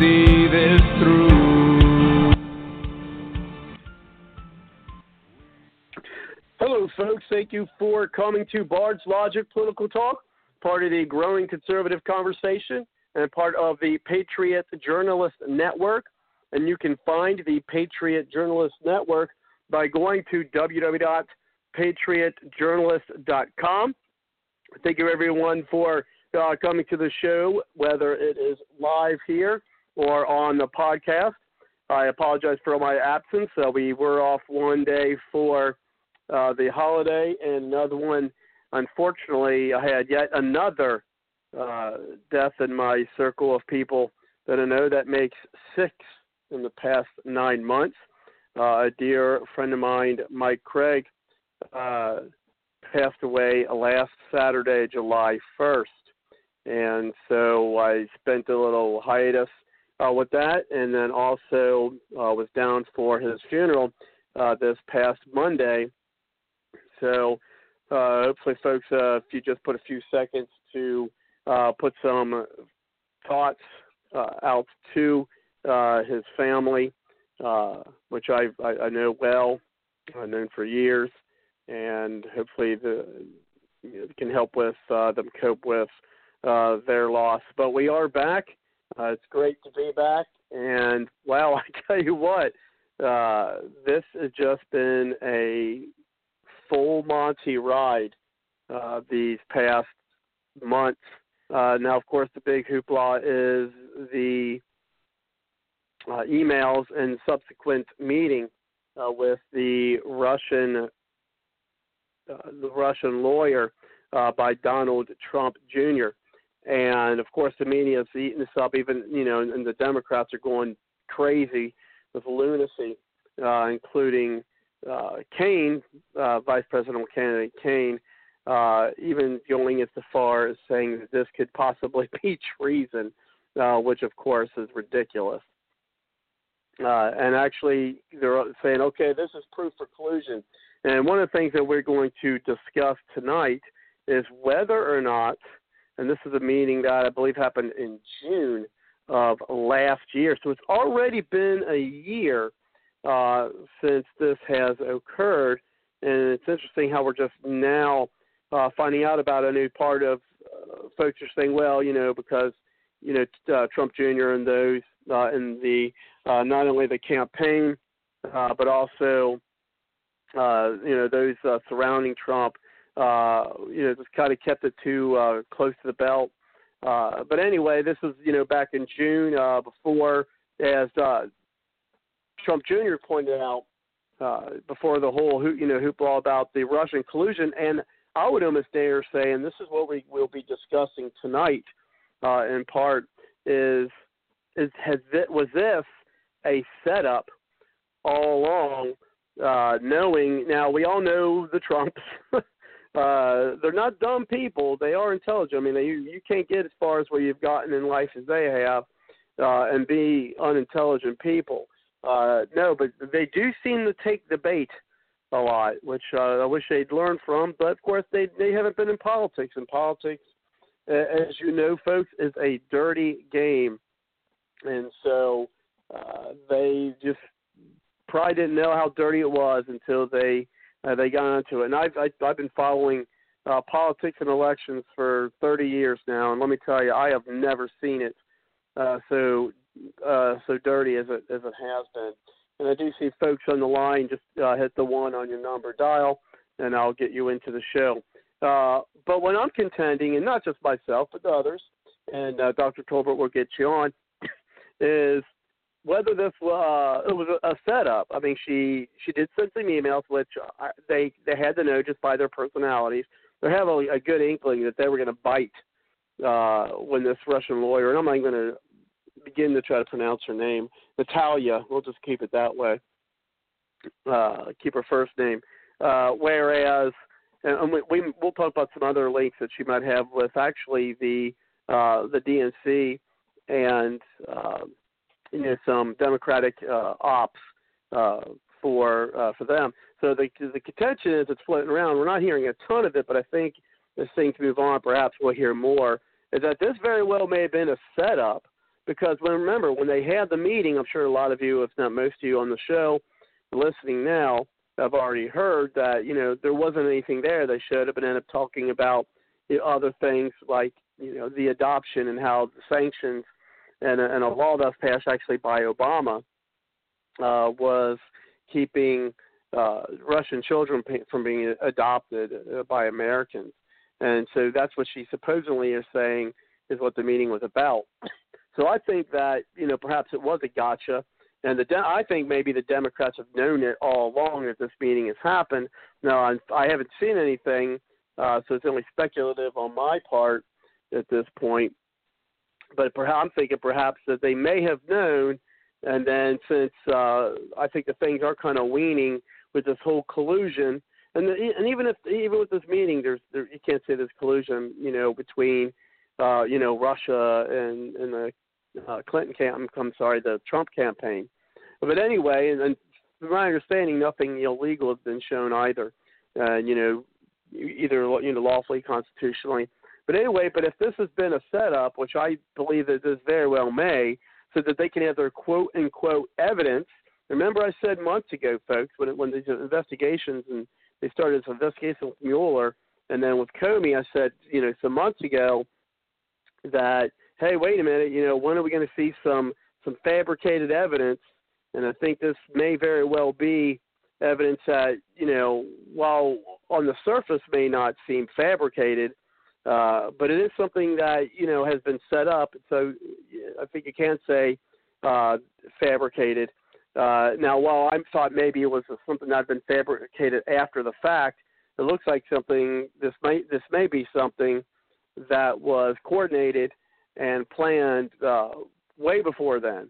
See this through. Hello, folks. Thank you for coming to Bard's Logic Political Talk, part of the growing conservative conversation and part of the Patriot Journalist Network. And you can find the Patriot Journalist Network by going to www.patriotjournalist.com. Thank you, everyone, for uh, coming to the show, whether it is live here or on the podcast. I apologize for my absence. Uh, we were off one day for uh, the holiday, and another one. Unfortunately, I had yet another uh, death in my circle of people that I know. That makes six in the past nine months. Uh, a dear friend of mine, Mike Craig, uh, passed away last Saturday, July 1st. And so I spent a little hiatus uh, with that, and then also uh, was down for his funeral uh, this past Monday. So uh, hopefully, folks, uh, if you just put a few seconds to uh, put some thoughts uh, out to uh, his family, uh, which I, I, I know well, I've known for years, and hopefully the you know, can help with uh, them cope with uh, their loss. But we are back. Uh, it's great to be back, and wow, I tell you what, uh, this has just been a full Monty ride uh, these past months. Uh, now, of course, the big hoopla is the uh, emails and subsequent meeting uh, with the Russian the Russian lawyer by Donald Trump Jr. And of course, the media is eating this up. Even you know, and the Democrats are going crazy with lunacy, uh, including uh, Kaine, uh, Vice Presidential candidate Kaine, uh, even going as far as saying that this could possibly be treason, uh, which of course is ridiculous. Uh, and actually, they're saying, okay, this is proof for collusion. And one of the things that we're going to discuss tonight is whether or not, and this is a meeting that I believe happened in June of last year. So it's already been a year uh, since this has occurred. And it's interesting how we're just now uh, finding out about a new part of uh, folks are saying, well, you know, because you know uh, Trump Jr. and those uh, in the uh, not only the campaign but also you know those surrounding Trump, uh, you know, just kind of kept it too uh, close to the belt. Uh, but anyway, this was you know back in June uh, before, as uh, Trump Jr. pointed out uh, before the whole you know hoopla about the Russian collusion, and I would almost dare say, and this is what we will be discussing tonight, uh, in part, is is has it was this a setup all along? Uh, knowing now, we all know the Trumps. uh, they're not dumb people; they are intelligent. I mean, you you can't get as far as where you've gotten in life as they have, uh, and be unintelligent people. Uh, no, but they do seem to take the bait a lot, which uh, I wish they'd learn from. But of course, they they haven't been in politics, and politics, uh, as you know, folks, is a dirty game, and so uh, they just probably didn't know how dirty it was until they uh, they got into it. And I've I, I've been following uh, politics and elections for 30 years now, and let me tell you, I have never seen it uh, so uh, so dirty as it as it has been. And I do see folks on the line. Just uh, hit the one on your number dial, and I'll get you into the show. Uh, but what I'm contending, and not just myself, but others, and uh, Dr. Tolbert will get you on, is whether this uh, it was a, setup. I mean, she she did send some emails, which I, they they had to know just by their personalities they have a, a good inkling that they were going to bite uh, when this Russian lawyer, and I'm not going to begin to try to pronounce her name, Natalia. We'll just keep it that way. Uh, keep her first name. Uh, whereas, and we, we we'll talk about some other links that she might have with actually the uh, the DNC and uh, you know some Democratic uh, ops uh, for uh, for them. So the the contention is it's floating around. We're not hearing a ton of it, but I think as things move on, perhaps we'll hear more. Is that this very well may have been a setup because when remember when they had the meeting, I'm sure a lot of you, if not most of you on the show, listening now, have already heard that you know there wasn't anything there. They should have been end up talking about you know, other things like you know the adoption and how the sanctions and a, and a law that was passed actually by Obama uh, was keeping uh, Russian children from being adopted uh, by Americans. And so that's what she supposedly is saying is what the meeting was about. So I think that you know perhaps it was a gotcha, and the De- I think maybe the Democrats have known it all along that this meeting has happened. Now I'm, I haven't seen anything, uh, so it's only speculative on my part at this point. But perhaps I'm thinking perhaps that they may have known, and then since uh, I think the things are kind of weaning with this whole collusion, and the, and even if even with this meeting, there's there, you can't say there's collusion, you know, between uh, you know Russia and and the uh, Clinton camp. I'm sorry, the Trump campaign. But anyway, and, and from my understanding, nothing illegal has been shown either. Uh, you know, either you know lawfully, constitutionally. But anyway, but if this has been a setup, which I believe that this very well may, so that they can have their quote unquote evidence. Remember, I said months ago, folks, when it, when these investigations and they started this investigation with Mueller, and then with Comey, I said, you know, some months ago that hey, wait a minute, you know, when are we going to see some some fabricated evidence? And I think this may very well be evidence that you know, while on the surface may not seem fabricated, uh, but it is something that you know has been set up. So I think you can't say uh, fabricated. Uh, now, while I thought maybe it was something that had been fabricated after the fact, it looks like something. This may this may be something that was coordinated and planned uh, way before then.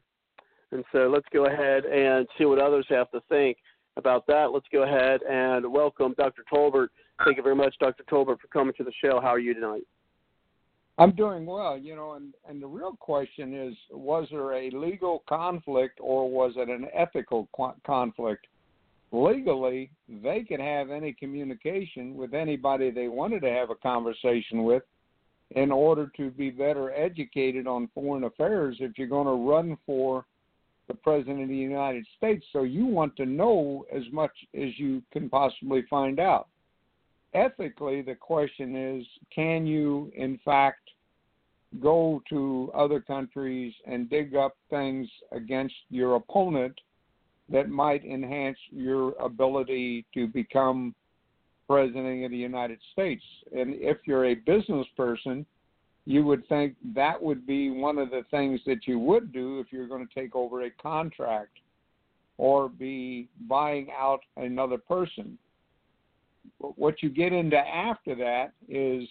And so let's go ahead and see what others have to think about that. Let's go ahead and welcome Dr. Tolbert. Thank you very much, Dr. Tolbert, for coming to the show. How are you tonight? I'm doing well, you know, and, and the real question is was there a legal conflict or was it an ethical conflict? Legally, they could have any communication with anybody they wanted to have a conversation with in order to be better educated on foreign affairs if you're going to run for the president of the United States. So you want to know as much as you can possibly find out. Ethically, the question is can you, in fact, go to other countries and dig up things against your opponent that might enhance your ability to become president of the United States. And if you're a business person, you would think that would be one of the things that you would do if you're going to take over a contract or be buying out another person. What you get into after that is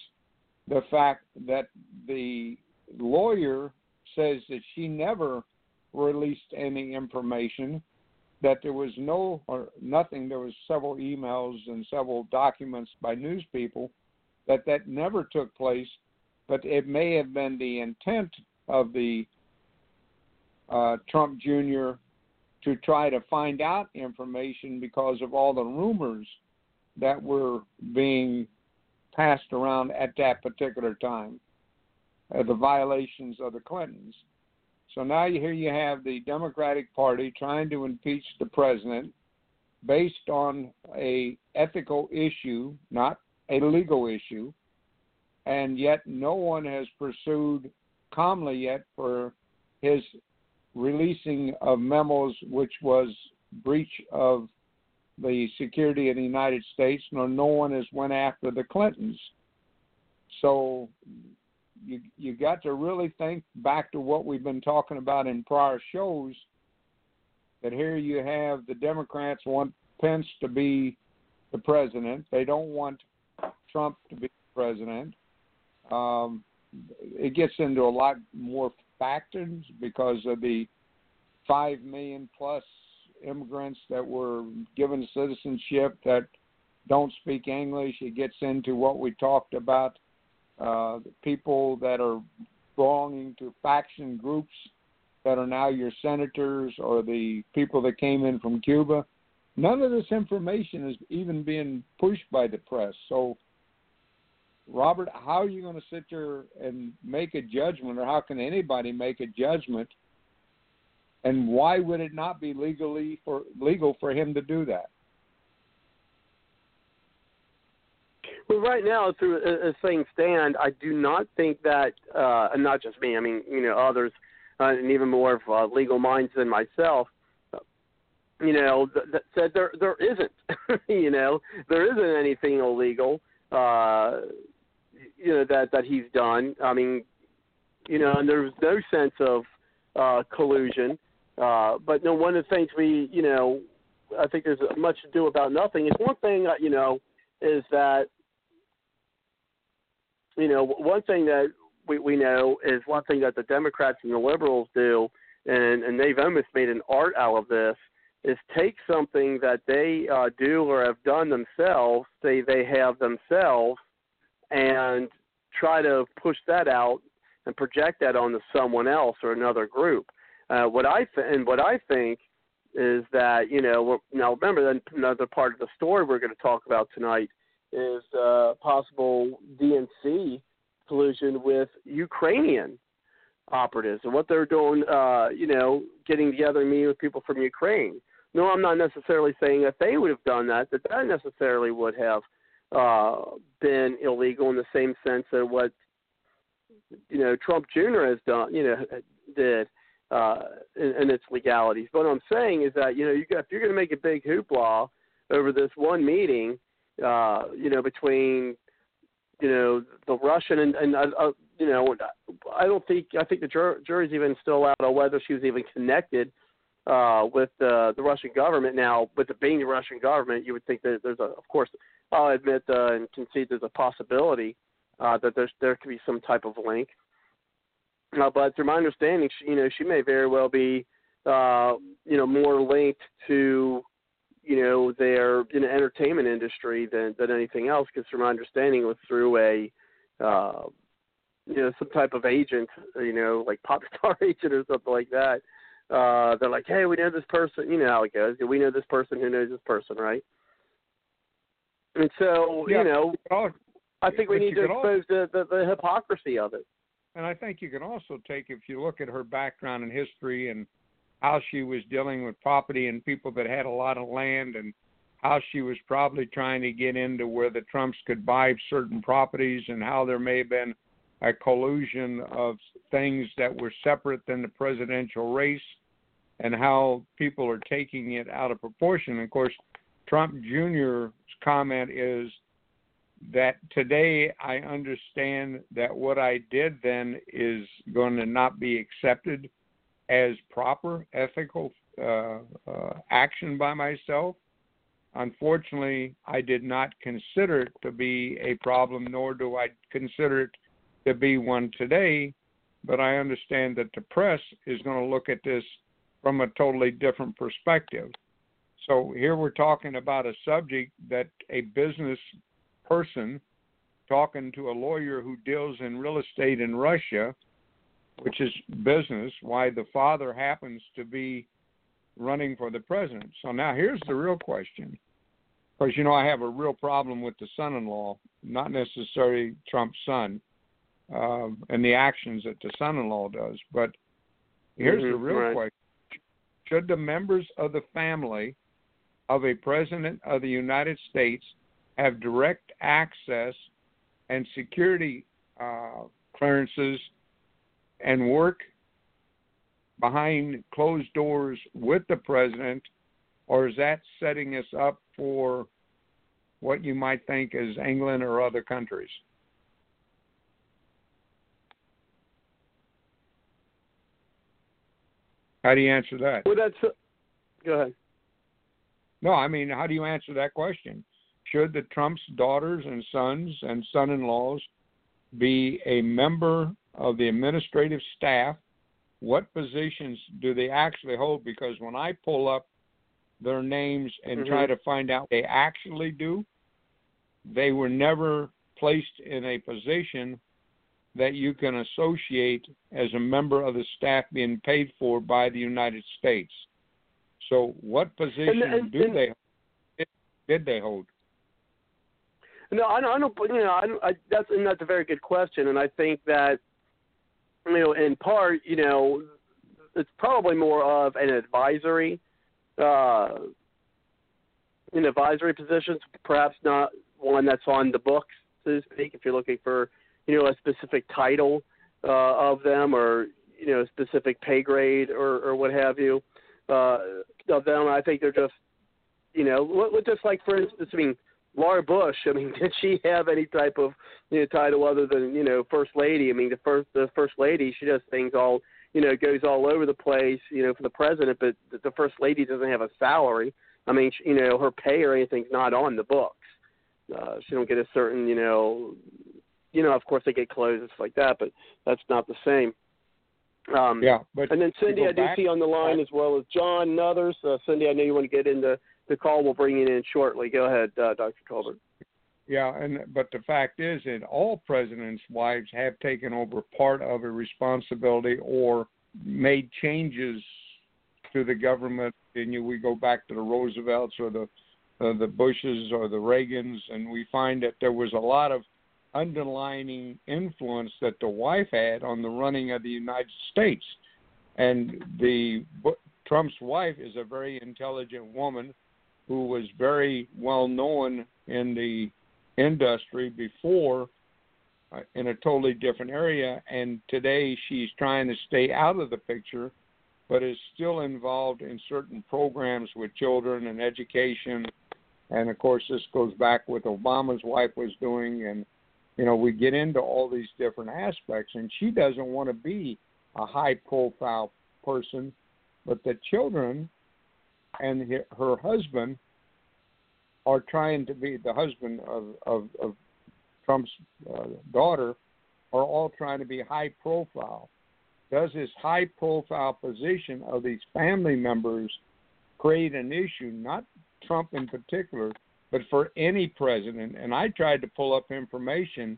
the fact that the lawyer says that she never released any information that there was no or nothing. There was several emails and several documents by news people that that never took place, but it may have been the intent of the uh, Trump Jr. to try to find out information because of all the rumors that were being passed around at that particular time, uh, the violations of the Clintons. So now you, here you have the Democratic Party trying to impeach the president based on a ethical issue, not a legal issue, and yet no one has pursued Comey yet for his releasing of memos which was breach of the security of the United States, nor no one has went after the Clintons. So you you got to really think back to what we've been talking about in prior shows. That here you have the Democrats want Pence to be the president. They don't want Trump to be president. Um, it gets into a lot more factors because of the five million plus immigrants that were given citizenship that don't speak English. It gets into what we talked about uh, people that are belonging to faction groups that are now your senators or the people that came in from Cuba. None of this information is even being pushed by the press. So, Robert, how are you going to sit there and make a judgment, or how can anybody make a judgment? And why would it not be legally for legal for him to do that? Well, right now, through as things stand, I do not think that, uh, and not just me. I mean, you know, others, uh, and even more of uh, legal minds than myself. You know, that said there there isn't. you know, there isn't anything illegal. Uh, you know that that he's done. I mean, you know, and there's no sense of uh, collusion. Uh, but no, one of the things we, you know, I think there's much to do about nothing. Is one thing, uh, you know, is that you know, one thing that we, we know is one thing that the Democrats and the liberals do, and, and they've almost made an art out of this, is take something that they uh, do or have done themselves, say they have themselves, and try to push that out and project that onto someone else or another group. Uh, what I th- and what I think is that you know now remember another part of the story we're going to talk about tonight is uh, possible DNC collusion with Ukrainian operatives and what they're doing, uh, you know, getting together and meeting with people from Ukraine. No, I'm not necessarily saying that they would have done that, that that necessarily would have uh, been illegal in the same sense that what, you know, Trump Jr. has done, you know, did uh, in, in its legalities. But what I'm saying is that, you know, you got, if you're going to make a big hoopla over this one meeting, uh, you know, between you know the Russian and, and uh, uh, you know, I don't think I think the jur- jury's even still out on whether she was even connected uh, with uh, the Russian government. Now, with it being the Russian government, you would think that there's a, of course, I'll admit uh, and concede there's a possibility uh, that there's there could be some type of link. Uh, but through my understanding, she, you know, she may very well be, uh, you know, more linked to you know their in the entertainment industry than than anything else because from my understanding it was through a uh you know some type of agent you know like pop star agent or something like that uh they're like hey we know this person you know how it goes we know this person who knows this person right? And so yeah, you know i think we need to expose the, the the hypocrisy of it and i think you can also take if you look at her background and history and how she was dealing with property and people that had a lot of land and how she was probably trying to get into where the Trumps could buy certain properties and how there may have been a collusion of things that were separate than the presidential race and how people are taking it out of proportion. And of course, Trump Jr.'s comment is that today I understand that what I did then is going to not be accepted as proper ethical uh, uh, action by myself. Unfortunately, I did not consider it to be a problem, nor do I consider it to be one today. But I understand that the press is going to look at this from a totally different perspective. So here we're talking about a subject that a business person talking to a lawyer who deals in real estate in Russia which is business, why the father happens to be running for the president. So now here's the real question. Because, you know, I have a real problem with the son in law, not necessarily Trump's son um, and the actions that the son in law does. But here's mm-hmm, the real right. question Should the members of the family of a president of the United States have direct access and security uh, clearances and work behind closed doors with the president, or is that setting us up for what you might think is England or other countries? How do you answer that? Well, that's. Uh, go ahead. No, I mean, how do you answer that question? Should the Trump's daughters and sons and son-in-laws be a member of the administrative staff? What positions do they actually hold? Because when I pull up their names and mm-hmm. try to find out what they actually do, they were never placed in a position that you can associate as a member of the staff being paid for by the United States. So, what position and, and, do and, they did they hold? No, I don't. I don't you know, I don't, I, that's and that's a very good question, and I think that you know, in part, you know, it's probably more of an advisory, uh, an advisory position, perhaps not one that's on the books, so to speak. If you're looking for, you know, a specific title uh, of them, or you know, a specific pay grade, or or what have you, uh, of them, I think they're just, you know, just like for instance, I mean Laura Bush, I mean, did she have any type of you know, title other than you know first lady? I mean, the first the first lady, she does things all you know goes all over the place, you know, for the president, but the first lady doesn't have a salary. I mean, she, you know, her pay or anything's not on the books. Uh, she don't get a certain, you know, you know, of course they get clothes and stuff like that, but that's not the same. Um, yeah, but and then Cindy, I do back, see on the line as well as John and others. Uh, Cindy, I know you want to get into the call. We'll bring in shortly. Go ahead, uh, Dr. Colbert. Yeah, and but the fact is that all presidents' wives have taken over part of a responsibility or made changes to the government. And you, we go back to the Roosevelts or the uh, the Bushes or the Reagans, and we find that there was a lot of underlining influence that the wife had on the running of the United States. And the Trump's wife is a very intelligent woman who was very well known in the industry before uh, in a totally different area and today she's trying to stay out of the picture but is still involved in certain programs with children and education. And of course this goes back with Obama's wife was doing and you know we get into all these different aspects. And she doesn't want to be a high profile person but the children and her husband are trying to be the husband of of, of Trump's uh, daughter are all trying to be high profile. Does this high profile position of these family members create an issue, not Trump in particular, but for any president? And I tried to pull up information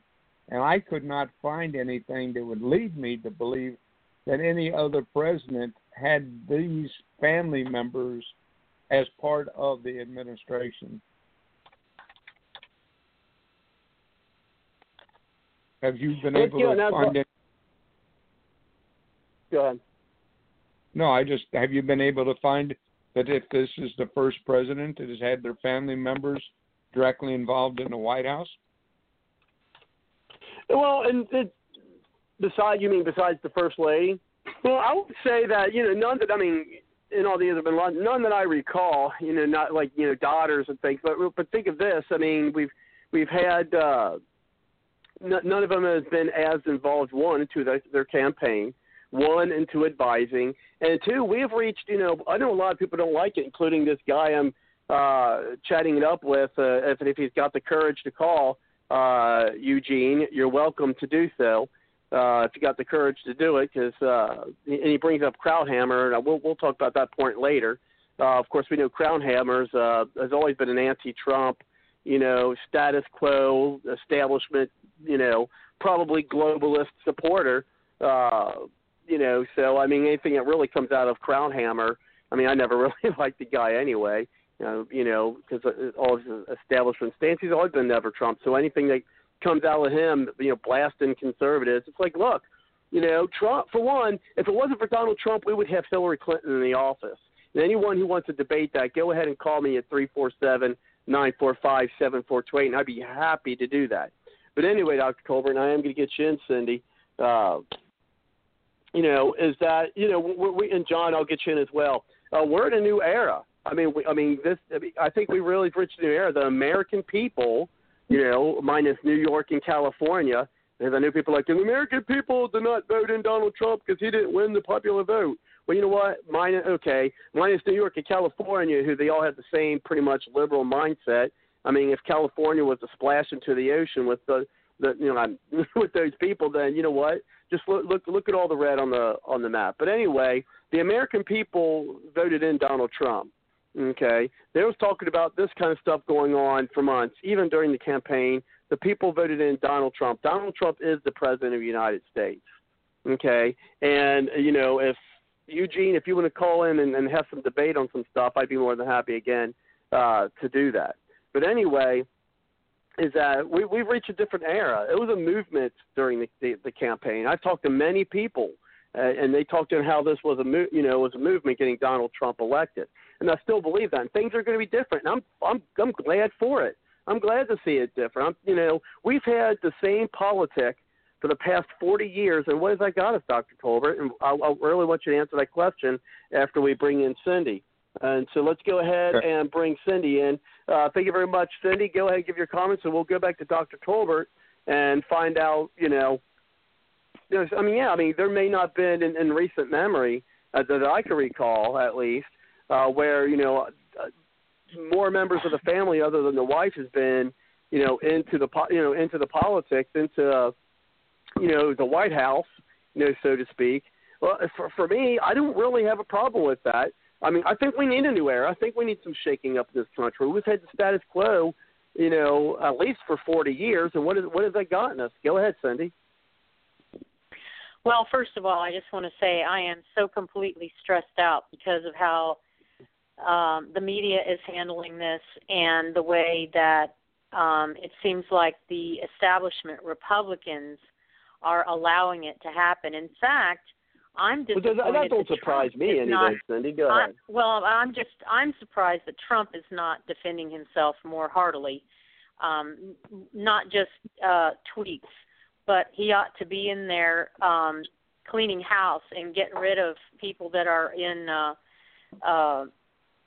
and I could not find anything that would lead me to believe that any other president had these family members as part of the administration. Have you been able to find it? Go ahead. No, I just have you been able to find that if this is the first president that has had their family members directly involved in the White House? Well, and it, besides, you mean besides the first lady? Well, I would say that you know none that I mean in all the other been none that I recall. You know, not like you know daughters and things. But but think of this. I mean, we've we've had uh, none of them has been as involved one into their, their campaign, one into advising, and two we have reached. You know, I know a lot of people don't like it, including this guy I'm uh, chatting it up with. Uh, if if he's got the courage to call uh, Eugene, you're welcome to do so. If you got the courage to do it, because uh, and he brings up Krauthammer, and we'll we'll talk about that point later. Uh, of course, we know Krauthammer's uh, has always been an anti-Trump, you know, status quo establishment you know, probably globalist supporter. Uh, you know, so I mean, anything that really comes out of Krauthammer, I mean, I never really liked the guy anyway. Know, you know, because all his establishment stance, he's always been never Trump. So anything that comes out of him, you know, blasting conservatives, it's like, look, you know, Trump. For one, if it wasn't for Donald Trump, we would have Hillary Clinton in the office. And anyone who wants to debate that, go ahead and call me at three four seven nine four five seven four two eight, and I'd be happy to do that. But anyway, Dr. Colbert, and I am going to get you in, Cindy. Uh, you know, is that you know we, we and John, I'll get you in as well. Uh, we're in a new era. I mean, we, I mean this. I, mean, I think we really reached a new era. The American people, you know, minus New York and California, because I know people like the American people did not vote in Donald Trump because he didn't win the popular vote. Well, you know what? Minus okay, minus New York and California, who they all have the same pretty much liberal mindset I mean, if California was to splash into the ocean with the the you know with those people, then you know what? Just look look look at all the red on the on the map. But anyway, the American people voted in Donald Trump. Okay, they was talking about this kind of stuff going on for months, even during the campaign. The people voted in Donald Trump. Donald Trump is the president of the United States. Okay, and you know if Eugene, if you want to call in and, and have some debate on some stuff, I'd be more than happy again uh, to do that. But anyway, is that we, we've reached a different era. It was a movement during the, the, the campaign. I've talked to many people, uh, and they talked to how this was a mo- you know was a movement getting Donald Trump elected, and I still believe that. And things are going to be different. And I'm I'm I'm glad for it. I'm glad to see it different. I'm, you know, we've had the same politic for the past 40 years, and what has that got us, Dr. Tolbert? And I'll, I'll really want you to answer that question after we bring in Cindy. And so let's go ahead sure. and bring Cindy in. Uh, thank you very much, Cindy. Go ahead and give your comments, and we'll go back to Dr. Tolbert and find out, you know, you know I mean, yeah, I mean, there may not have been in, in recent memory uh, that I can recall, at least, uh, where, you know, uh, more members of the family other than the wife has been, you know, into the, po- you know, into the politics, into, uh, you know, the White House, you know, so to speak. Well, for, for me, I don't really have a problem with that I mean, I think we need a new era. I think we need some shaking up in this country. We've had the status quo, you know, at least for 40 years, and what is what has that gotten us? Go ahead, Cindy. Well, first of all, I just want to say I am so completely stressed out because of how um, the media is handling this and the way that um, it seems like the establishment Republicans are allowing it to happen. In fact, I'm disappointed. Well, that, don't that surprise Trump me anyway, not, Cindy. Go ahead. I, well, I'm just I'm surprised that Trump is not defending himself more heartily, um, not just uh, tweets, but he ought to be in there um, cleaning house and getting rid of people that are in. Uh, uh,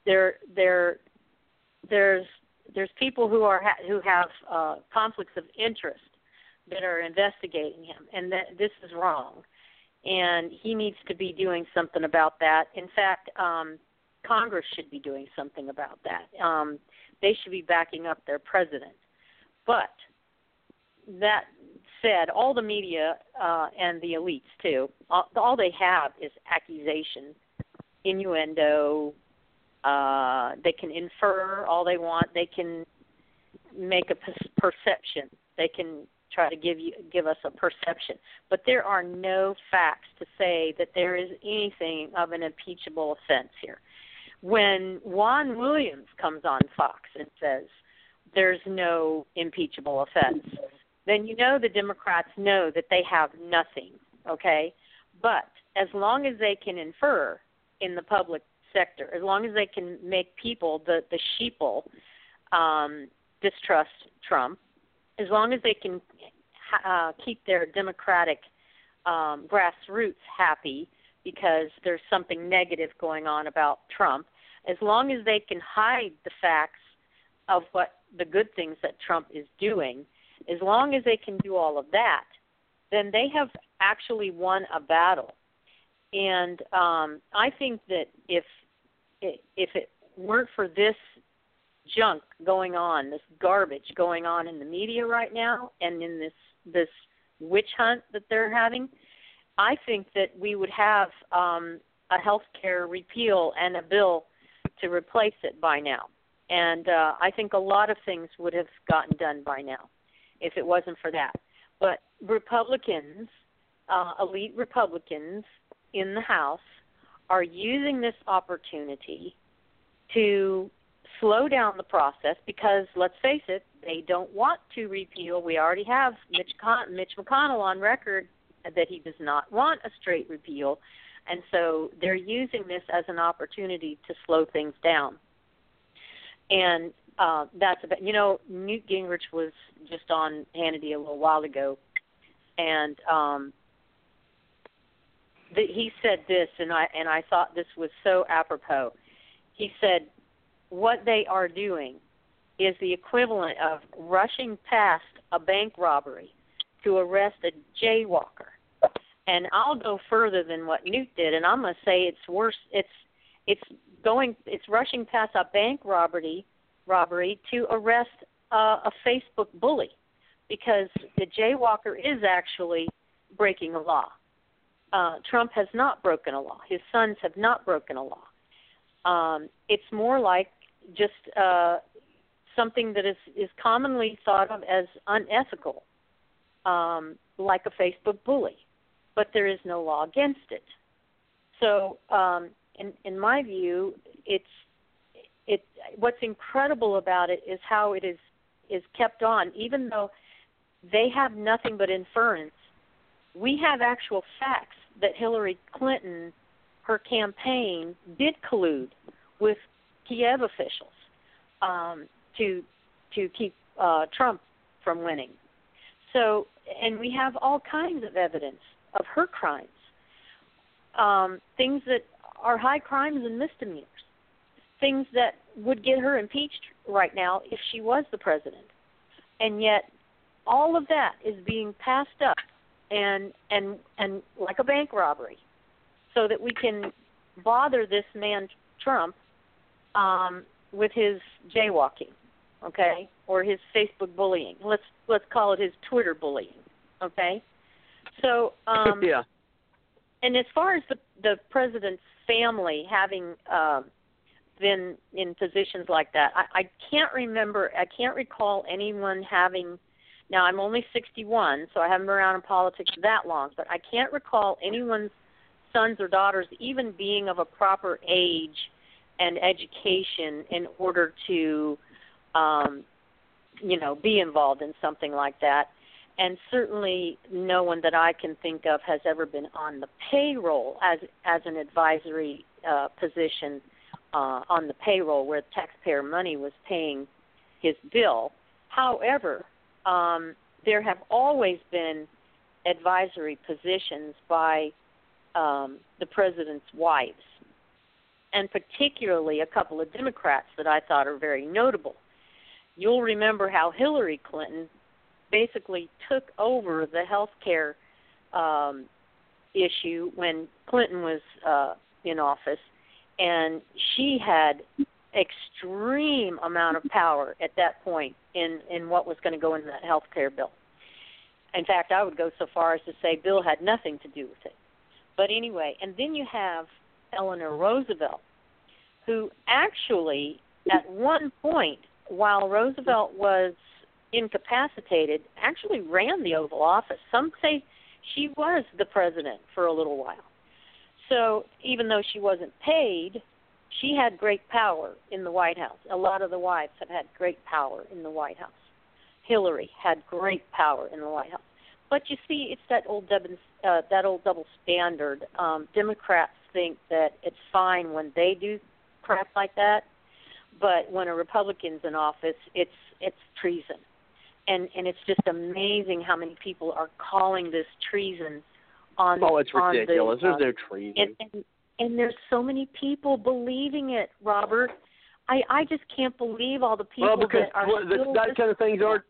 there, there, there's there's people who are who have uh, conflicts of interest that are investigating him, and that this is wrong and he needs to be doing something about that. In fact, um, Congress should be doing something about that. Um, they should be backing up their president. But that said, all the media uh, and the elites too, all, all they have is accusation, innuendo. Uh, they can infer all they want. They can make a perception. They can try to give you give us a perception. But there are no facts to say that there is anything of an impeachable offense here. When Juan Williams comes on Fox and says there's no impeachable offense, then you know the Democrats know that they have nothing, okay? But as long as they can infer in the public sector, as long as they can make people the the sheeple um, distrust Trump, as long as they can uh, keep their democratic um, grassroots happy because there's something negative going on about Trump, as long as they can hide the facts of what the good things that Trump is doing, as long as they can do all of that, then they have actually won a battle. And um, I think that if if it weren't for this junk going on, this garbage going on in the media right now, and in this this witch hunt that they're having, I think that we would have um, a health care repeal and a bill to replace it by now. And uh, I think a lot of things would have gotten done by now if it wasn't for that. But Republicans, uh, elite Republicans in the House, are using this opportunity to slow down the process because let's face it, they don't want to repeal. We already have Mitch, Con- Mitch McConnell on record that he does not want a straight repeal, and so they're using this as an opportunity to slow things down. And uh, that's about, you know, Newt Gingrich was just on Hannity a little while ago, and um, he said this, and I and I thought this was so apropos. He said what they are doing is the equivalent of rushing past a bank robbery to arrest a jaywalker. And I'll go further than what Newt did, and I'm going to say it's worse. It's it's going it's rushing past a bank robbery robbery to arrest uh, a Facebook bully because the jaywalker is actually breaking a law. Uh, Trump has not broken a law. His sons have not broken a law. Um, it's more like just uh, something that is, is commonly thought of as unethical, um, like a Facebook bully, but there is no law against it. So, um, in, in my view, it's it. What's incredible about it is how it is is kept on, even though they have nothing but inference. We have actual facts that Hillary Clinton, her campaign, did collude with Kiev officials um, to to keep uh, Trump from winning. So, and we have all kinds of evidence of her crimes, um, things that are high crimes and misdemeanors, things that would get her impeached right now if she was the president. And yet, all of that is being passed up and and and like a bank robbery, so that we can bother this man Trump um, with his jaywalking, okay, or his Facebook bullying. Let's let's call it his Twitter bullying, okay. So um, yeah. And as far as the the president's family having uh, been in positions like that, I, I can't remember. I can't recall anyone having. Now I'm only 61, so I haven't been around in politics that long, but I can't recall anyone's sons or daughters even being of a proper age and education in order to um you know be involved in something like that. And certainly no one that I can think of has ever been on the payroll as as an advisory uh position uh on the payroll where taxpayer money was paying his bill. However um there have always been advisory positions by um the president's wives and particularly a couple of Democrats that I thought are very notable. You'll remember how Hillary Clinton basically took over the health care um, issue when Clinton was uh, in office, and she had extreme amount of power at that point in in what was going to go in the health care bill. In fact, I would go so far as to say Bill had nothing to do with it. But anyway, and then you have Eleanor Roosevelt, who actually, at one point, while Roosevelt was incapacitated, actually ran the Oval Office. Some say she was the president for a little while. So even though she wasn't paid, she had great power in the White House. A lot of the wives have had great power in the White House. Hillary had great power in the White House. But you see, it's that old double, uh, that old double standard. Um, Democrats think that it's fine when they do crap like that, but when a Republican's in office, it's it's treason, and and it's just amazing how many people are calling this treason on. Oh, it's on ridiculous. The, uh, There's no treason. and, and and there's so many people believing it, Robert. I I just can't believe all the people well, because that are well, that, still that kind of things aren't.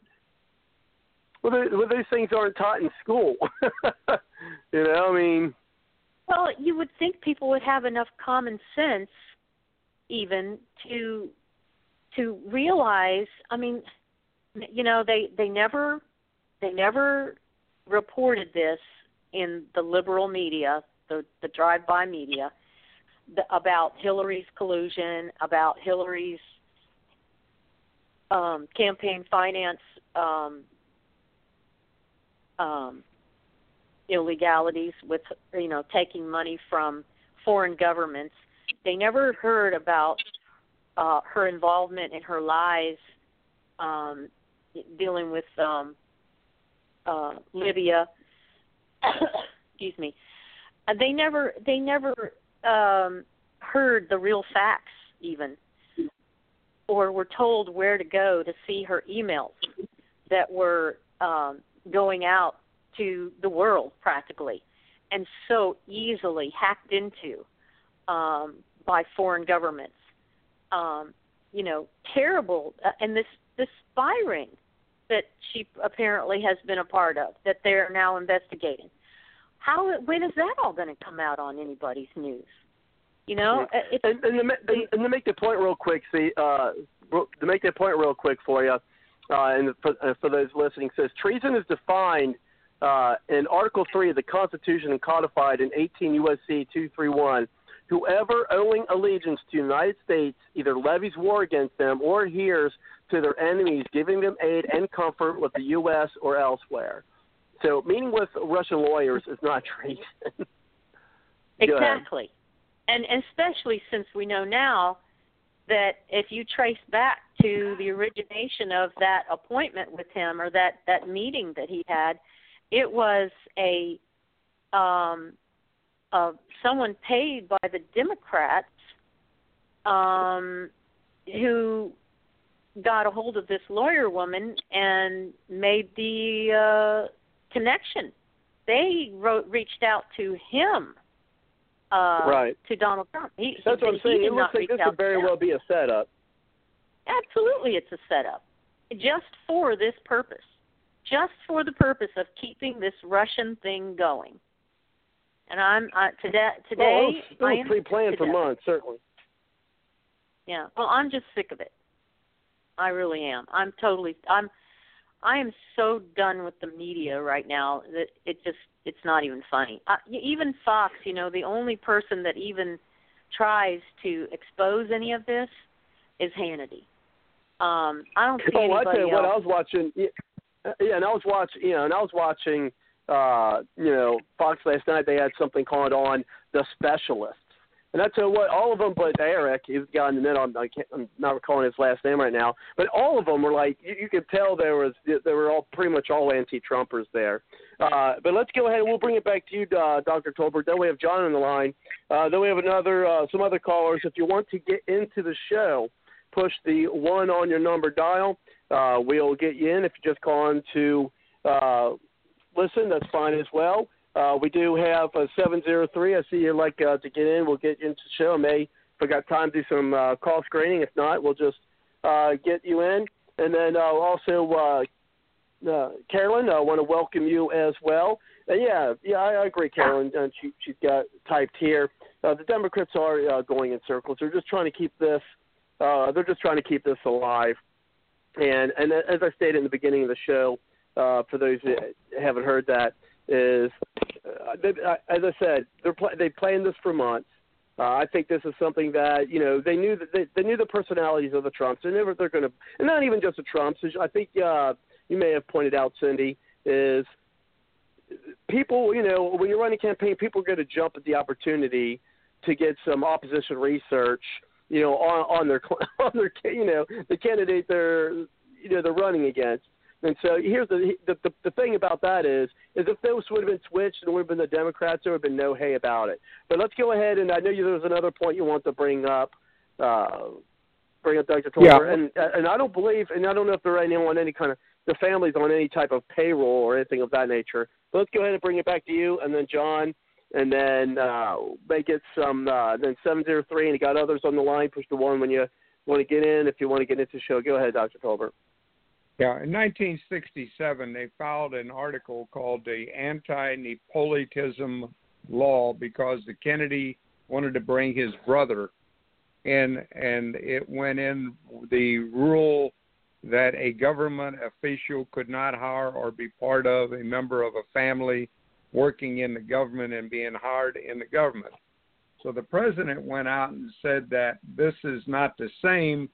Well, they, well, those things aren't taught in school. you know, I mean. Well, you would think people would have enough common sense, even to to realize. I mean, you know, they they never they never reported this in the liberal media, the the drive-by media, the, about Hillary's collusion, about Hillary's um, campaign finance um, um, illegalities with you know taking money from foreign governments. They never heard about uh, her involvement in her lies um, dealing with um, uh, Libya. Excuse me. Uh, they never they never um, heard the real facts even, or were told where to go to see her emails that were um, going out to the world practically, and so easily hacked into um, by foreign governments. Um, you know, terrible, uh, and this this spy that she apparently has been a part of that they're now investigating. How when is that all going to come out on anybody's news? You know, Yeah. And, and, to, and, and to make the point real quick, see, uh, to make that point real quick for you, uh, and for, uh, for those listening, says treason is defined uh, in Article 3 of the Constitution and codified in 18 U.S.C. 231. Whoever owing allegiance to the United States either levies war against them or adheres to their enemies, giving them aid and comfort with the U.S. or elsewhere. So meeting with Russian lawyers is not treason. exactly. And especially since we know now that if you trace back to the origination of that appointment with him or that that meeting that he had, it was a um uh someone paid by the Democrats um who got a hold of this lawyer woman and made the uh connection. They wrote reached out to him uh, right. to Donald Trump. He, That's he, what I'm saying. It looks like this could very well be a setup. Absolutely, it's a setup, just for this purpose, just for the purpose of keeping this Russian thing going. And I'm uh, today. Today, well, it was, pre-planned for months, certainly. Yeah. Well, I'm just sick of it. I really am. I'm totally. I'm. I am so done with the media right now that it just it's not even funny. Uh, even Fox, you know, the only person that even tries to expose any of this is Hannity. Um, I don't see oh, anybody I tell you else. what, I was watching. Yeah, yeah, and I was watching. You know, and I was watching. Uh, you know, Fox last night. They had something called on the specialists, and I tell you what, all of them, but Eric, he's the guy in the middle. I'm, I can't, I'm not recalling his last name right now, but all of them were like you, you could tell there was they were all pretty much all anti-Trumpers there. Uh, but let's go ahead and we'll bring it back to you, uh, Dr. Tolbert. Then we have John on the line. Uh, then we have another uh, some other callers. If you want to get into the show, push the one on your number dial. Uh, we'll get you in. If you just call on to uh, listen, that's fine as well. Uh, we do have a 703. I see you'd like uh, to get in. We'll get into the show. May, if we got time, do some uh, call screening. If not, we'll just uh, get you in. And then uh, also, uh, uh, Carolyn, I want to welcome you as well. And yeah, yeah, I, I agree, Carolyn. And she she's got typed here. Uh, the Democrats are uh, going in circles. They're just trying to keep this. Uh, they're just trying to keep this alive. And and as I stated in the beginning of the show, uh, for those that haven't heard that, is uh, as I said, they're pl- they planned this for months. Uh, I think this is something that you know they knew that they, they knew the personalities of the Trumps. They knew they're going to, and not even just the Trumps. I think uh, you may have pointed out, Cindy, is people. You know, when you're running a campaign, people are going to jump at the opportunity to get some opposition research. You know, on, on their on their you know the candidate they're you know they're running against. And so here's the, the the the thing about that is is if those would have been switched and would have been the Democrats, there would have been no hay about it. But let's go ahead and I know you, there was another point you want to bring up. Uh, bring up Dr. Tolbert, Yeah. and and I don't believe, and I don't know if there are anyone on any kind of the families on any type of payroll or anything of that nature. But let's go ahead and bring it back to you, and then John, and then uh, may get some. Uh, then seven zero three, and you got others on the line. Push the one when you want to get in. If you want to get into the show, go ahead, Dr. Tolbert. Yeah, in 1967, they filed an article called the Anti-Nepotism Law because the Kennedy wanted to bring his brother in, and it went in the rule that a government official could not hire or be part of a member of a family working in the government and being hired in the government. So the president went out and said that this is not the same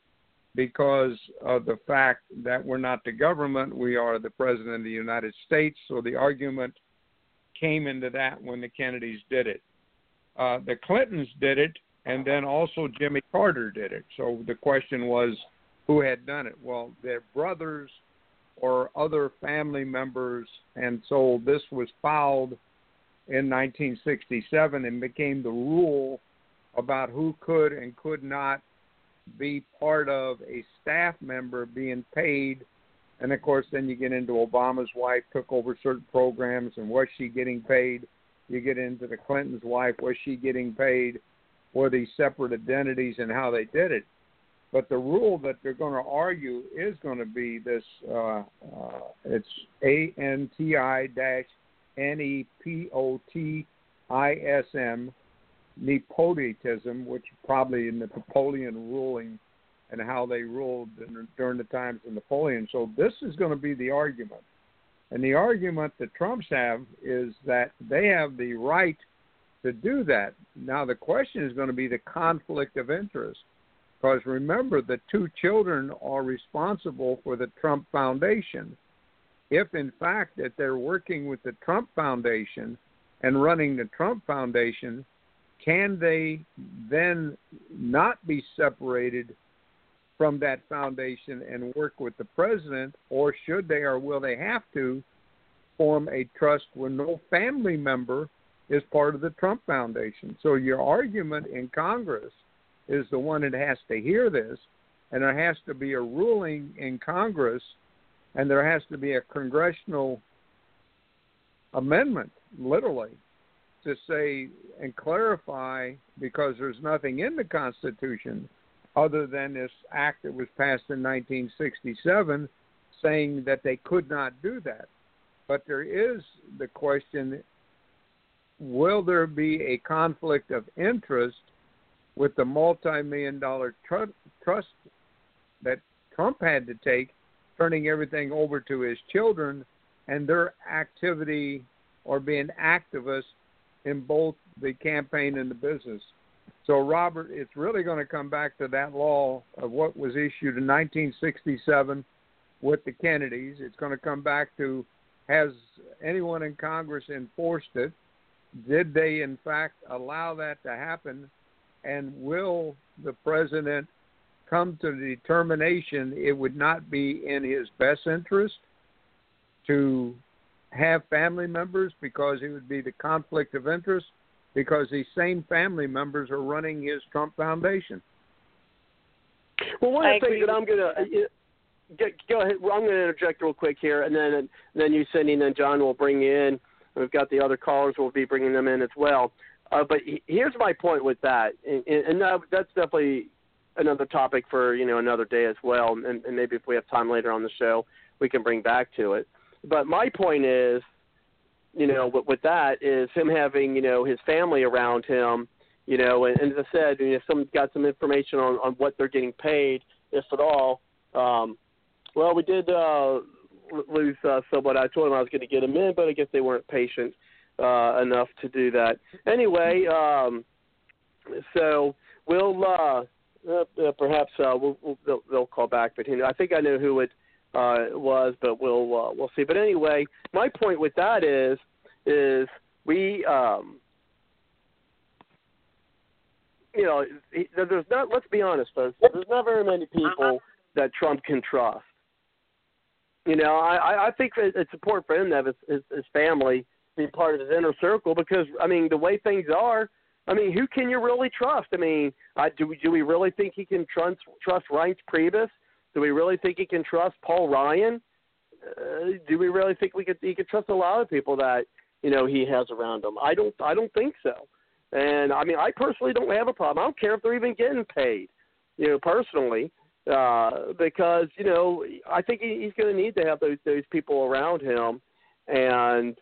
because of the fact that we're not the government, we are the president of the United States. So the argument came into that when the Kennedys did it. Uh, the Clintons did it, and then also Jimmy Carter did it. So the question was who had done it? Well, their brothers or other family members, and so this was filed in 1967 and became the rule about who could and could not be part of a staff member being paid. And of course, then you get into Obama's wife took over certain programs, and was she getting paid? You get into the Clintons' wife, was she getting paid? Were these separate identities and how they did it? But the rule that they're going to argue is going to be this. Uh, uh, it's A N T I dash N E P O T I S M nepotism, which probably in the Napoleon ruling and how they ruled during the times of Napoleon. So this is going to be the argument. And the argument that Trumps have is that they have the right to do that. Now, the question is going to be the conflict of interest. Because remember, the two children are responsible for the Trump Foundation. If, in fact, that they're working with the Trump Foundation and running the Trump Foundation, can they then not be separated from that foundation and work with the president, or should they or will they have to form a trust where no family member is part of the Trump Foundation? So your argument in Congress is the one that has to hear this, and there has to be a ruling in Congress, and there has to be a congressional amendment, literally, to say and clarify because there's nothing in the Constitution other than this act that was passed in 1967 saying that they could not do that. But there is the question will there be a conflict of interest with the multi million dollar tr- trust that Trump had to take, turning everything over to his children and their activity or being activists in both the campaign and the business. So, Robert, it's really going to come back to that law of what was issued in 1967 with the Kennedys. It's going to come back to has anyone in Congress enforced it? Did they, in fact, allow that to happen? And will the president come to the determination it would not be in his best interest to have family members because it would be the conflict of interest because these same family members are running his Trump Foundation. Well, one of the things that I'm going to go ahead. Well, I'm going to interject real quick here, and then and then you, Cindy, and then John will bring you in. We've got the other callers. We'll be bringing them in as well. Uh, but here's my point with that, and, and that, that's definitely another topic for you know another day as well, and, and maybe if we have time later on the show, we can bring back to it. But my point is, you know, with, with that is him having you know his family around him, you know, and, and as I said, you know, someone's got some information on on what they're getting paid, if at all. Um, well, we did uh, lose uh, someone. I told him I was going to get him in, but I guess they weren't patient uh, enough to do that. Anyway, um, so we'll uh, uh, perhaps uh, we'll, we'll they'll, they'll call back, but you know, I think I know who it uh, was, but we'll uh, we'll see. But anyway, my point with that is is we um, you know there's not let's be honest there's, there's not very many people that Trump can trust. You know, I I think it's important for him to have his, his, his family be part of his inner circle because I mean the way things are, I mean who can you really trust? I mean, I, do we do we really think he can trust trust Reince Priebus? Do we really think he can trust Paul Ryan? Uh, do we really think we could he could trust a lot of people that you know he has around him? I don't I don't think so. And I mean I personally don't have a problem. I don't care if they're even getting paid, you know, personally, uh, because you know I think he, he's going to need to have those those people around him, and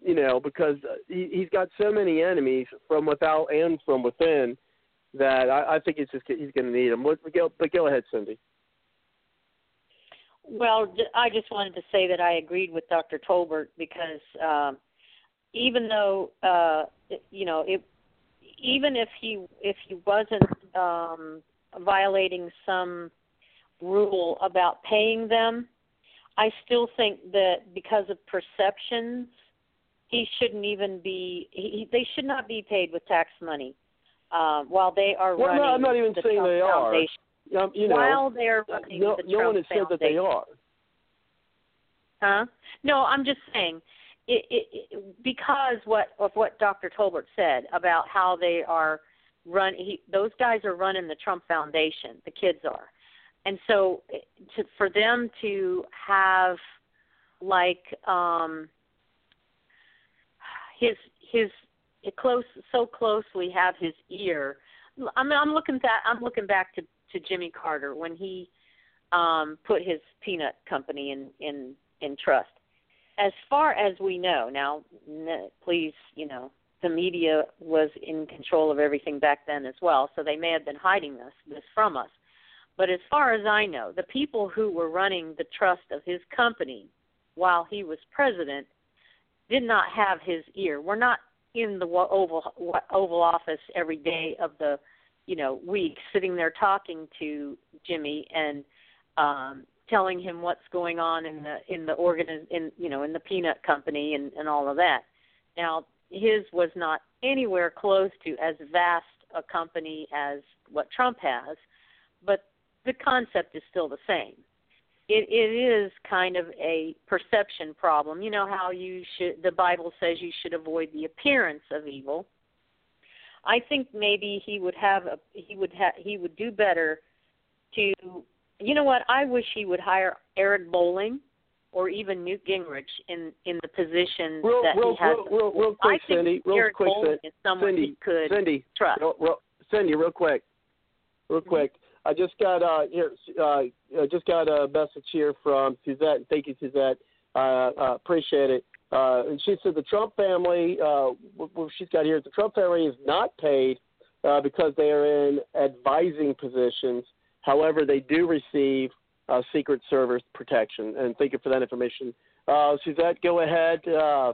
you know because he, he's got so many enemies from without and from within that I, I think it's just he's going to need them. But go, but go ahead, Cindy. Well, I just wanted to say that I agreed with Dr. Tolbert because um, even though uh, you know, it, even if he if he wasn't um, violating some rule about paying them, I still think that because of perceptions, he shouldn't even be. He, they should not be paid with tax money uh, while they are well, running. No, I'm not even the saying they Foundation. are. Um, you know, while they're running no, the no one has said that they are. Huh? No, I'm just saying it, it, it, because what of what Dr. Tolbert said about how they are run. He, those guys are running the Trump Foundation. The kids are, and so to, for them to have like um his his close so closely have his ear. I mean, I'm looking back. I'm looking back to to Jimmy Carter when he um, put his peanut company in in in trust. As far as we know, now please, you know, the media was in control of everything back then as well, so they may have been hiding this this from us. But as far as I know, the people who were running the trust of his company while he was president did not have his ear. We're not in the oval oval office every day of the you know weeks sitting there talking to Jimmy and um telling him what's going on in the in the organ in you know in the peanut company and and all of that. Now his was not anywhere close to as vast a company as what Trump has but the concept is still the same. It it is kind of a perception problem. You know how you should the bible says you should avoid the appearance of evil i think maybe he would have a he would ha, he would do better to you know what i wish he would hire eric bolling or even newt gingrich in in the position real, that real, he has real, real, real quick I think cindy real eric quick bolling is someone cindy he could cindy trust real, real, cindy real quick real Mm-hmm. quick I just got uh here uh I just got a message here from Suzette. Thank you, Suzette. Uh, uh appreciate it. Uh and she said the Trump family uh what she's got here, the Trump family is not paid uh because they are in advising positions. However, they do receive uh secret service protection and thank you for that information. Uh Suzette, go ahead. Uh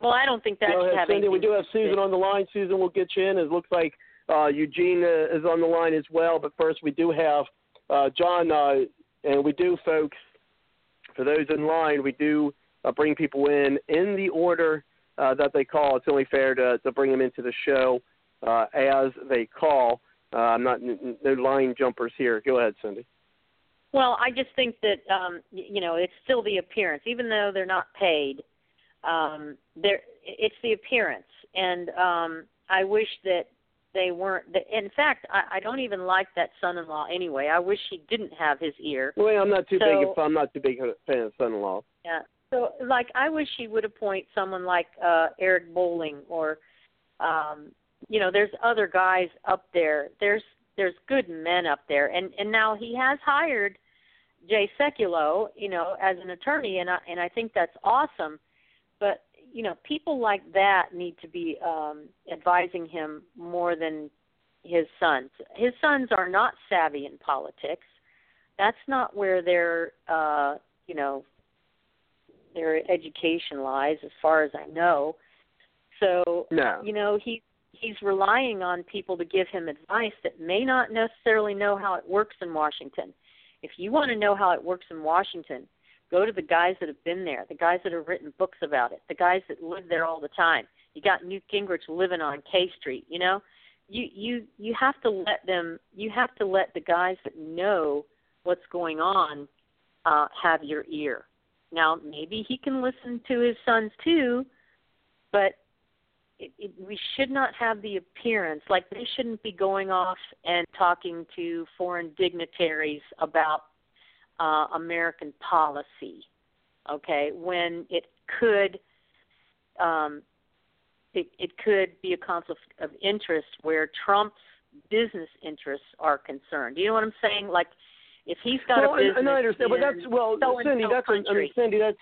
well i don't think that go should ahead, Cindy. We do have Susan on the line. Susan we'll get you in. It looks like uh, Eugene uh, is on the line as well. But first, we do have uh, John, uh, and we do, folks, for those in line, we do uh, bring people in in the order uh, that they call. It's only fair to, to bring them into the show uh, as they call. Uh, I'm not n- no line jumpers here. Go ahead, Cindy. Well, I just think that um, you know it's still the appearance, even though they're not paid. Um, there, it's the appearance, and um, I wish that they weren't. That, in fact, I, I don't even like that son-in-law anyway. I wish he didn't have his ear. Well, I'm not too So- big. If I'm not too big a fan of son-in-law. Yeah. So, like, I wish he would appoint someone like uh Eric Bolling or, um, you know, there's other guys up there. There's there's good men up there, and and now he has hired Jay Sekulow, you know, as an attorney, and I and I think that's awesome. But you know, people like that need to be um advising him more than his sons. His sons are not savvy in politics. That's not where their uh, you know, their education lies as far as I know. So, No. you know, he he's relying on people to give him advice that may not necessarily know how it works in Washington. If you want to know how it works in Washington, go to the guys that have been there, the guys that have written books about it, the guys that live there all the time. You got Newt Gingrich living on K Street, you know? You you you have to let them you have to let the guys that know what's going on uh have your ear. Now, maybe he can listen to his sons too, but it, it, we should not have the appearance like they shouldn't be going off and talking to foreign dignitaries about uh, American policy. Okay, when it could um, it, it could be a conflict of interest where Trump's business interests are concerned. You know what I'm saying? Like if he's got well, a business, and, I understand, but that's well, Cindy. That's I mean. Cindy. That's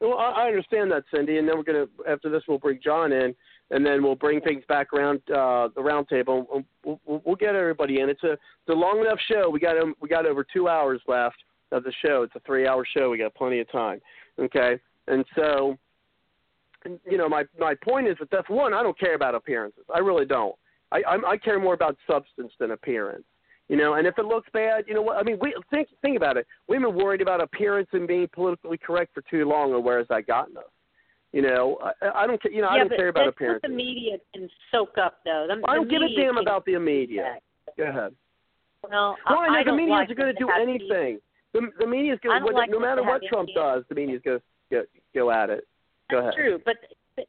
well, I, I understand that, Cindy. And then we're gonna after this, we'll bring John in, and then we'll bring things back around uh, the round table. We'll, we'll, we'll get everybody in. It's a it's a long enough show. We got um, we got over two hours left of the show. It's a three hour show. We got plenty of time. Okay, and so you know, my my point is that that's one. I don't care about appearances. I really don't. I I'm, I care more about substance than appearance. You know, and if it looks bad, you know what? I mean, we think think about it. We've been worried about appearance and being politically correct for too long, and where has that gotten us? You know, I, I don't care. You know, I don't care about what the media can soak up, though. The, I don't give a media damn about the media. Go ahead. Well, Well, I, I know I the media like are going to do anything. The the media's I going to like no matter what Trump any- does, the media's going to go, go at it. Go That's ahead. true, but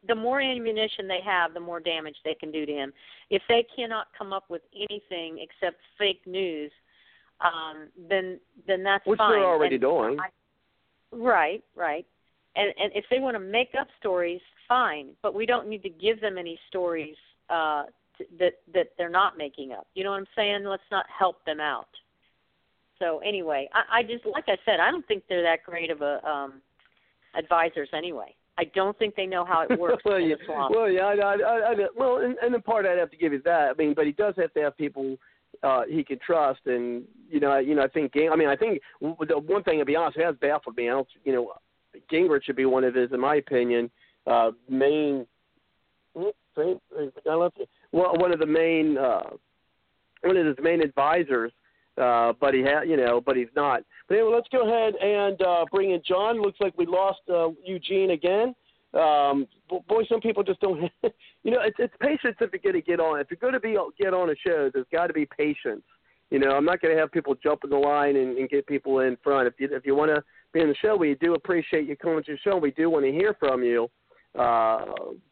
the more ammunition they have, the more damage they can do to him. If they cannot come up with anything except fake news, um, then then that's Which fine. they're already And doing. I- right, right. And and if they want to make up stories, fine. But we don't need to give them any stories uh, t- that that they're not making up. You know what I'm saying? Let's not help them out. So anyway, I, I just like I said, I don't think they're that great of a um, advisors anyway. I don't think they know how it works well, in yeah, the swamp. well, yeah, I, I, I, I, well, and, and in part I'd have to give you that. I mean, but he does have to have people uh, he can trust. And you know, you know, I think Ging- I mean, I think the one thing to be honest, it has baffled me. I don't, you know, Gingrich should be one of his, in my opinion, uh, main. Well, one of the main, uh, one of his main advisors, uh, but he had, you know, but he's not. But anyway, let's go ahead and uh, bring in John. Looks like we lost uh, Eugene again. Um, boy, some people just don't. you know, it's, it's patience if you're going to get on. If you're going to be get on a show, there's got to be patience. You know, I'm not going to have people jump in the line and, and get people in front. If you if you want to be in the show, we do appreciate you coming to the show. We do want to hear from you. Uh,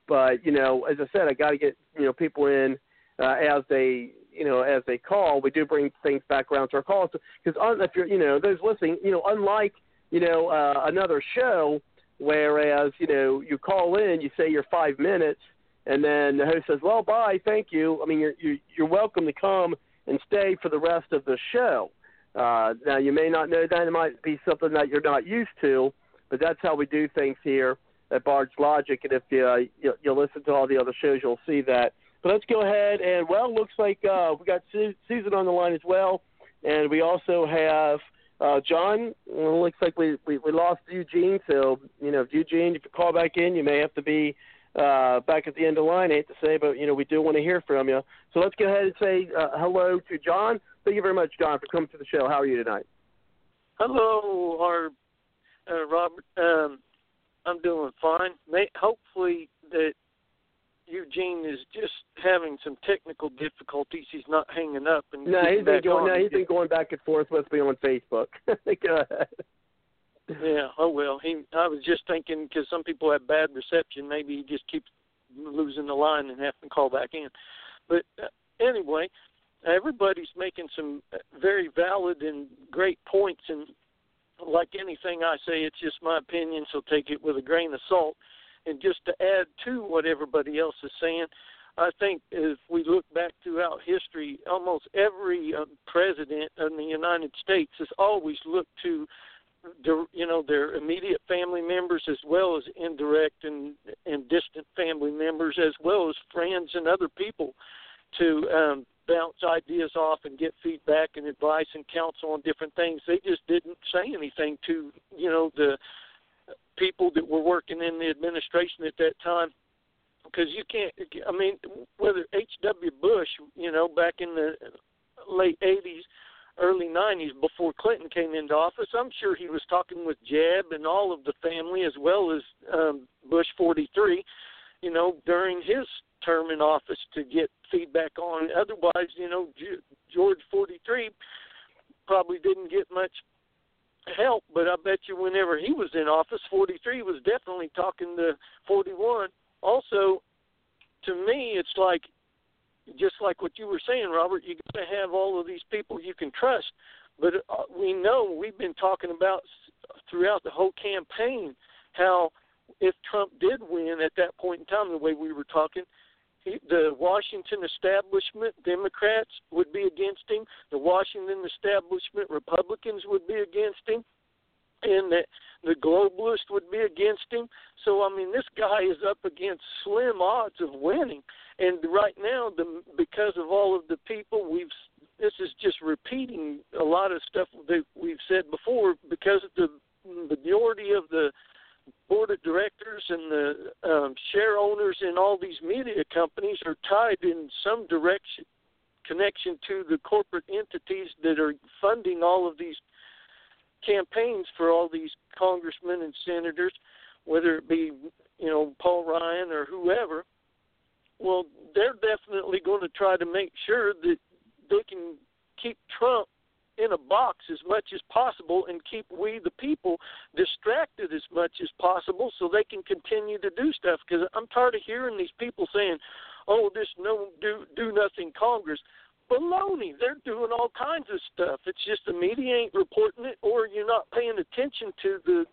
but you know, as I said, I got to get you know people in uh, as they you know as they call. We do bring things back around to our calls because if you're you know those listening, you know, unlike you know uh, another show Whereas, you know, you call in, you say you're five minutes, and then the host says, "Well, bye, thank you." I mean, you're you're, you're welcome to come and stay for the rest of the show. Uh, now, you may not know that it might be something that you're not used to, but that's how we do things here at Bard's Logic. And if you, uh, you you listen to all the other shows, you'll see that. But let's go ahead and well, looks like uh, we got Susan on the line as well, and we also have uh, John, well, looks like we, we we lost Eugene. So you know, Eugene, if you call back in, you may have to be uh, back at the end of line. Hate to say, but you know, we do want to hear from you. So let's go ahead and say uh, hello to John. Thank you very much, John, for coming to the show. How are you tonight? Hello, our uh, Robert. Um, I'm doing fine. May, hopefully that Eugene is just having some technical difficulties. He's not hanging up. And no, he's been going. No, he's been going back and forth with me on Facebook. Go ahead. Yeah. Oh well. He. I was just thinking because some people have bad reception. Maybe he just keeps losing the line and having to call back in. But uh, anyway, everybody's making some very valid and great points. And like anything I say, it's just my opinion. So take it with a grain of salt. And just to add to what everybody else is saying, I think if we look back throughout history, almost every uh, president in the United States has always looked to, you know, their immediate family members as well as indirect and and distant family members, as well as friends and other people, to um, bounce ideas off and get feedback and advice and counsel on different things. They just didn't say anything to, you know, the people that were working in the administration at that time because you can't i mean whether hw bush you know back in the late 80s early 90s before clinton came into office i'm sure he was talking with jeb and all of the family as well as um bush 43 you know during his term in office to get feedback on. Otherwise you know george 43 probably didn't get much help, but I bet you whenever he was in office, 43 was definitely talking to 41. Also, to me, it's like just like what you were saying, Robert. You got to have all of these people you can trust. But uh, we know we've been talking about throughout the whole campaign how if Trump did win at that point in time, the way we were talking, the Washington establishment Democrats would be against him. The Washington establishment Republicans would be against him, and that the globalists would be against him. So I mean, this guy is up against slim odds of winning. And right now, the because of all of the people we've this is just repeating a lot of stuff that we've said before because of the majority of the board of directors and the um, share owners in all these media companies are tied in some direction connection to the corporate entities that are funding all of these campaigns for all these congressmen and senators, whether it be you know Paul Ryan or whoever. Well, they're definitely going to try to make sure that they can keep Trump in a box as much as possible and keep we the people distracted as much as possible so they can continue to do stuff. Because i'm tired of hearing these people saying oh this no do do nothing congress. Baloney they're doing all kinds of stuff. It's just the media ain't reporting it or you're not paying attention to the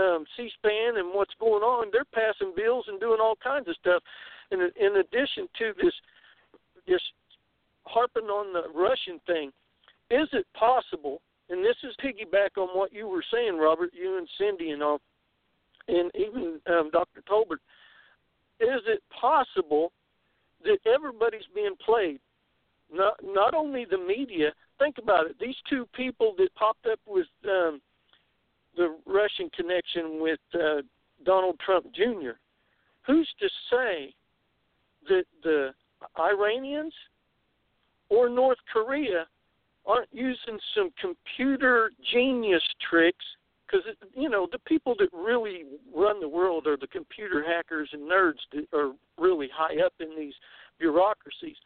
um c-span and what's going on. They're passing bills and doing all kinds of stuff. In in addition to this this harping on the russian thing is it possible, and this is piggyback on what you were saying, Robert, you and Cindy and all, and even um, Dr. Tolbert, is it possible that everybody's being played? not not only the media. Think about it. These two people that popped up with um, the Russian connection with uh, Donald Trump Jr. Who's to say that the Iranians or North Korea aren't using some computer genius tricks because you know the people that really run the world are the computer hackers and nerds that are really high up in these bureaucracies.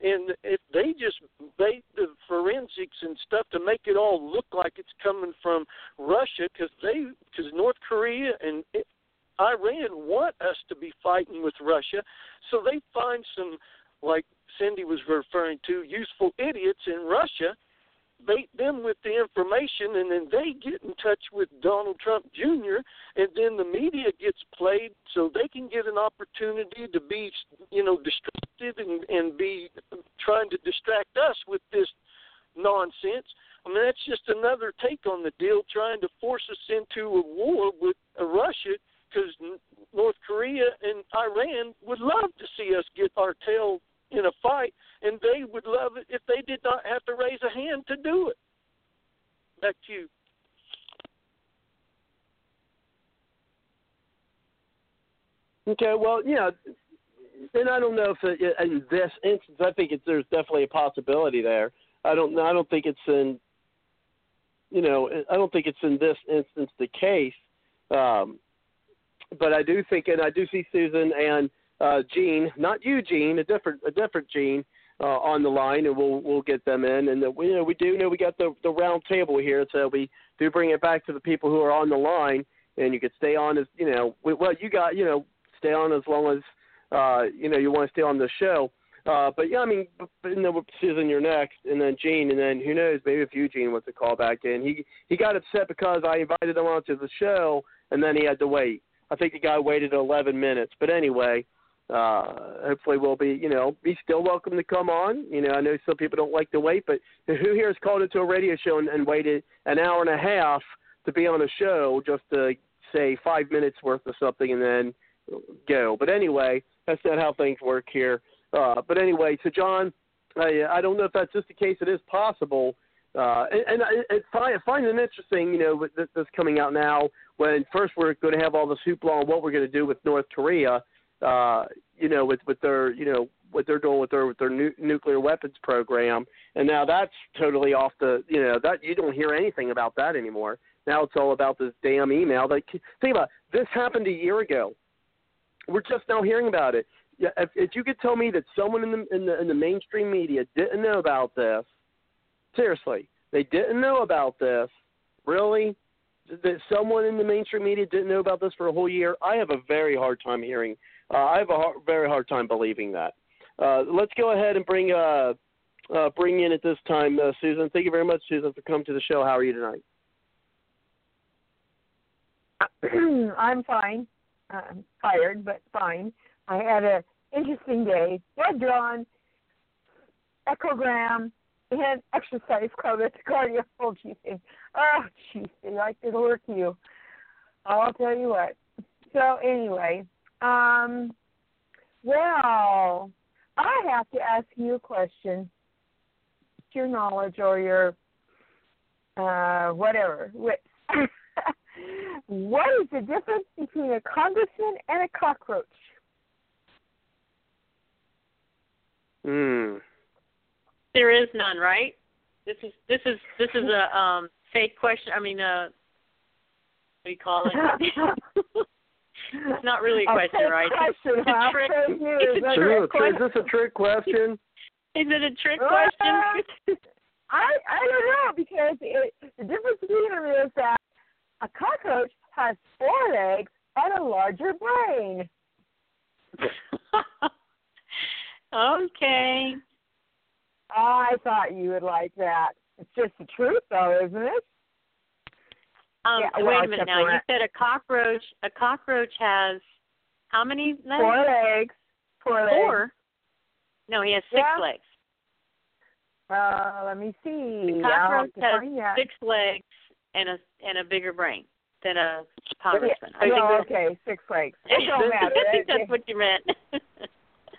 And if they just bait the forensics and stuff to make it all look like it's coming from Russia because they because North Korea and Iran want us to be fighting with Russia so they find some like Cindy was referring to useful idiots in Russia bait them with the information and then they get in touch with Donald Trump Jr. and then the media gets played so they can get an opportunity to be you know distracted and and be trying to distract us with this nonsense. I mean that's just another take on the deal trying to force us into a war with uh, Russia because North Korea and Iran would love to see us get our tail in a fight, and they would love it if they did not have to raise a hand to do it. Back to you. Okay, well, yeah, and I don't know if it, in this instance, I think it's, there's definitely a possibility there. I don't, I don't think it's in, you know, I don't think it's in this instance the case. Um, but I do think, and I do see Susan and uh, Gene, not you, Gene, a different a different Gene uh, on the line, and we'll we'll get them in. And uh, we you know we do know we got the the round table here, so we do bring it back to the people who are on the line, and you could stay on as you know We, well you got you know stay on as long as uh, you know you want to stay on the show. Uh, but yeah, I mean, you know, Susan, you're next, and then Gene, and then who knows, maybe if Eugene wants to call back in. He he got upset because I invited him onto the show, and then he had to wait. I think the guy waited 11 minutes, but anyway, hopefully we'll be, you know, be still welcome to come on. You know, I know some people don't like to wait, but who here has called into a radio show and, and waited an hour and a half to be on a show just to say five minutes worth of something and then go? But anyway, that's not how things work here. Uh, but anyway, so John, I, I don't know if that's just the case. It is possible. Uh, and, and I, I find it interesting, you know, this coming out now. When first we're going to have all this hoopla on what we're going to do with North Korea, uh, you know, with with their you know what they're doing with their with their nu- nuclear weapons program, and now that's totally off the you know that you don't hear anything about that anymore. Now it's all about this damn email. That think about it, this happened a year ago. We're just now hearing about it. Yeah, if, if you could tell me that someone in the in the in the mainstream media didn't know about this, seriously, they didn't know about this. Really, that someone in the mainstream media didn't know about this for a whole year. I have a very hard time hearing uh, I have a hard, very hard time believing that. Uh, let's go ahead and bring uh, uh, bring in at this time uh, Susan. Thank you very much, Susan, for coming to the show. How are you tonight? I'm fine. I'm tired, but fine. I had an interesting day. Blood drawn, echogram, and exercise credit cardio. Oh. Oh, geez. They like to work you. I'll tell you what. So, anyway, um, well, I have to ask you a question. Your knowledge or your uh, whatever. what is the difference between a congressman and a cockroach? Hmm. There is none, right? This is this is this is a um fake question. I mean, uh, what do you call it? It's not really a question, a right? Question, it's a trick. It's a True. trick Is this a trick question? Is it a trick Uh, question? I I don't know because it, the difference between them is that a cockroach has four legs and a larger brain. okay. I thought you would like that. It's just the truth, though, isn't it? Um, Yeah, wait a minute now. You said a cockroach. A cockroach has how many legs? Four legs. Four legs. Four. No, he has six Yeah. legs. Uh, let me see. The I'll cockroach has six legs and a and a bigger brain than a congressman. I Yeah, think oh, that's- okay, six legs. It don't matter. I think that's what you meant.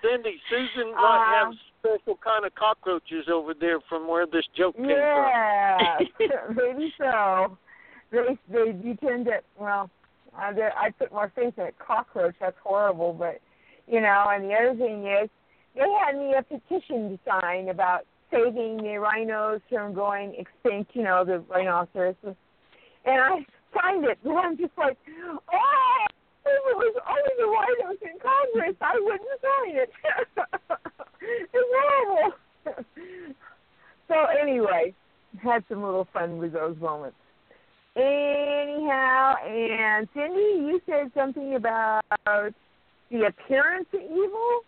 Cindy, Susan might Uh, have special kind of cockroaches over there from where this joke came from. Yeah, maybe so. They they do tend well, I I put more faith in a cockroach. That's horrible, but you know. And the other thing is, they had me a petition to sign about saving the rhinos from going extinct. You know, the rhinoceroses, and I signed it. And I'm just like, oh, if it was only the rhinos in Congress, I wouldn't sign it. it's horrible. so anyway, had some little fun with those moments. Anyhow, and Cindy, you said something about the appearance of evil.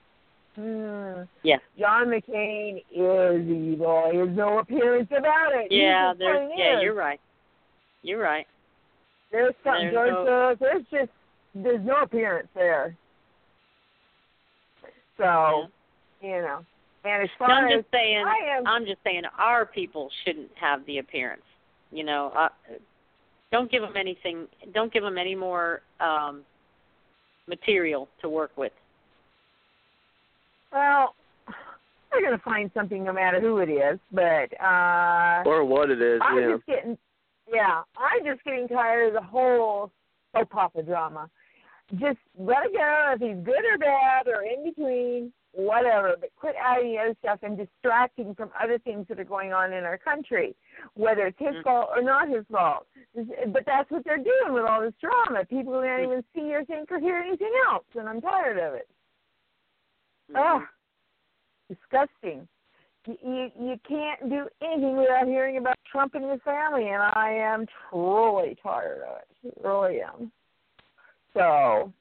Hmm. Yes. John McCain is evil. There's no appearance about it. Yeah, there's yeah, is. you're right. You're right. There's something. There's no- uh, there's just there's no appearance there. So, you know, and as far I'm as just saying. I am, I'm just saying our people shouldn't have the appearance. You know, uh, don't give them anything. Don't give them any more um material to work with. well, they're going to find something no matter who it is. But uh Or what it is, I'm yeah. just getting, yeah, I'm just getting tired of the whole soap opera drama. Just let it go. If he's good or bad or in between, whatever. But quit adding the other stuff and distracting from other things that are going on in our country, whether it's his Mm. fault or not his fault. But that's what they're doing with all this drama. People who don't even see or think or hear anything else, and I'm tired of it. Mm-hmm. Oh, disgusting. You, you you can't do anything without hearing about Trump and his family, and I am truly tired of it. Really am. So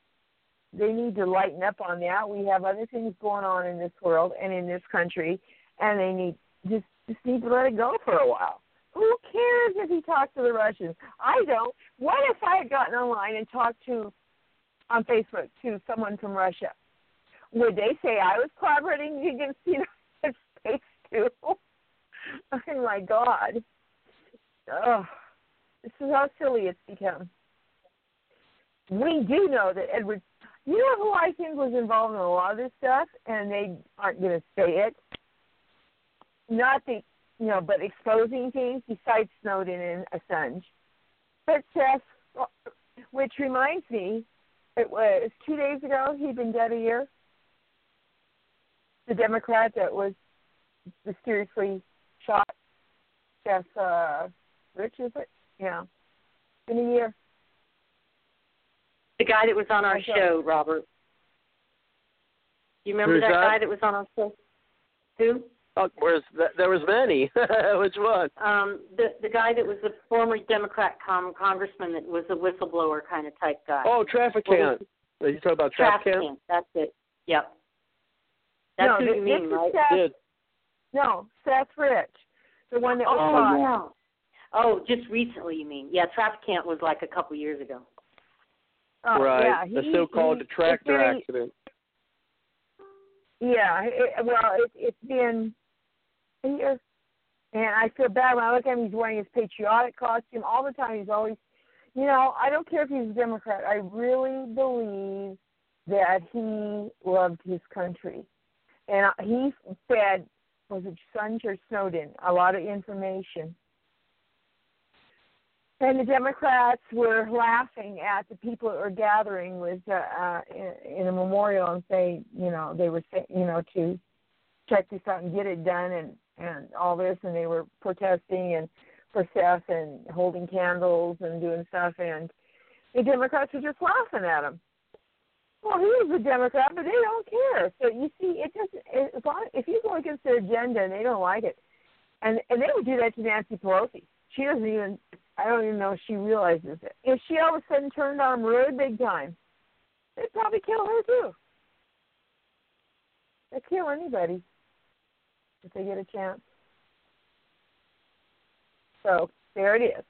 they need to lighten up on that. We have other things going on in this world and in this country, and they need just just need to let it go for a while. Who cares if he talks to the Russians? I don't. What if I had gotten online and talked to on Facebook to someone from Russia? would they say I was collaborating against the United States too? oh my God. Oh, this is how silly it's become. We do know that Edward. You know who I think was involved in a lot of this stuff, and they aren't going to say it. Not the, you know, but exposing things besides Snowden and Assange. But Seth, which reminds me, it was two days ago. He'd been dead a year the Democrat that was mysteriously shot. Jeff uh, Rich, is it? Yeah. In a year. The guy that was on our Okay. show, Robert. You remember that, that? guy that was on our show? Who? Oh, where's th- there was many. Which one? Um, the the guy that was the former Democrat com- congressman that was a whistleblower kind of type guy. Oh, traffic What was. Are you talking about traffic count? Traficant. That's it. Yep. That's no, who this, you mean, right? Seth, Good. No, Seth Rich, the one that was Oh shot. yeah. Oh, just recently, you mean? Yeah, Traficant was like a couple years ago. Oh, right. Yeah, the he- so-called he- tractor very- accident. Yeah, it, well, it, it's been a year, and I feel bad when I look at him. He's wearing his patriotic costume all the time. He's always, you know, I don't care if he's a Democrat. I really believe that he loved his country, and uh, he fed was it Sunge or Snowden a lot of information. And the Democrats were laughing at the people that were gathering with uh, uh, in, in a memorial and say, you know, they were saying, you know, to check this out and get it done and and all this, and they were protesting and for Seth and holding candles and doing stuff, and the Democrats were just laughing at him. Well, he was a Democrat, but they don't care. So you see, it doesn't. As if you go against their agenda and they don't like it, and and they would do that to Nancy Pelosi. She doesn't even. I don't even know if she realizes it. If she all of a sudden turned on him really big time, they'd probably kill her too. They'd kill anybody if they get a chance. So there it is.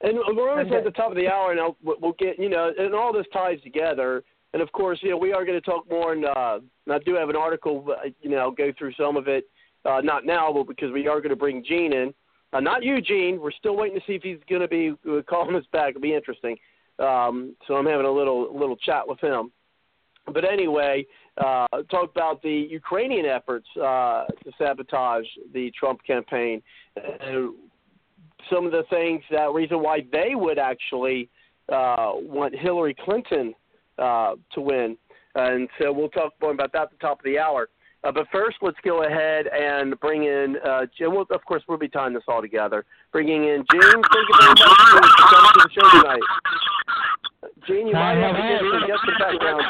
And we're almost at the top of the hour, and I'll, we'll get you know, and all this ties together. And of course, you know, we are going to talk more, and, uh, and I do have an article. You know, I'll go through some of it, uh, not now, but because we are going to bring Gene in. Uh, not you, Gene. We're still waiting to see if he's going to be uh, calling us back. It'll be interesting. Um, so I'm having a little little chat with him. but anyway, uh, talk about the Ukrainian efforts uh, to sabotage the Trump campaign. And some of the things that reason why they would actually uh, want Hillary Clinton uh, to win. And so we'll talk more about that at the top of the hour. Uh, but first, let's go ahead and bring in uh, Jim. Well, of course, we'll be tying this all together. Bringing in Gene. Thank you very much for coming to the show tonight. Gene, you might have to get some the background.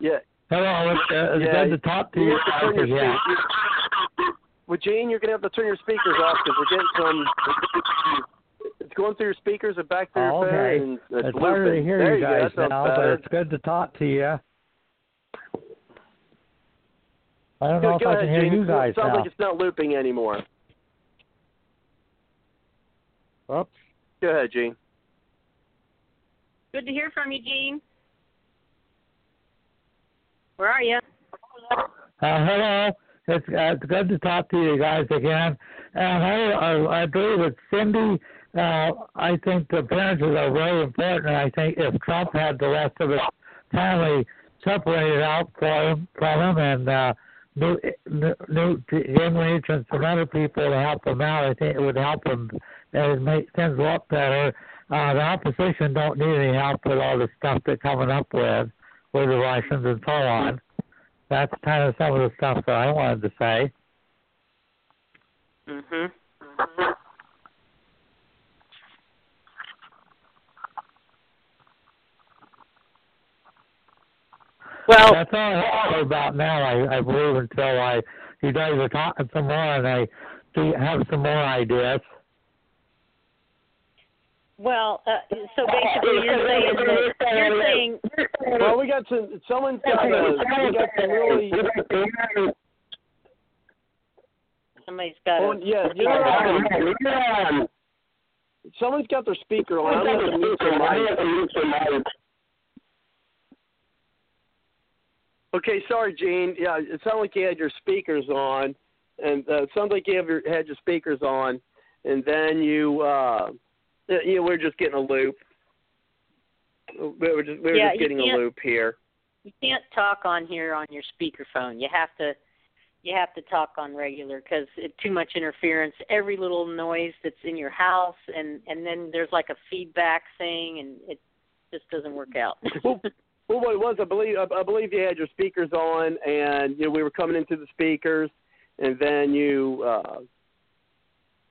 Yeah. Hello, it's, uh, it's Yeah, good to talk to You you. to Yeah. speak- Well, Gene, you're gonna have to turn your speakers off because we're getting some. It's going through your speakers and back through your Okay. phone. And it's, It's harder to hear there you guys That sounds now, but it's good to talk to you. I don't know Go, if go I ahead, can hear Gene. you guys it sounds now. like it's not looping anymore. Oops. Go ahead, Gene. Good to hear from you, Gene. Where are you? Uh, hello. It's, uh, it's good to talk to you guys again. And I, I, I agree with Cindy. Uh, I think the appearances are very important. I think if Trump had the rest of his family separated out for him, from him and uh, Newt, Newt Gingrich and some other people to help him out, I think it would help him and make things look better. Uh, the opposition don't need any help with all the stuff they're coming up with, with the Russians and so on that's kind of some of the stuff that I wanted to say. Mhm. Well, That's all I know about now. I, I believe until I you guys are talking some more and I do have some more ideas. well. Uh, so basically, you're saying that you're saying Well, we got some. Someone's got a. We got some really. somebody's got Oh, a. yeah, you know, someone's got their speaker on. I'm going to mute their mic. Okay, sorry, Gene. Yeah, it sounded like you had your speakers on, and uh, it sounds like you have your, had your speakers on, and then you, uh, you know, we're just getting a loop. We were just, we were Yeah, just getting a loop here. You can't talk on here on your speakerphone. You have to. You have to talk on regular because it's too much interference. Every little noise that's in your house, and and then there's like a feedback thing, and it just doesn't work out. Well, Well, what it was, I believe, I, I believe you had your speakers on, and you know we were coming into the speakers, and then you, uh,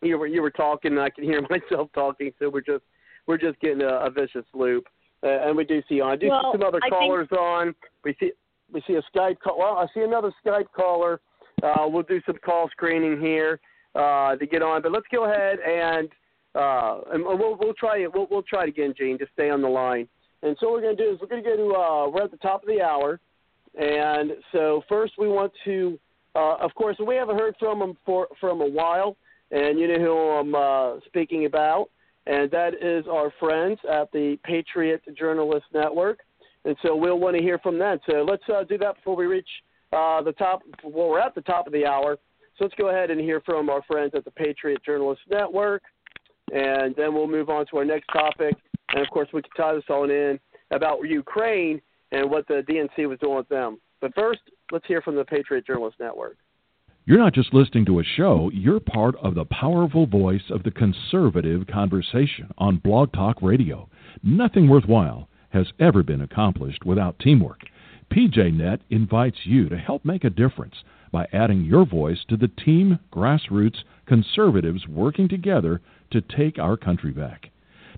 you were you were talking, and I could hear myself talking, so we're just we're just getting a, a vicious loop, uh, and we do see on. I do Well, see some other I think- callers on. We see we see a Skype call. Well, I see another Skype caller. Uh, we'll do some call screening here uh, to get on, but let's go ahead and uh, and we'll we'll try it. We'll we'll try it again, Gene. Just stay on the line. And so what we're going to do is we're going to go to uh, we're at the top of the hour, and so first we want to, uh, of course, we haven't heard from him for from a while, and you know who I'm uh, speaking about, and that is our friends at the Patriot Journalist Network, and so we'll want to hear from them. So let's uh, do that before we reach uh, the top. Well, we're at the top of the hour, so let's go ahead and hear from our friends at the Patriot Journalist Network, and then we'll move on to our next topic. And of course, we can tie this all in about Ukraine and what the DNC was doing with them. But first, let's hear from the Patriot Journalist Network. You're not just listening to a show, you're part of the powerful voice of the conservative conversation on Blog Talk Radio. Nothing worthwhile has ever been accomplished without teamwork. PJNet invites you to help make a difference by adding your voice to the team grassroots conservatives working together to take our country back.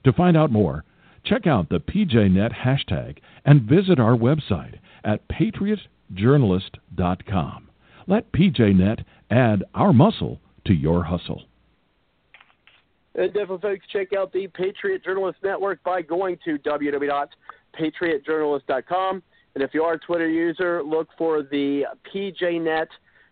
To find out more, check out the PJNet hashtag and visit our website at patriotjournalist.com. Let PJNet add our muscle to your hustle. And definitely, folks, check out the Patriot Journalist Network by going to www.patriotjournalist.com. And if you are a Twitter user, look for the PJNet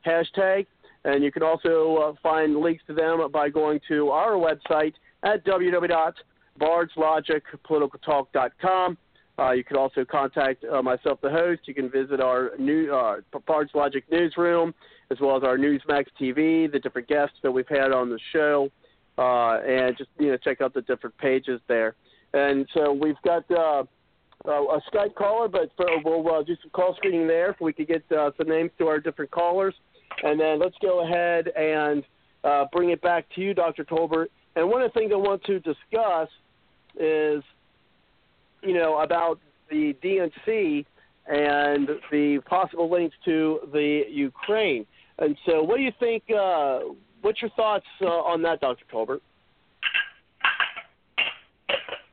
hashtag. And you can also uh, find links to them by going to our website at www.bardslogicpoliticaltalk.com. Uh, you can also contact uh, myself, the host. You can visit our new uh, Bard's Logic newsroom, as well as our Newsmax TV, the different guests that we've had on the show, uh, and just you know check out the different pages there. And so we've got uh, a Skype caller, but for, we'll uh, do some call screening there if we could get some names to our different callers. And then let's go ahead and uh, bring it back to you, Dr. Tolbert. And one of the things I want to discuss is, you know, about the DNC and the possible links to the Ukraine. And so, what do you think? Uh, what's your thoughts uh, on that, Dr. Tolbert?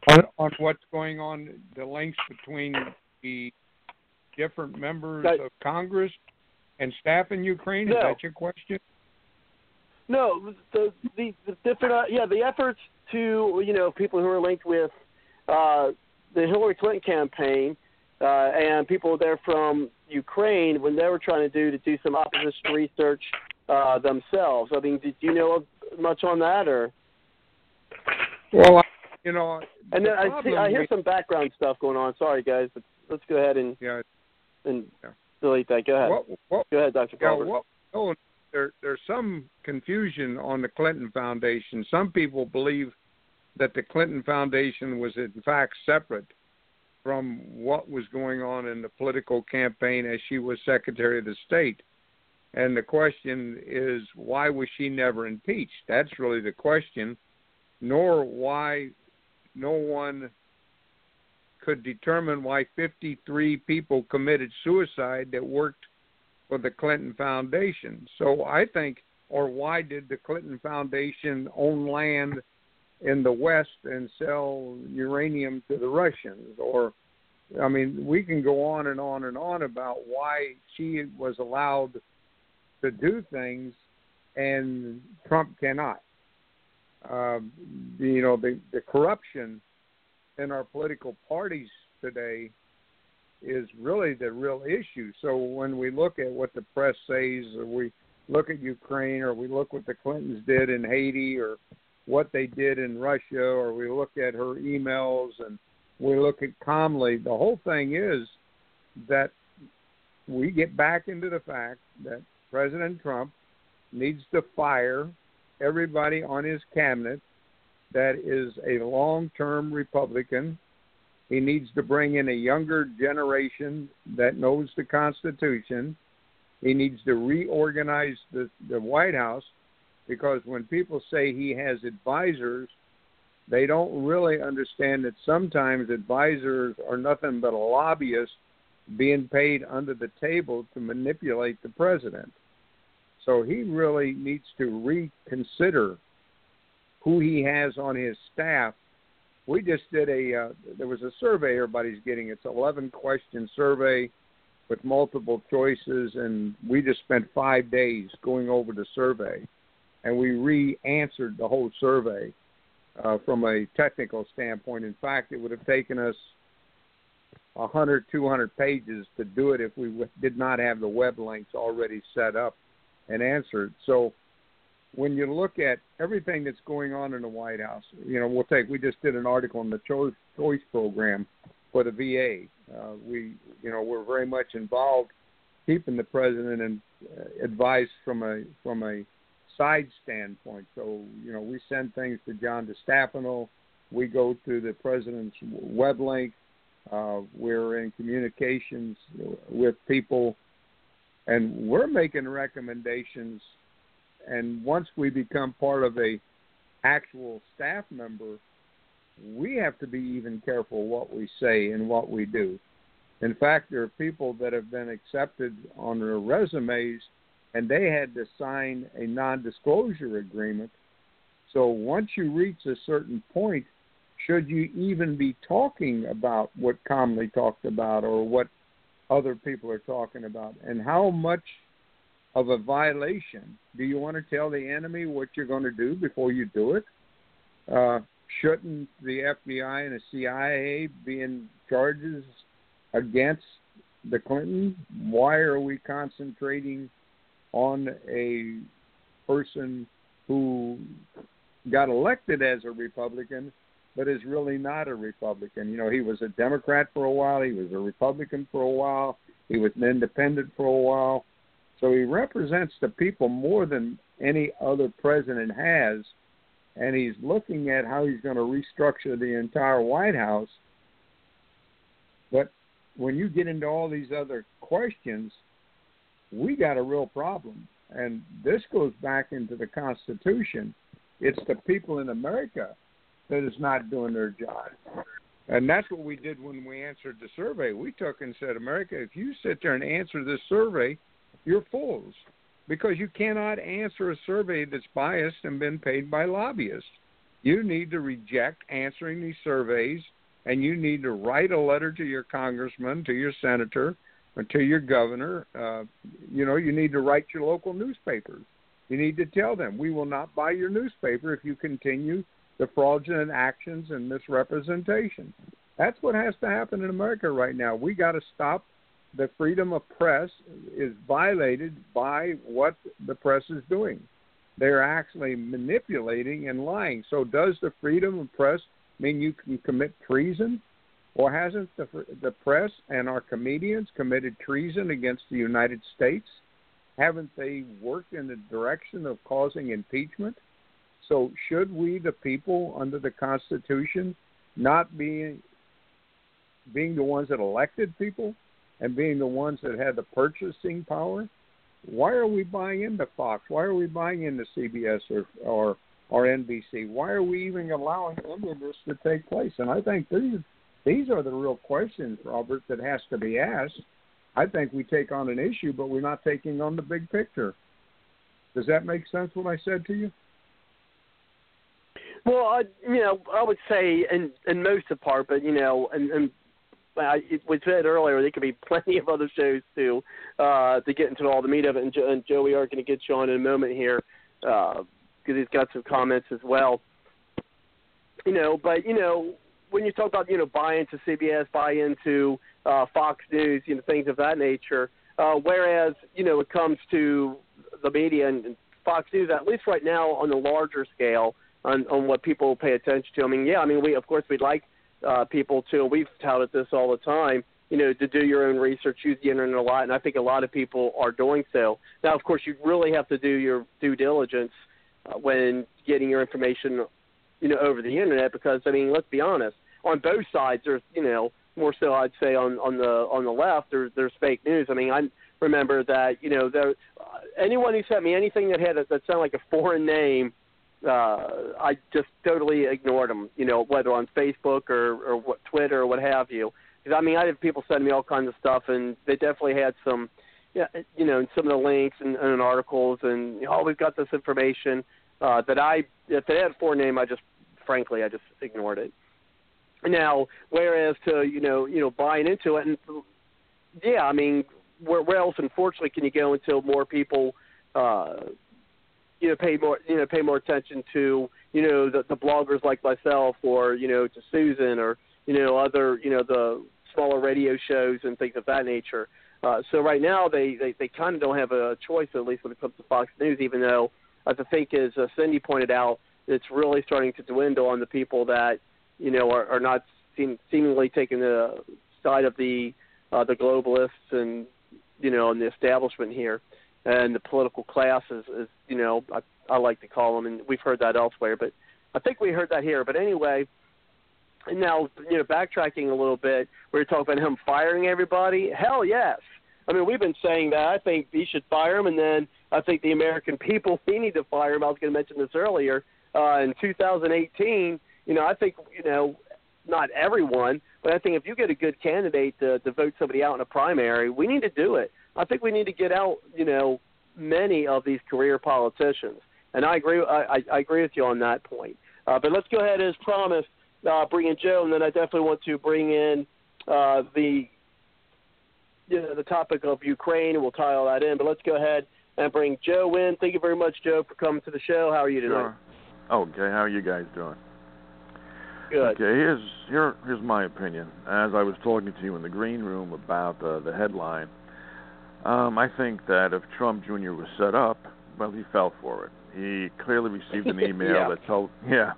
On, on what's going on, the links between the different members That- of Congress and staff in Ukraine? Is No. that your question? No, the the, the different uh, yeah the efforts to you know people who are linked with uh, the Hillary Clinton campaign uh, and people there from Ukraine when they were trying to do to do some opposition research uh, themselves. I mean, did you know much on that or? Well, I- you know, And the I see I hear some background stuff going on. Sorry guys, but let's go ahead and yeah, and Yeah. Delete that. Go ahead. what, what, Go ahead, Dr. yeah, what, oh, no, there, there's some confusion on the Clinton Foundation. Some people believe that the Clinton Foundation was in fact separate from what was going on in the political campaign as she was Secretary of the State. And the question is, why was she never impeached? That's really the question, nor why no one could determine why 53 people committed suicide that worked for the Clinton Foundation. So I think, or why did the Clinton Foundation own land in the West and sell uranium to the Russians? Or, I mean, we can go on and on and on about why she was allowed to do things and Trump cannot. Um, you know, the, the corruption in our political parties today is really the real issue. So when we look at what the press says, or we look at Ukraine, or we look what the Clintons did in Haiti, or what they did in Russia, or we look at her emails, and we look at Comey, the whole thing is that we get back into the fact that President Trump needs to fire everybody on his cabinet that is a long term Republican. He needs to bring in a younger generation that knows the Constitution. He needs to reorganize the, the White House because when people say he has advisors, they don't really understand that sometimes advisors are nothing but a lobbyist being paid under the table to manipulate the president. So he really needs to reconsider who he has on his staff. We just did a uh, there was a survey everybody's getting. It's 11 question survey with multiple choices, and we just spent five days going over the survey, and we re-answered the whole survey uh, from a technical standpoint. In fact, it would have taken us 100, 200 pages to do it if we w- did not have the web links already set up and answered. So when you look at everything that's going on in the White House, you know, we'll take. We just did an article on the choice choice program for the VA. Uh, we, you know, we're very much involved keeping the president and uh, advice from a from a side standpoint. So you know, we send things to John DeStefano. We go to the president's web link. Uh, we're in communications with people, and we're making recommendations and once we become part of a actual staff member, we have to be even careful what we say and what we do. In fact, there are people that have been accepted on their resumes and they had to sign a non-disclosure agreement. So once you reach a certain point, should you even be talking about what Comey talked about or what other people are talking about and how much of a violation. Do you want to tell the enemy what you're going to do before you do it? Uh, shouldn't the FBI and the CIA be in charges against the Clinton? Why are we concentrating on a person who got elected as a Republican but is really not a Republican? You know, he was a Democrat for a while, he was a Republican for a while, he was an independent for a while. So he represents the people more than any other president has, and he's looking at how he's going to restructure the entire White House. But when you get into all these other questions, we got a real problem. And this goes back into the Constitution. It's the people in America that is not doing their job. And that's what we did when we answered the survey. We took and said, America, if you sit there and answer this survey, you're fools because you cannot answer a survey that's biased and been paid by lobbyists. You need to reject answering these surveys and you need to write a letter to your congressman, to your senator, or to your governor. Uh, you know, you need to write your local newspapers. You need to tell them we will not buy your newspaper if you continue the fraudulent actions and misrepresentation. That's what has to happen in America right now. We got to stop the freedom of press is violated by what the press is doing. They're actually manipulating and lying. So does the freedom of press mean you can commit treason? Or hasn't the, the press and our comedians committed treason against the United States? Haven't they worked in the direction of causing impeachment? So, should we, the people, under the Constitution, not be being the ones that elected people and being the ones that had the purchasing power? Why are we buying into Fox? Why are we buying into CBS or or or NBC? Why are we even allowing any of this to take place? And I think these these are the real questions, Robert, that has to be asked. I think we take on an issue, but we're not taking on the big picture. Does that make sense? What I said to you? Well, I, you know, I would say in in most of part, but you know, and I, was said earlier, there could be plenty of other shows too uh, to get into all the meat of it. And, jo- and Joe, we are going to get you on in a moment here because uh, he's got some comments as well. You know, but you know, when you talk about you know buy into CBS, buy into uh, Fox News, you know things of that nature. Uh, whereas you know it comes to the media and Fox News, at least right now on the larger scale, on on what people pay attention to. I mean, yeah, I mean we of course we'd like uh, people to. We've touted this all the time. You know, to do your own research, use the internet a lot, and I think a lot of people are doing so. Now, of course, you really have to do your due diligence uh, when getting your information, you know, over the internet, because I mean, let's be honest, on both sides, there's you know more so I'd say on on the on the left, there's there's fake news. I mean, I remember that you know there uh, anyone who sent me anything that had a, that sounded like a foreign name uh, I just totally ignored them. You know, whether on Facebook or or what Twitter or what have you. Because I mean, I had people send me all kinds of stuff, and they definitely had some, yeah, you know, some of the links and, and articles, and oh, we've got this information uh, that I, if they had a foreign name, I just, frankly, I just ignored it. Now, whereas to you know, you know, buying into it, and yeah, I mean, where, where else, unfortunately, can you go until more people uh, you know pay more you know pay more attention to you know the, the bloggers like myself or you know to Susan or you know other you know the smaller radio shows and things of that nature. Uh, so right now they they, they kind of don't have a choice at least when it comes to Fox News, even though as I think as uh, Cindy pointed out, it's really starting to dwindle on the people that you know are, are not seem, seemingly taking the side of the uh, the globalists and you know and the establishment here and the political class is, is you know I, I like to call them, and we've heard that elsewhere, but I think we heard that here. But anyway, now you know backtracking a little bit, we were talking about him firing everybody. Hell yes. I mean, we've been saying that. I think he should fire him, and then I think the American people we need to fire him. I was going to mention this earlier. Uh, in 2018, you know, I think you know, not everyone, but I think if you get a good candidate to, to vote somebody out in a primary, we need to do it. I think we need to get out, you know, many of these career politicians. And I agree. I, I agree with you on that point. Uh, but let's go ahead as promised, uh, bring in Joe, and then I definitely want to bring in uh, the you know, the topic of Ukraine, and we'll tie all that in. But let's go ahead and bring Joe in. Thank you very much, Joe, for coming to the show. How are you tonight? Sure. Okay, how are you guys doing? Good. Okay, here's here here's my opinion. As I was talking to you in the green room about uh, the headline um, I think that if Trump Jr. was set up, well, he fell for it. He clearly received an email yeah. that told, yeah,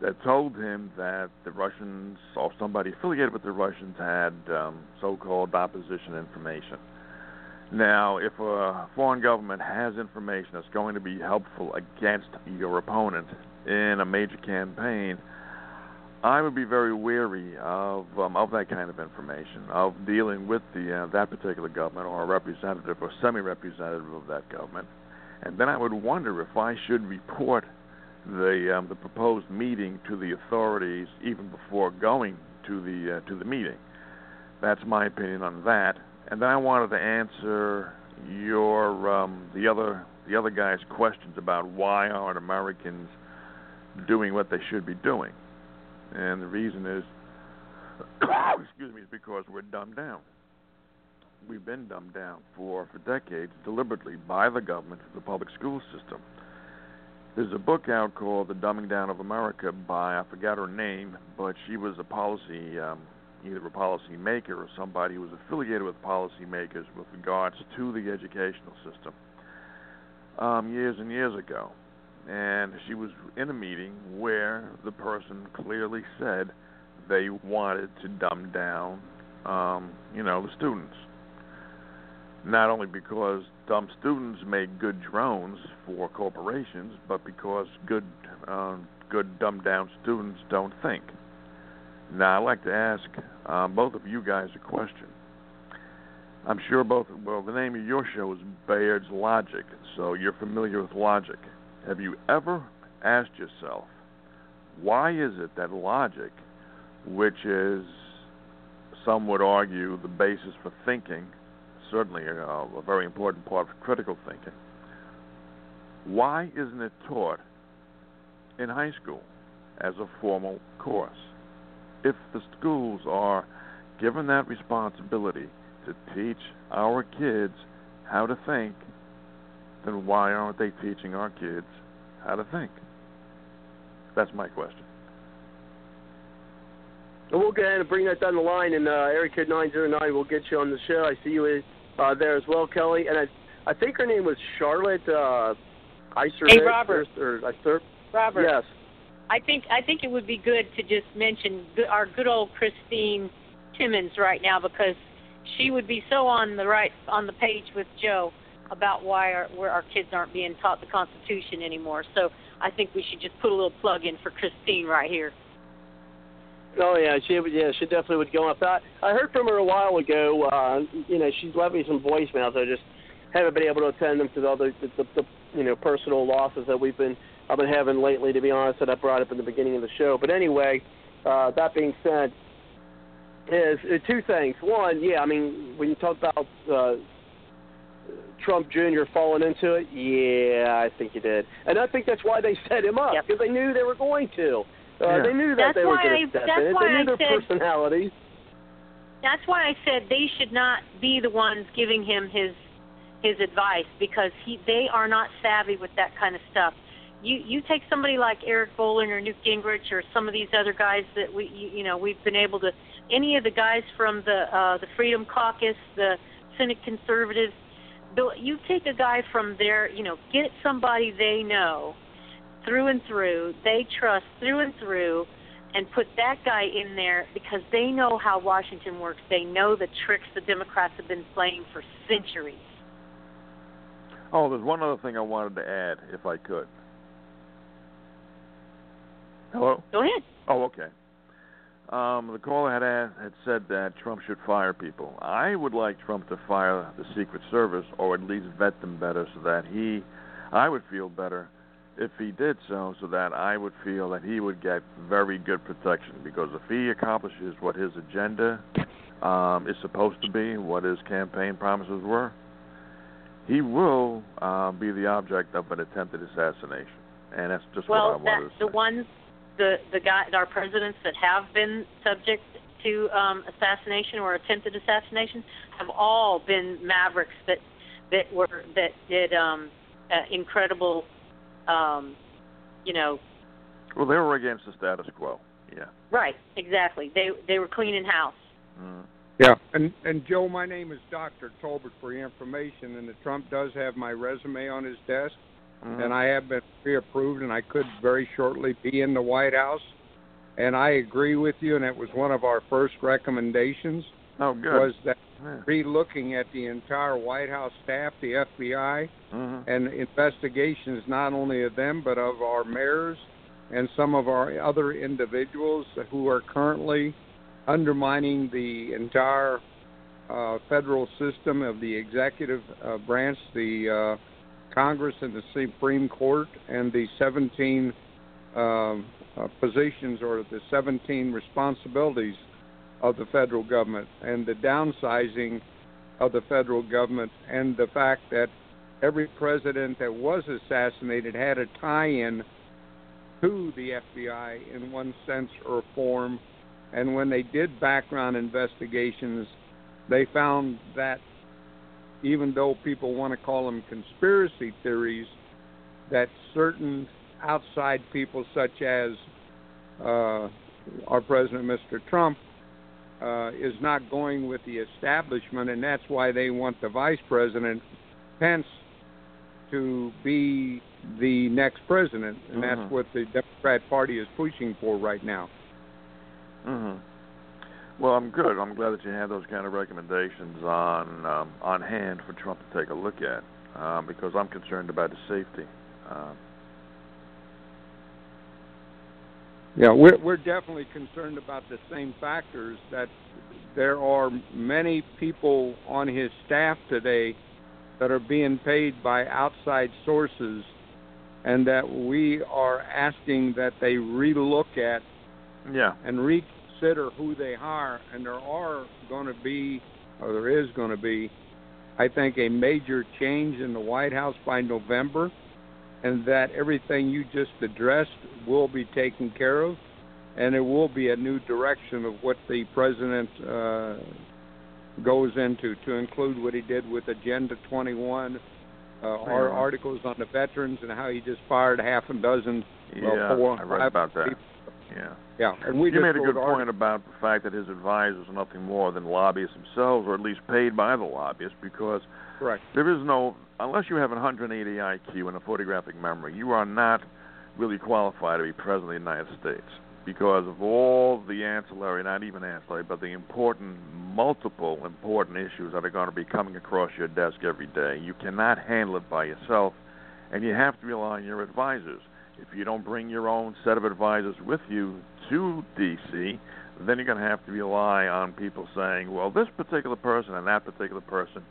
that told him that the Russians or somebody affiliated with the Russians had um, so-called opposition information. Now, if a foreign government has information that's going to be helpful against your opponent in a major campaign, I would be very wary of um, of that kind of information, of dealing with the uh, that particular government or a representative or semi-representative of that government, and then I would wonder if I should report the um, the proposed meeting to the authorities even before going to the uh, to the meeting. That's my opinion on that. And then I wanted to answer your um, the other the other guy's questions about why aren't Americans doing what they should be doing, and the reason is, excuse me, is because we're dumbed down. We've been dumbed down for for decades deliberately by the government, the public school system. There's a book out called The Dumbing Down of America by I forgot her name, but she was a policy um, either a policy maker or somebody who was affiliated with policymakers with regards to the educational system um, years and years ago. And she was in a meeting where the person clearly said they wanted to dumb down, um, you know, the students. Not only because dumb students make good drones for corporations, but because good, uh, good dumbed down students don't think. Now, I'd like to ask um, both of you guys a question. I'm sure both, well, the name of your show is Bard's Logic, so you're familiar with logic. Have you ever asked yourself, why is it that logic, which is, some would argue, the basis for thinking, certainly a, a very important part of critical thinking, why isn't it taught in high school as a formal course? if the schools are given that responsibility to teach our kids how to think, then why aren't they teaching our kids how to think? That's my question. And we'll go ahead and bring that down the line, and uh, area code 909 will get you on the show. I see you uh, there as well, Kelly. And I, I think her name was Charlotte uh, Iser. Hey, Robert. Or, or, Robert. Yes. I think I think it would be good to just mention our good old Christine Timmons right now because she would be so on the right on the page with Joe about why our, where our kids aren't being taught the Constitution anymore. So I think we should just put a little plug in for Christine right here. Oh yeah, she yeah she definitely would go up. I I heard from her a while ago. Uh, you know, she's left me some voicemails. I just haven't been able to attend them to the other the, the, the you know personal losses that we've been I've been having lately, to be honest, that I brought up in the beginning of the show. But anyway, uh, that being said, is uh, two things. One, yeah, I mean, when you talk about uh, Trump Jr. falling into it, yeah, I think he did, and I think that's why they set him up because yep. they knew they were going to. Uh, yeah. They knew that that's they were going to step in. They knew I their said, personalities. That's why I said they should not be the ones giving him his his advice because he they are not savvy with that kind of stuff you you take somebody like Eric Bolling or Newt Gingrich or some of these other guys that we you, you know we've been able to any of the guys from the uh, the Freedom Caucus, the Senate Conservatives. You take a guy from there, you know, get somebody they know through and through, they trust through and through, and put that guy in there because they know how Washington works. They know the tricks the Democrats have been playing for centuries. Oh, there's one other thing I wanted to add, if I could. Hello. Go ahead. Oh, okay. Um, the caller had asked, had said that Trump should fire people. I would like Trump to fire the Secret Service, or at least vet them better, so that he, I would feel better if he did so, so that I would feel that he would get very good protection. Because if he accomplishes what his agenda um, is supposed to be, what his campaign promises were, he will uh, be the object of an attempted assassination. And that's just well, what I wanted that, to say. the ones the the guy our presidents that have been subject to um, assassination or attempted assassination have all been mavericks that that were that did um, uh, incredible, um, you know. Well, they were against the status quo. Yeah. Right. Exactly. They they were cleaning house. Mm. Yeah, and and Joe, my name is Doctor Tolbert for your information, and the Trump does have my resume on his desk. Mm-hmm. and I have been pre-approved, and I could very shortly be in the White House. And I agree with you, and it was one of our first recommendations. Oh, good. Was that re-looking at the entire White House staff, the FBI, mm-hmm. and investigations not only of them but of our mayors and some of our other individuals who are currently undermining the entire uh, federal system of the executive uh, branch, the uh, Congress and the Supreme Court, and the 17 um, uh, positions or the 17 responsibilities of the federal government, and the downsizing of the federal government, and the fact that every president that was assassinated had a tie in to the FBI in one sense or form. And when they did background investigations, they found that even though people want to call them conspiracy theories, that certain outside people, such as uh, our president, Mr. Trump, uh, is not going with the establishment, and that's why they want the vice president, Pence, to be the next president, and that's what the Democrat Party is pushing for right now. hmm Well, I'm good. I'm glad that you had those kind of recommendations on um, on hand for Trump to take a look at, um, because I'm concerned about his safety. Uh, Yeah, we're we're definitely concerned about the same factors that there are many people on his staff today that are being paid by outside sources and that we are asking that they relook at yeah. and reconsider who they hire and there are going to be or there is going to be I think a major change in the White House by November and that everything you just addressed will be taken care of, and it will be a new direction of what the president uh, goes into, to include what he did with Agenda 21, uh, our articles on the veterans, and how he just fired half a dozen. well, Yeah, four, I read about that. people. Yeah. Yeah, and we you made a good point about the fact that his advisors are nothing more than lobbyists themselves, or at least paid by the lobbyists, because Correct. there is no, unless you have an 180 IQ and a photographic memory, you are not really qualified to be president of the United States because of all the ancillary, not even ancillary, but the important, multiple important issues that are going to be coming across your desk every day. You cannot handle it by yourself, and you have to rely on your advisors. If you don't bring your own set of advisors with you to D.C., then you're going to have to rely on people saying, well, this particular person and that particular person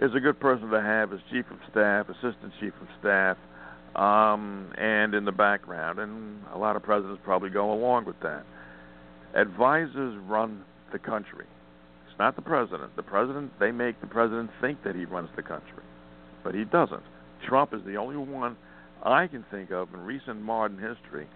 is a good person to have as chief of staff, assistant chief of staff, um, and in the background. And a lot of presidents probably go along with that. Advisors run the country. It's not the president. The president, they make the president think that he runs the country, but he doesn't. Trump is the only one I can think of in recent modern history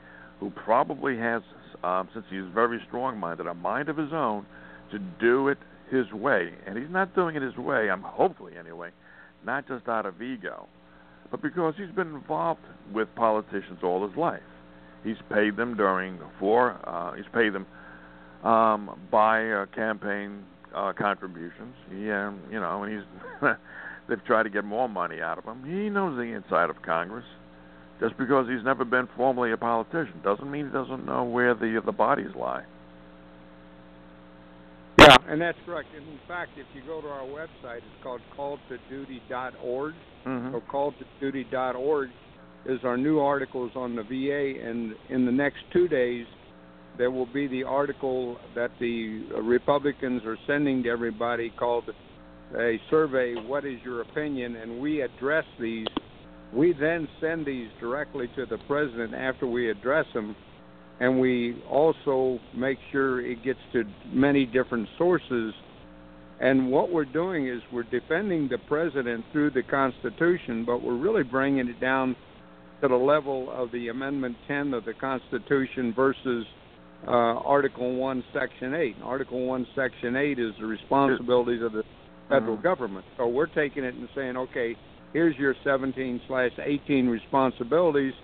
who probably has, um, since he's very strong minded, a mind of his own to do it his way. And he's not doing it his way, I'm hopefully anyway, not just out of ego, but because he's been involved with politicians all his life. He's paid them during four, uh, he's paid them um, by uh, campaign uh, contributions. He, um, you know, and he's they've tried to get more money out of him. He knows the inside of Congress. Just because he's never been formally a politician doesn't mean he doesn't know where the the bodies lie. Yeah, and that's correct. And in fact, if you go to our website, it's called calltoduty.org. Mm-hmm. So calltoduty.org is our new articles on the VA, and in the next two days, there will be the article that the Republicans are sending to everybody called a survey. What is your opinion? And we address these. We then send these directly to the president after we address them and we also make sure it gets to many different sources. And what we're doing is we're defending the president through the Constitution, but we're really bringing it down to the level of the Amendment 10 of the Constitution versus uh, Article 1, Section 8. And Article 1, Section 8 is the responsibilities of the federal Mhm. government. So we're taking it and saying, okay, here's your 17 slash 18 responsibilities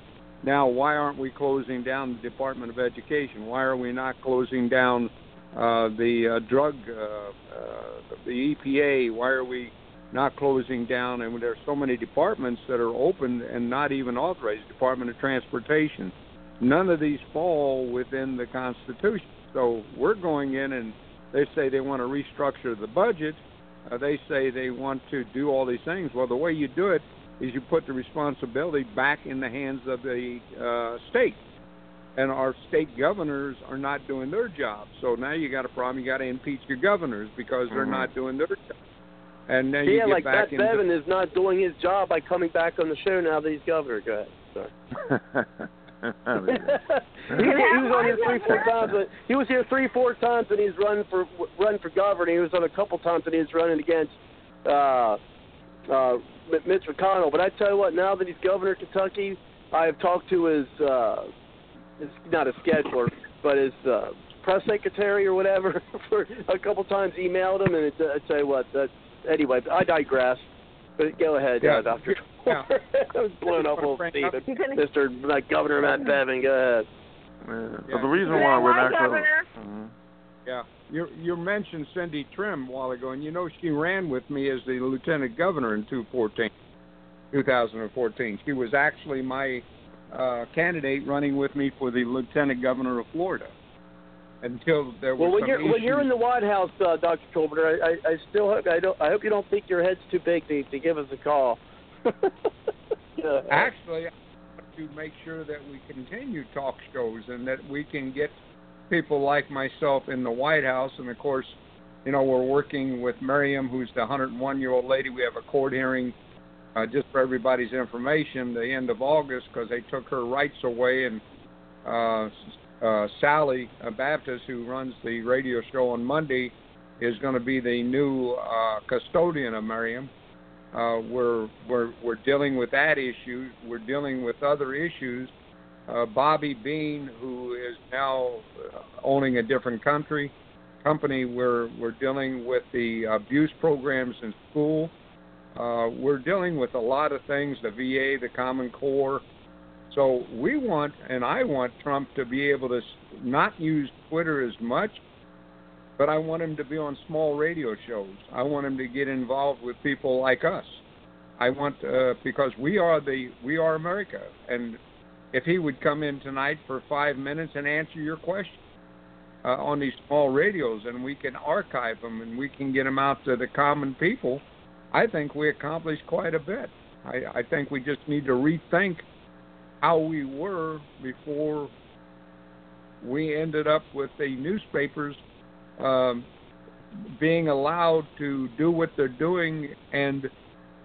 now, why aren't we closing down the Department of Education? Why are we not closing down uh, the uh, drug, uh, uh, the EPA? Why are we not closing down? And there are so many departments that are open and not even authorized. Department of Transportation. None of these fall within the Constitution. So we're going in and they say they want to restructure the budget. Uh, they say they want to do all these things. Well, the way you do it is you put the responsibility back in the hands of the uh, state. and our state governors are not doing their job. So now you got a problem. You got to impeach your governors because they're Mhm. not doing their job. And then you yeah, get like back Pat into Bevin is not doing his job by coming back on the show now that he's governor. Go ahead. Sorry. he, he was on here three, four times. He was here three, four times, and he's run for run for governor. He was on a couple times, and he's running against uh, uh, Mitch McConnell. But I tell you what, now that he's governor of Kentucky, I have talked to his, uh, his not a scheduler, but his uh, press secretary or whatever for a couple times. Emailed him, and it, I tell you what. That, anyway, I digress. But go ahead, Yeah. uh, Doctor. Yeah. I was blown up, old Bring up- Stephen. Mister uh, Governor Matt Bevin. Go ahead. Yeah. Yeah. But the reason why we're why, not Governor? Mhm. Yeah, you you mentioned Cindy Trim a while ago, and you know she ran with me as the lieutenant governor in 2014. 2014. She was actually my uh, candidate running with me for the lieutenant governor of Florida. Until there was Well, when you're when you're in the White House, uh, Doctor Tolbert, I, I I still hope I don't I hope you don't think your head's too big to to give us a call. yeah. Actually, I want to make sure that we continue talk shows and that we can get people like myself in the White House. And of course, you know, we're working with Miriam, who's the 101 year old lady. We have a court hearing uh, just for everybody's information, the end of August, because they took her rights away. And uh, uh, Sally Baptist, who runs the radio show on Monday, is going to be the new uh, custodian of Miriam. Uh, we're we're we're dealing with that issue. We're dealing with other issues. Uh, Bobby Bean, who is now uh, owning a different country company, we're we're dealing with the abuse programs in school. Uh, we're dealing with a lot of things, the VA, the Common Core. So we want, and I want Trump to be able to not use Twitter as much, but I want him to be on small radio shows. I want him to get involved with people like us. I want uh, because we are the we are America, and if he would come in tonight for five minutes and answer your question uh, on these small radios, and we can archive them and we can get them out to the common people, I think we accomplished quite a bit. I, I think we just need to rethink how we were before we ended up with the newspapers um, being allowed to do what they're doing and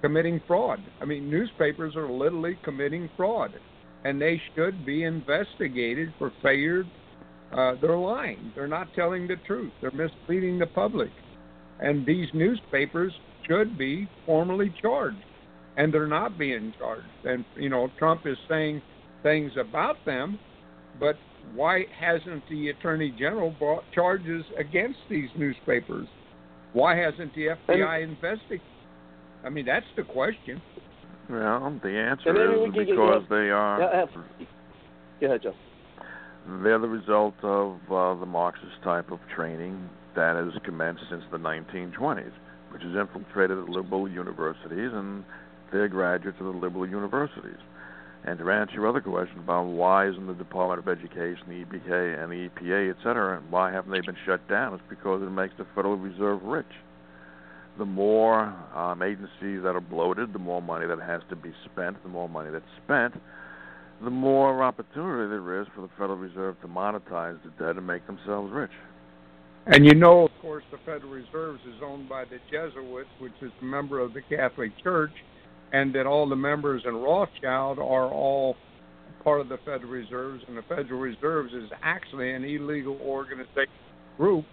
committing fraud. I mean, newspapers are literally committing fraud, and they should be investigated for failure. Uh, they're lying. They're not telling the truth. They're misleading the public, and these newspapers should be formally charged, and they're not being charged. And you know, Trump is saying things about them, but why hasn't the attorney general brought charges against these newspapers? Why hasn't the FBI investigated? I mean, that's the question. Well, the answer And maybe we is can get- because they are Yeah, have- Go ahead, Joe. they're the result of uh, the Marxist type of training that has commenced since the 1920s, which has infiltrated the liberal universities and their graduates of the liberal universities. And to answer your other question about why isn't the Department of Education, the EPA, and the EPA, et cetera, and why haven't they been shut down? It's because it makes the Federal Reserve rich. The more um, agencies that are bloated, the more money that has to be spent, the more money that's spent, the more opportunity there is for the Federal Reserve to monetize the debt and make themselves rich. And you know, of course, the Federal Reserve is owned by the Jesuits, which is a member of the Catholic Church, and that all the members in Rothschild are all part of the Federal Reserves, and the Federal Reserves is actually an illegal organization group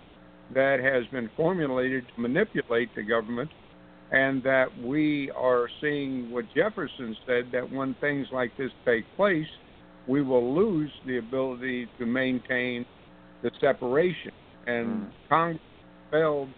that has been formulated to manipulate the government, and that we are seeing what Jefferson said that when things like this take place, we will lose the ability to maintain the separation. And Mm. Congress failed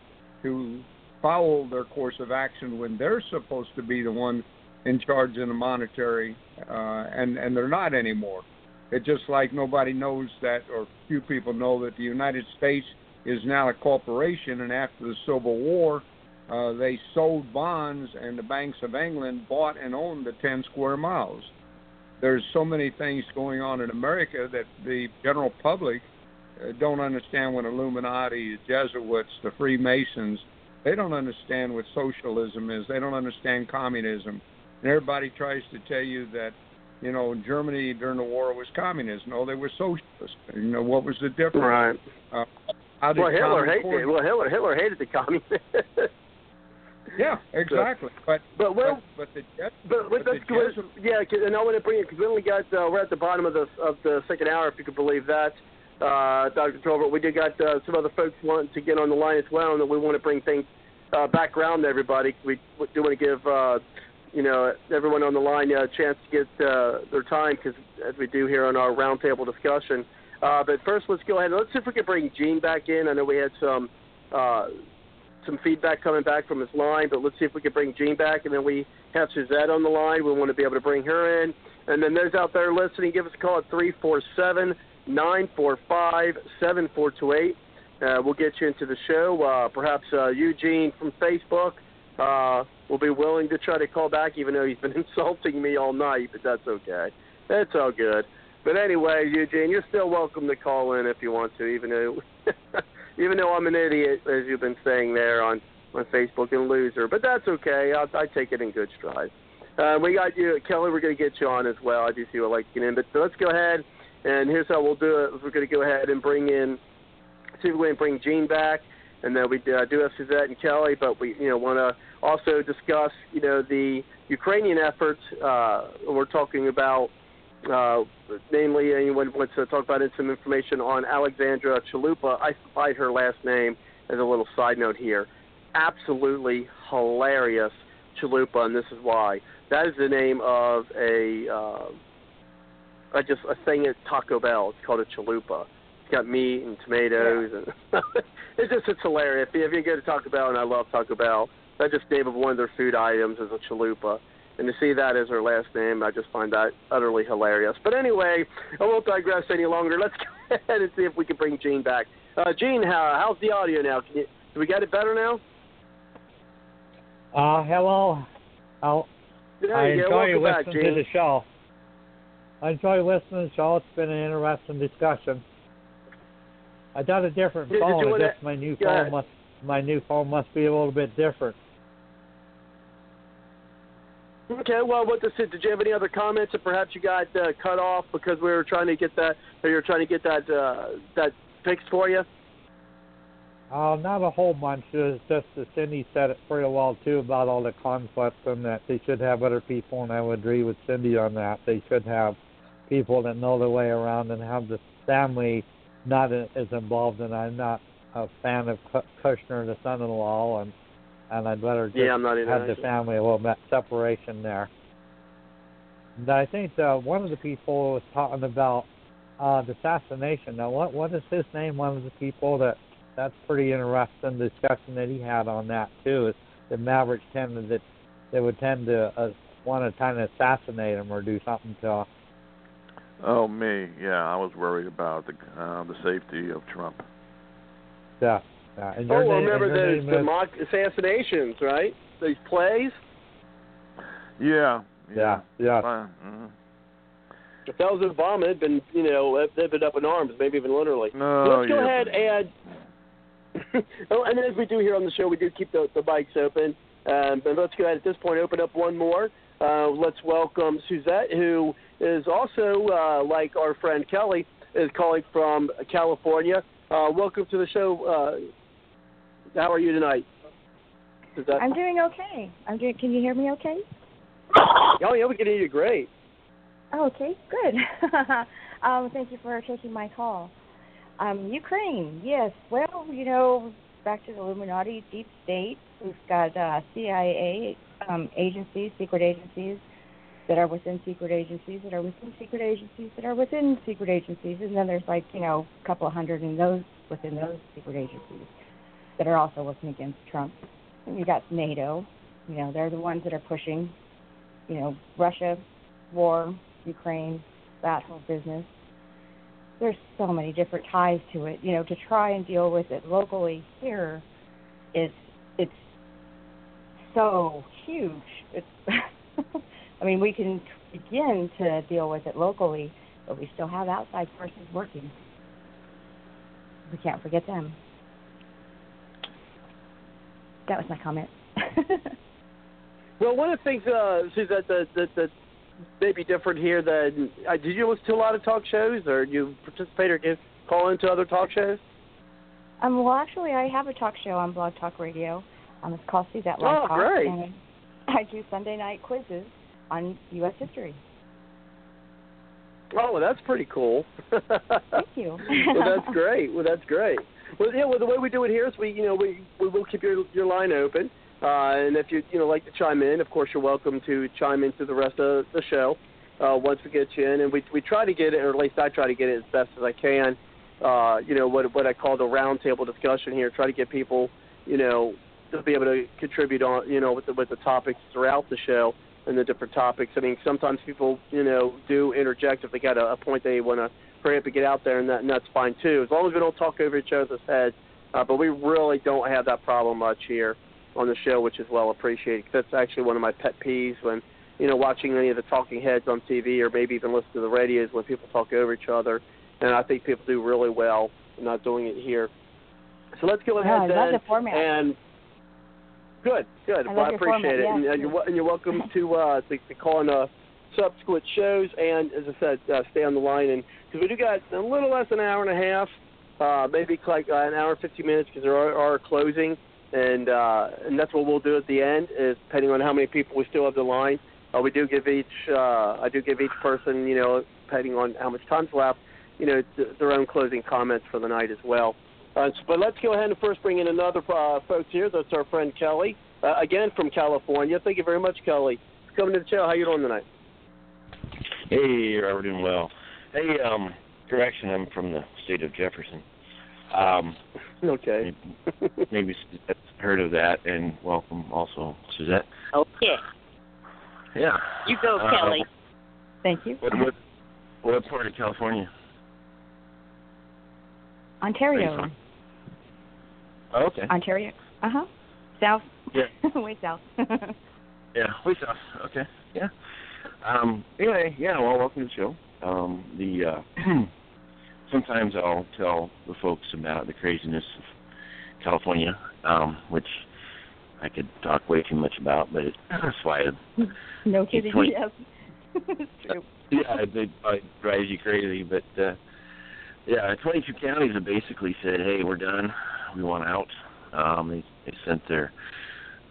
to follow their course of action when they're supposed to be the one in charge in the monetary, uh, and and they're not anymore. It's just like nobody knows that, or few people know that the United States is now a corporation, and after the Civil War, uh, they sold bonds, and the banks of England bought and owned the 10 square miles. There's so many things going on in America that the general public uh, don't understand what Illuminati, Jesuits, the Freemasons, they don't understand what socialism is. They don't understand communism. And everybody tries to tell you that you know, Germany during the war was communist. No, they were socialist. You know, what was the difference? Right. Uh, Well, Hitler hated. Well, Hitler Hitler hated the communists. Yeah, exactly. But but well, but, but the But, but but the. Jesuit- Yeah, and I want to bring it because we only got uh, we're at the bottom of the of the second hour, if you could believe that. Uh, Dr. Tolbert, we did got uh, some other folks wanting to get on the line as well, and we want to bring things uh, back around to everybody. We do want to give uh, you know everyone on the line a chance to get uh, their time because as we do here on our roundtable discussion. Uh, but first, let's go ahead and let's see if we can bring Gene back in. I know we had some. Uh, some feedback coming back from his line, but let's see if we can bring Gene back, and then we have Suzette on the line. We want to be able to bring her in, and then those out there listening, give us a call at three four seven nine four five seven four two eight. Uh, we'll get you into the show. Uh, perhaps uh, Eugene from Facebook will be willing to try to call back, even though he's been insulting me all night. But that's okay. That's all good. But anyway, Eugene, you're still welcome to call in if you want to, even though even though I'm an idiot, as you've been saying there on on Facebook and loser. But that's okay. I, I take it in good stride. Uh, we got you, Kelly. We're going to get you on as well. I do see what like to get in, but let's go ahead. And here's how we'll do it. We're going to go ahead and bring in, see if we can bring Gene back, and then we uh, do have Suzette and Kelly. But we, you know, want to also discuss, you know, the Ukrainian efforts. Uh, we're talking about uh, namely, anyone wants to talk about some information on Alexandra Chalupa. I supplied her last name as a little side note here. Absolutely hilarious Chalupa, and this is why. That is the name of a uh, a just a thing at Taco Bell. It's called a Chalupa. It's got meat and tomatoes, and it's just it's hilarious. If you, if you go to Taco Bell, and I love Taco Bell, that just name of one of their food items is a Chalupa. And to see that as her last name, I just find that utterly hilarious. But anyway, I won't digress any longer. Let's go ahead and see if we can bring Gene back. Uh, Gene, how, how's the audio now? Can you, do we get it better now? Uh, hello. Oh, There I you go. enjoy Welcome back, listening to the show. I enjoy listening to show. It's been an interesting discussion. I got a different Did- did phone. you I guess my new phone ahead. must my new phone must be a little bit different. Okay, well, what this is, did you have any other comments or perhaps you got uh, cut off because we were trying to get that, or you were trying to get that uh, that fixed for you? Uh, not a whole bunch. It's just that Cindy said it pretty well too about all the conflicts and that they should have other people, and I would agree with Cindy on that. They should have people that know their way around and have the family not as involved. And I'm not a fan of Ku- Kushner, the son-in-law, and and I'd better just Yeah, I'm not have the family a little bit separation there. And I think uh, one of the people was talking about uh, the assassination. Now, what what is his name? One of the people that that's pretty interesting discussion that he had on that too. Is the Mavericks tended that they would tend to uh, want to kind of assassinate him or do something to. Oh me, yeah, I was worried about the uh, the safety of Trump. Yeah. yeah. And Oh, your well, name- remember and your those name the is- mock assassinations, right? These plays. Yeah, Yeah, yeah. Uh, mhm. If that was Obama, it'd been you know they'd been up in arms, maybe even literally. No, Let's go yeah, ahead and oh, and as we do here on the show, we do keep the, the mics open. Um, but let's go ahead at this point, open up one more. Uh, let's welcome Suzette, who is also uh, like our friend Kelly, is calling from California. Uh, welcome to the show. Uh, how are you tonight? Suzette? I'm doing okay. I'm doing. Can you hear me okay? Oh yeah, we can hear you great. Oh, okay, good. um, thank you for taking my call. Um, Ukraine, yes. Well, you know, back to the Illuminati, deep state. We've got uh, CIA um, agencies, secret agencies that are within secret agencies that are within secret agencies that are within secret agencies, and then there's like you know a couple of hundred in those within those secret agencies that are also working against Trump. And you got NATO. You know, they're the ones that are pushing. You know, Russia, war, Ukraine, that whole business. There's so many different ties to it. You know, to try and deal with it locally here is it's so huge. It's I mean, we can begin to deal with it locally, but we still have outside forces working. We can't forget them. That was my comment. Well, one of the things, uh, Suzette, that, that, that maybe different here than uh, did you listen to a lot of talk shows or you participate or get call into other talk shows? Um, well, actually, I have a talk show on Blog Talk Radio. Um, it's called That Live Oh, Talk, great. and I do Sunday night quizzes on U.S. history. Oh, well, that's pretty cool. Thank you. well, that's great. Well, that's great. Well, yeah. Well, the way we do it here is we, you know, we we will keep your your line open, uh, and if you you know like to chime in, of course you're welcome to chime into the rest of the show uh, once we get you in, and we we try to get it, or at least I try to get it as best as I can. Uh, you know what what I call the roundtable discussion here. Try to get people, you know, to be able to contribute on, you know, with the with the topics throughout the show and the different topics. I mean, sometimes people, you know, do interject if they got a, a point they want to hurry up and get out there, and, that, and that's fine too, as long as we don't talk over each other's heads. Uh, but we really don't have that problem much here on the show, which is well appreciated. 'cause that's actually one of my pet peeves when, you know, watching any of the talking heads on TV or maybe even listen to the radio is when people talk over each other. And I think people do really well not doing it here. So let's go Yeah, ahead I love then the format. and Good, good. I well, I appreciate it, and, yes. and you're and you're welcome to uh to, to call in uh, subsequent shows. And as I said, uh, stay on the line, and because we do got a little less than an hour and a half, uh, maybe like uh, an hour and fifty minutes, because there are, are closing, and uh, and that's what we'll do at the end, is depending on how many people we still have the line. Uh, we do give each uh, I do give each person, you know, depending on how much time's left, you know, th- their own closing comments for the night as well. Uh, but let's go ahead and first bring in another uh, folks here. That's our friend Kelly, uh, again from California. Thank you very much, Kelly, for coming to the show. How you doing tonight? Hey, Robert, doing well. Hey, um, correction, I'm from the state of Jefferson. Um, okay. maybe Suzette's heard of that, and welcome also, Suzette. Okay. Yeah. You go, Uh, Kelly. Thank you. What, what, what part of California? Ontario. Are you from? Oh, okay. Ontario. Uh huh. South. Yeah. Way south. Yeah, way south. Okay. Yeah. Um. Anyway, yeah. Well, welcome to the show. Um. The uh, sometimes I'll tell the folks about the craziness of California, um, which I could talk way too much about, but it, that's why it, no kidding. Twenty- Yes. it's true. yeah, it, it drives you crazy. But uh, yeah, 22 counties have basically said, "Hey, we're done. We want out." Um, they, they sent their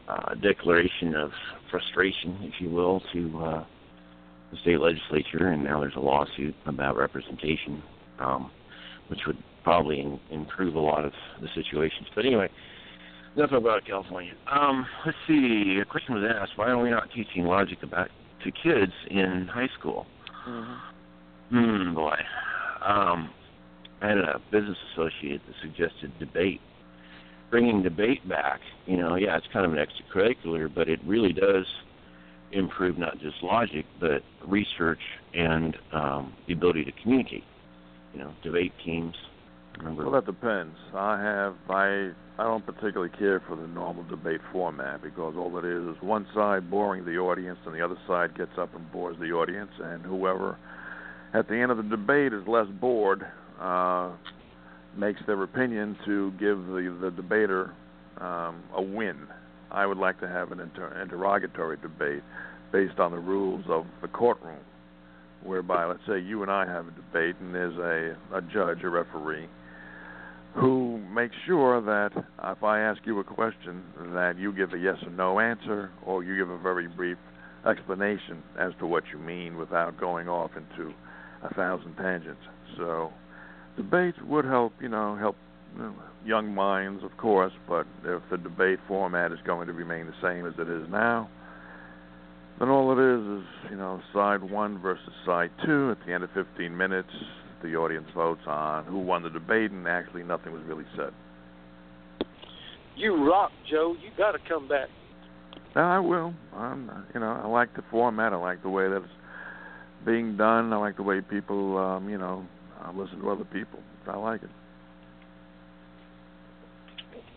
uh, declaration of frustration, if you will, to uh, the state legislature, and now there's a lawsuit about representation, um, which would probably in, improve a lot of the situations. But anyway, enough about California. Um, let's see. A question was asked: Why are we not teaching logic about to kids in high school? Hmm, boy. Um, I had a business associate that suggested debate. Bringing debate back, you know, yeah, it's kind of an extracurricular, but it really does improve not just logic, but research and um, the ability to communicate. You know, debate teams. Remember? Well, that depends. I have I I don't particularly care for the normal debate format because all it is is one side boring the audience and the other side gets up and bores the audience, and whoever at the end of the debate is less bored uh, makes their opinion to give the the debater um, a win. I would like to have an inter- interrogatory debate based on the rules of the courtroom, whereby let's say you and I have a debate and there's a a judge, a referee who makes sure that if I ask you a question, that you give a yes or no answer, or you give a very brief explanation as to what you mean without going off into a thousand tangents. So, debates would help, you know, help young minds, of course, but if the debate format is going to remain the same as it is now, then all it is is, you know, side one versus side two. At the end of 15 minutes, the audience votes on who won the debate, and actually nothing was really said. You rock, Joe. You got to come back. No, I will. I'm, you know, I like the format. I like the way that it's being done. I like the way people, um, you know, uh, listen to other people. I like it.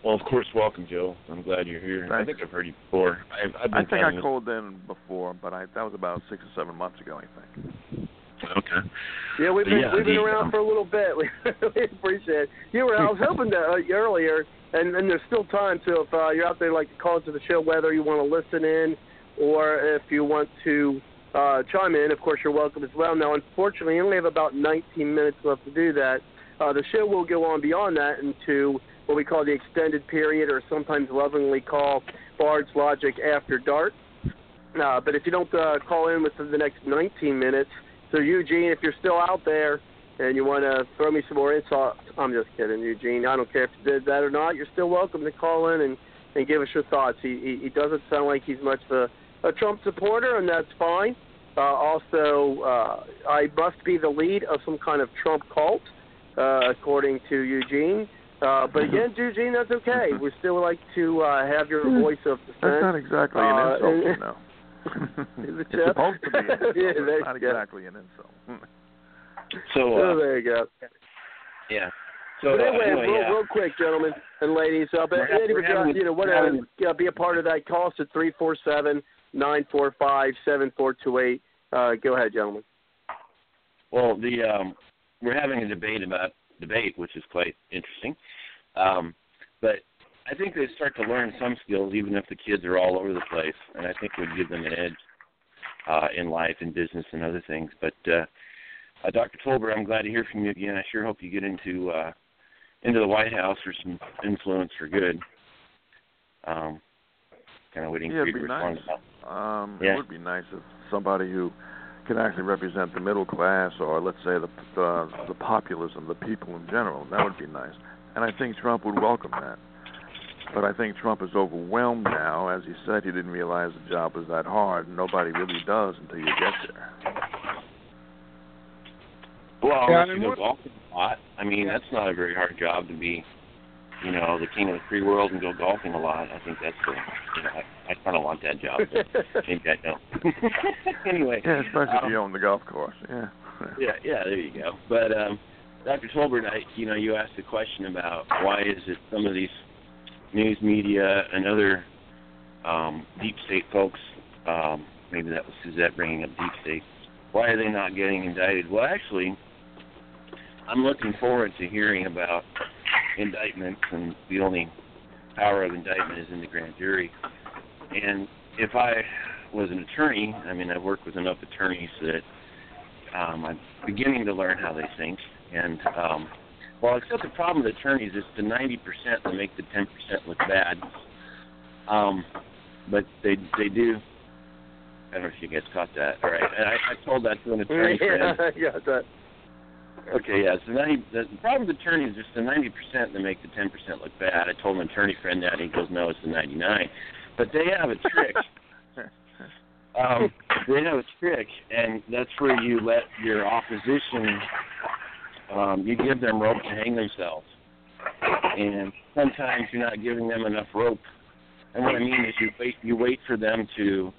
Well, of course, welcome, Joe. I'm glad you're here. I think I've heard you before. I've, I've been I think I called in before, but I that was about six or seven months ago, I think. Okay. Yeah, we've been Yeah, we've been the, around um, for a little bit. We really appreciate it. You were I was hoping to uh, earlier, and and there's still time. So if uh, you're out there, like to call into the show, whether you want to listen in or if you want to uh, chime in, of course, you're welcome as well. Now, unfortunately, we only have about 19 minutes left to do that. Uh, the show will go on beyond that into what we call the extended period, or sometimes lovingly call Bard's Logic After Dark. Uh, but if you don't uh, call in within the next 19 minutes, so Eugene, if you're still out there and you want to throw me some more insight, I'm just kidding, Eugene. I don't care if you did that or not. You're still welcome to call in and, and give us your thoughts. He, he, he doesn't sound like he's much of a, a Trump supporter, and that's fine. Uh, also, uh, I must be the lead of some kind of Trump cult, uh, according to Eugene. Uh, but again, Eugene, that's okay. We still like to uh, have your voice of dissent. That's not exactly an Uh, insult, you know. Is it's supposed to be an insult. yeah, it's not go. exactly an insult. So uh, there you go. yeah. So but uh, anyway, anyway, real, yeah. real quick, gentlemen and ladies, uh, but We're ha- we're having- you know, want having- to uh, be a part of that, call us at three four seven nine four five seven four two eight. Uh, go ahead, gentlemen. Well, the um, we're having a debate about debate, which is quite interesting. Um, but I think they start to learn some skills, even if the kids are all over the place, and I think it would give them an edge uh, in life and business and other things. But uh, uh, Dr. Tolbert, I'm glad to hear from you again. I sure hope you get into uh, into the White House for some influence for good. Um, kind of waiting Yeah, for you it'd to be respond nice. Um, Yeah. It would be nice if somebody who can actually represent the middle class, or let's say the the, the populism, the people in general. That would be nice, and I think Trump would welcome that. But I think Trump is overwhelmed now. As he said, he didn't realize the job was that hard. Nobody really does until you get there. Well, Yeah, unless and you go what- golfing a lot. I mean, that's not a very hard job to be, you know, the king of the free world and go golfing a lot. I think that's the, you know, I, I kind of want that job. But maybe I don't. anyway. Yeah, especially if um, you own the golf course. Yeah. Yeah, yeah, there you go. But um, Dr. Tolbert, I, you know, you asked a question about why is it some of these news media and other um, deep state folks, um, maybe that was Suzette bringing up deep state, why are they not getting indicted? Well, actually, I'm looking forward to hearing about indictments, and the only power of indictment is in the grand jury. And if I was an attorney, I mean, I've worked with enough attorneys that um, I'm beginning to learn how they think. And um, well, except the problem with attorneys is the 90% that make the 10% look bad. Um, but they they do. I don't know if you guys caught that. All right, and I, I told that to an attorney friend. yeah, that. Okay, yeah. So 90, the problem with attorneys is just the 90% that make the 10% look bad. I told an attorney friend that, and he goes, no, it's the 99. But they have a trick. um, they have a trick, and that's where you let your opposition, um, you give them rope to hang themselves. And sometimes you're not giving them enough rope. And what I mean is you wait, you wait for them to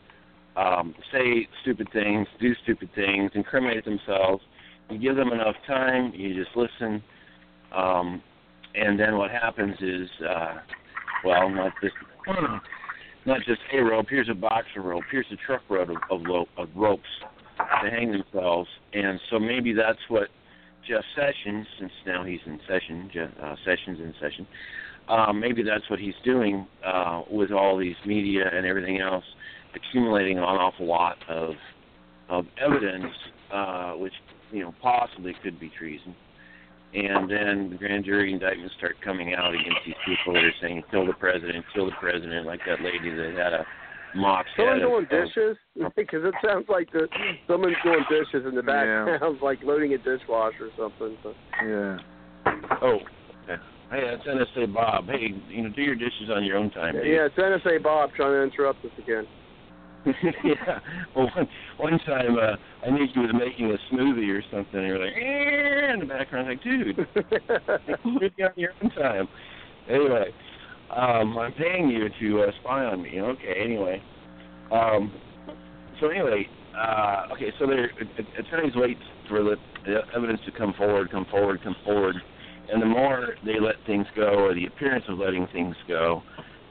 um, say stupid things, do stupid things, incriminate themselves. You give them enough time, you just listen, um, and then what happens is, uh, well, not just not just a rope. Here's a box of rope. Here's a truck rope of, of, lo- of ropes to hang themselves. And so maybe that's what Jeff Sessions, since now he's in session, Jeff, uh, Sessions in session. Um, maybe that's what he's doing uh, with all these media and everything else, accumulating an awful lot of of evidence, uh, which you know possibly could be treason. And then the grand jury indictments start coming out against these people that are saying kill the president, kill the president, like that lady that had a mock Someone head doing of, of- dishes? Because it sounds like the someone's doing dishes in the Yeah. background, like loading a dishwasher or something. So. Yeah. Oh, okay. Hey, that's NSA Bob. Hey, you know, do your dishes on your own time. dude. Yeah, it's NSA Bob trying to interrupt us again. yeah. Well, one, one time uh, I knew you was making a smoothie or something. And you're like, eh, in the background, like, dude, on your own time. Anyway, um, I'm paying you to uh, spy on me. Okay. Anyway, um, so anyway, uh, okay. So there, attorneys wait for the, the evidence to come forward, come forward, come forward, and the more they let things go, or the appearance of letting things go,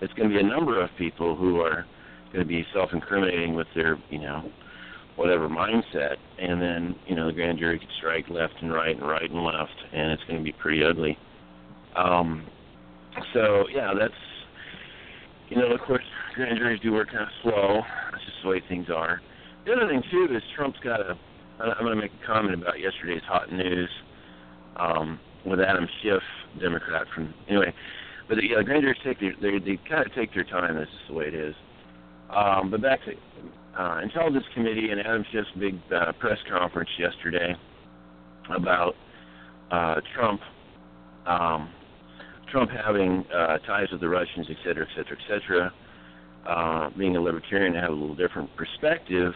it's going to be a number of people who are going to be self-incriminating with their, you know, whatever mindset, and then you know the grand jury could strike left and right and right and left, and it's going to be pretty ugly. Um, so yeah, that's you know, of course, grand juries do work kind of slow. That's just the way things are. the other thing too is Trump's got a. I'm going to make a comment about yesterday's hot news um, with Adam Schiff, Democrat from anyway. But yeah, the grand juries take their, they they kind of take their time. That's just the way it is. Um, but back to uh, Intelligence Committee and Adam Schiff's big uh, press conference yesterday about uh, Trump, um, Trump having uh, ties with the Russians, et cetera, et cetera, et cetera. Uh, being a libertarian, to have a little different perspective.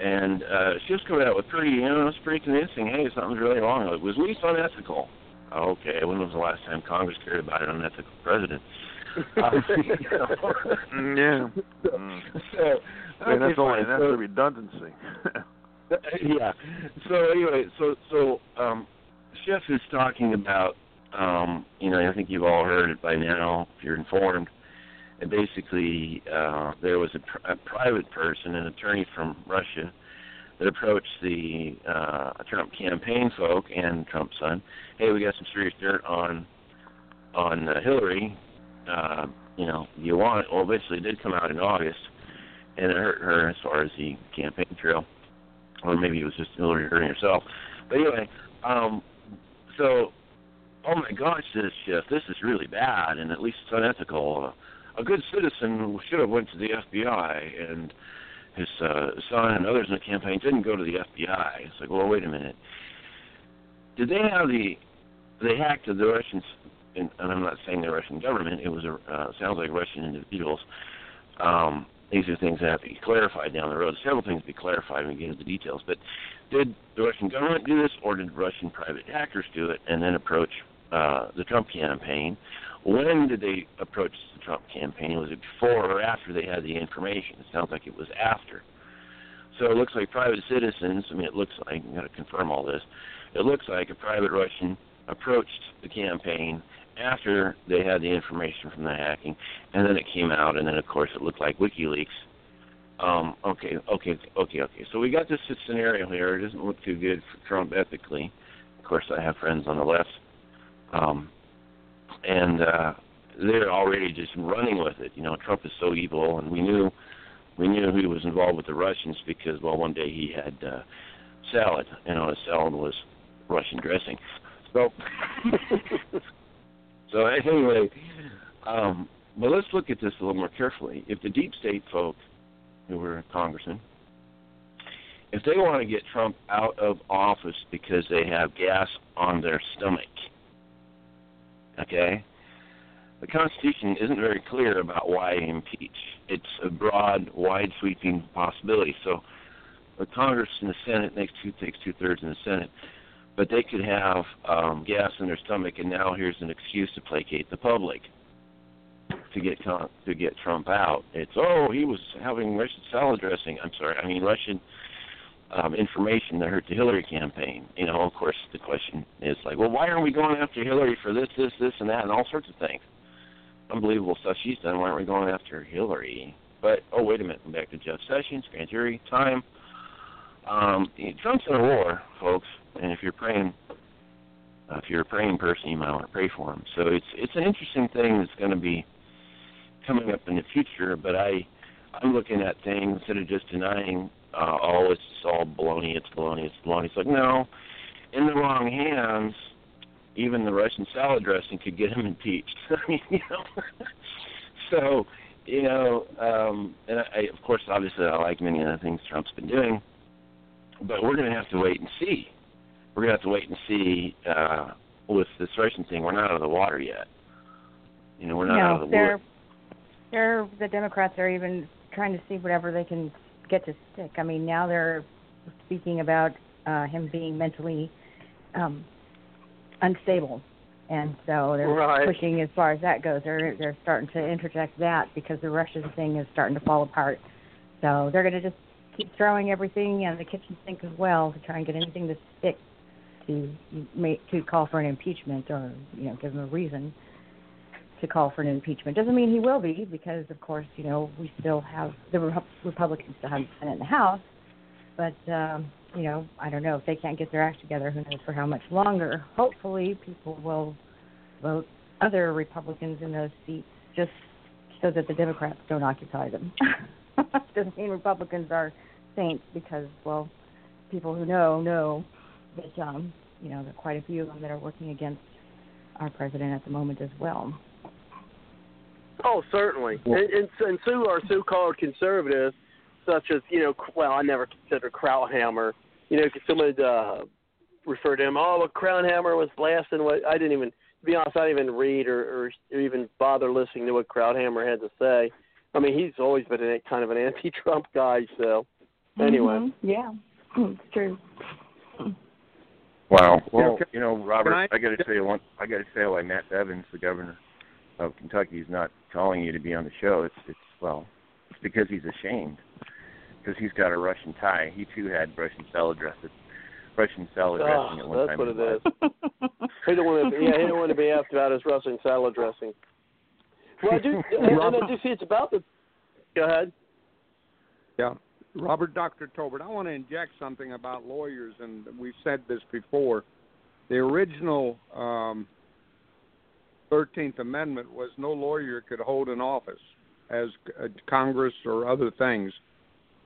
And uh, Schiff's coming out with pretty, you know, it's pretty convincing. Hey, something's really wrong. It was least unethical. Okay, when was the last time Congress cared about an unethical president? um, you know. yeah. Mm. So, I mean, that's only that's So- the redundancy. yeah. So anyway, so so um, Schiff is talking about, um, you know, I think you've all heard it by now if you're informed. And basically, uh, there was a, pr- a private person, an attorney from Russia, that approached the uh, Trump campaign folk and Trump's son. Hey, we got some serious dirt on on uh, Hillary. Uh, you know, you want? Well, it did come out in August, and it hurt her as far as the campaign trail or maybe it was just Hillary hurting herself. But anyway, um, so, oh my gosh, this Schiff, this is really bad, and at least it's unethical. A good citizen should have went to the FBI, and his uh, son and others in the campaign didn't go to the FBI. It's like, well, wait a minute. Did they have the? They hacked the Russians, and, and I'm not saying the Russian government. It was a uh, sounds like Russian individuals. Um, these are things that have to be clarified down the road. Several things to be clarified when we get into the details. But did the Russian government do this, or did Russian private hackers do it and then approach uh, the Trump campaign? When did they approach the Trump campaign? Was it before or after they had the information? It sounds like it was after. So it looks like private citizens. I mean, it looks like. I'm going to confirm all this. It looks like a private Russian approached the campaign after they had the information from the hacking, and then it came out, and then of course it looked like WikiLeaks. Um, okay, okay, okay, okay. So we got this scenario here. It doesn't look too good for Trump ethically. Of course, I have friends on the left, um, and uh, they're already just running with it. You know, Trump is so evil, and we knew we knew he was involved with the Russians because well, one day he had uh, salad, and on his salad was Russian dressing. So. So anyway, um, but let's look at this a little more carefully. If the deep state folk, who were congressmen, if they want to get Trump out of office because they have gas on their stomach, okay, the Constitution isn't very clear about why impeach. It's a broad, wide sweeping possibility. So the Congress and the Senate makes two takes two thirds in the Senate but they could have um, gas in their stomach, and now here's an excuse to placate the public to get to get Trump out. It's oh he was having Russian salad dressing. I'm sorry, I mean Russian um, information that hurt the Hillary campaign. You know, of course, the question is like, well, why aren't we going after Hillary for this, this, this, and that, and all sorts of things? Unbelievable stuff she's done. Why aren't we going after Hillary? But oh wait a minute, back to Jeff Sessions, grand jury time. Um, Trump's in a war, folks, and if you're praying, uh, if you're a praying person, you might want to pray for him. So it's it's an interesting thing that's going to be coming up in the future. But I I'm looking at things instead of just denying, uh, oh, it's all baloney, it's baloney, it's baloney. It's like no, in the wrong hands, even the Russian salad dressing could get him impeached. I mean, you know, so you know, um, and I, of course, obviously, I like many of the things Trump's been doing but we're going to have to wait and see. We're going to have to wait and see uh, with this Russian thing. We're not out of the water yet. You know, we're not no, out of the they're wood. they're the Democrats are even trying to see whatever they can get to stick. I mean, now they're speaking about uh, him being mentally um, unstable, and so they're Right. pushing as far as that goes. They're they're starting to interject that because the Russian thing is starting to fall apart. So they're going to just keep throwing everything in the kitchen sink as well to try and get anything to stick to make to call for an impeachment or you know give them a reason to call for an impeachment. Doesn't mean he will be because of course you know we still have the Rep- Republicans still have the Senate and the House, but um, you know I don't know if they can't get their act together. Who knows for how much longer? Hopefully people will vote other Republicans in those seats just so that the Democrats don't occupy them. Doesn't mean Republicans are saints because, well, people who know know that um, you know there are quite a few of them that are working against our president at the moment as well. Oh, certainly. And, and, and Sue are so-called conservatives, such as you know, well, I never consider Krauthammer. You know, because someone uh, referred to him, oh, well, Krauthammer was blasting what I didn't even. To be honest, I didn't even read or, or, or even bother listening to what Krauthammer had to say. I mean, he's always been a, kind of an anti-Trump guy. So, anyway. Mm-hmm. Yeah, it's true. Wow. Well, you know, Robert, I- I, got to say one. I got to say why Matt Bevin, the governor of Kentucky, is not calling you to be on the show. It's it's well, it's because he's ashamed. Because he's got a Russian tie. He too had Russian salad dressing. Russian salad ah, dressing at one that's time. what in it life. is. he don't want to. Be, yeah, he don't want to be asked about his Russian salad dressing. Well, I do, and, and I do see it's about the. Go ahead. Yeah. Robert Dr. Tolbert, I want to inject something about lawyers, and we've said this before. The original um, 13th Amendment was no lawyer could hold an office as uh, Congress or other things.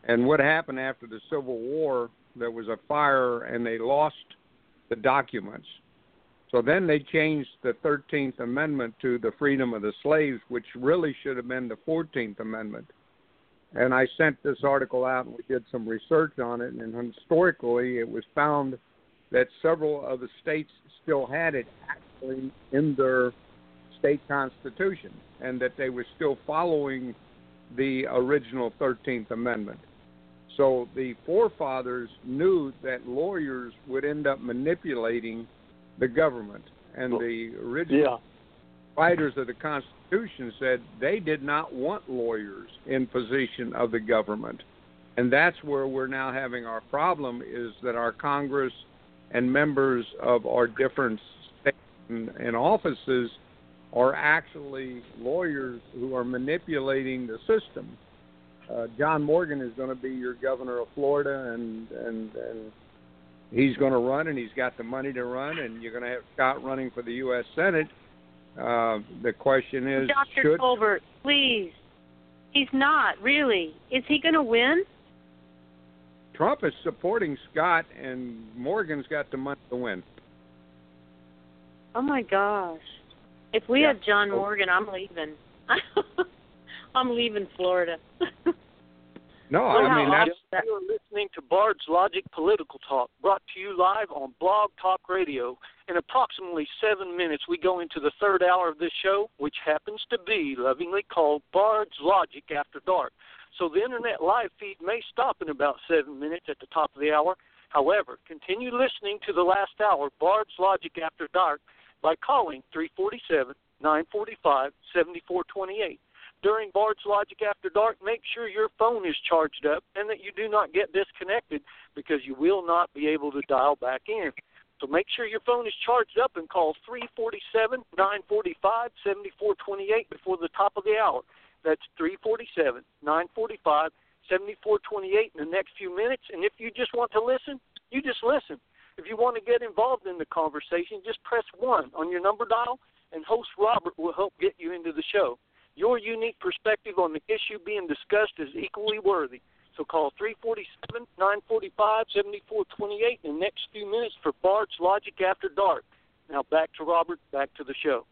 And what happened after the Civil War, there was a fire and they lost the documents. So then they changed the 13th Amendment to the freedom of the slaves, which really should have been the 14th Amendment and I sent this article out and we did some research on it and historically it was found that several of the states still had it actually in their state constitution and that they were still following the original 13th amendment so the forefathers knew that lawyers would end up manipulating the government and the original Yeah. writers of the Constitution said they did not want lawyers in position of the government. And that's where we're now having our problem is that our Congress and members of our different states and, and offices are actually lawyers who are manipulating the system. Uh, John Morgan is going to be your governor of Florida, and and and he's going to run, and he's got the money to run, and you're going to have Scott running for the U.S. Senate. Uh, the question is, Dr. should Tolbert, please. He's not, really. Is he going to win? Trump is supporting Scott, and Morgan's got the money to win. Oh my gosh. If we Yeah. had John Morgan, I'm leaving. I'm leaving Florida. No, Well, I mean how that's awesome. You're listening to Bard's Logic Political Talk, brought to you live on Blog Talk Radio. In approximately seven minutes, we go into the third hour of this show, which happens to be lovingly called Bard's Logic After Dark. So the internet live feed may stop in about seven minutes at the top of the hour. However, continue listening to the last hour, Bard's Logic After Dark, by calling 347 945 7428 during Bard's Logic After Dark, make sure your phone is charged up and that you do not get disconnected because you will not be able to dial back in. So make sure your phone is charged up and call 347 945 7428 before the top of the hour. That's 347 945 7428 in the next few minutes. And if you just want to listen, you just listen. If you want to get involved in the conversation, just press 1 on your number dial, and host Robert will help get you into the show. Your unique perspective on the issue being discussed is equally worthy. So call 347 945 7428 in the next few minutes for Bard's Logic After Dark. Now back to Robert, back to the show.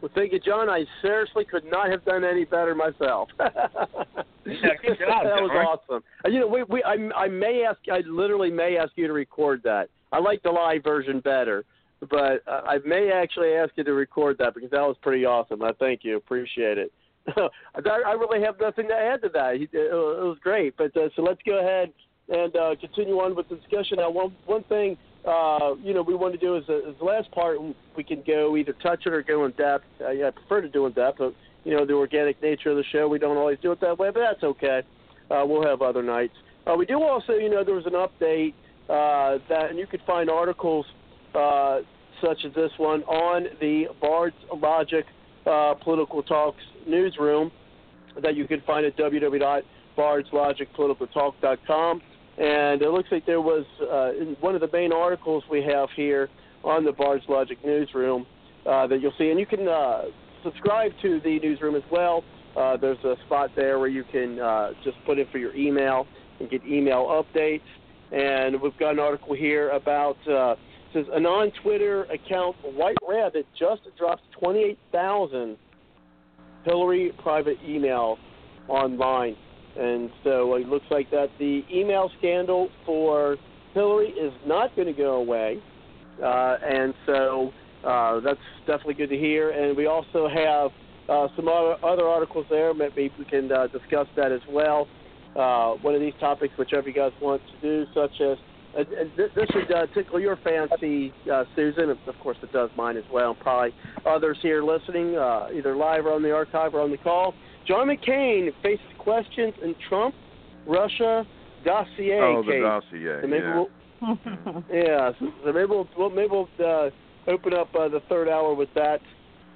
Well, thank you, John. I seriously could not have done any better myself. Yeah, good job, that was John. awesome. And, you know, we, we, I, I may ask, I literally may ask you to record that. I like the live version better, but uh, I may actually ask you to record that because that was pretty awesome. I thank you, appreciate it. I, really have nothing to add to that. It, was great. But uh, so let's go ahead and uh, continue on with the discussion. Now, one one thing uh, you know we want to do is, uh, is the last part. We can go either touch it or go in depth. Uh, yeah, I prefer to do in depth, but you know the organic nature of the show, we don't always do it that way. But that's okay. Uh, we'll have other nights. Uh, we do also, you know, there was an update uh, that, and you could find articles uh, such as this one on the Bard's Logic uh, Political Talks newsroom that you can find at www.bardslogicpoliticaltalk.com. And it looks like there was uh, in one of the main articles we have here on the Bard's Logic newsroom uh, that you'll see, and you can uh, subscribe to the newsroom as well uh, there's a spot there where you can uh, just put in for your email and get email updates. And we've got an article here about uh, says a non-Twitter account, White Rabbit, just dropped 28,000 Hillary private emails online, and so it looks like that the email scandal for Hillary is not going to go away, uh, and so uh, that's definitely good to hear. And we also have uh, some other, other articles there. Maybe we can uh, discuss that as well. Uh, one of these topics, whichever you guys want to do, such as uh, this should uh, tickle your fancy, uh, Susan. Of course, it does mine as well. Probably others here listening, uh, either live or on the archive or on the call. John McCain faces questions in Trump Russia dossier oh, case. the dossier. So maybe yeah. We'll, yeah. So, so maybe we'll, we'll maybe we'll uh, open up uh, the third hour with that.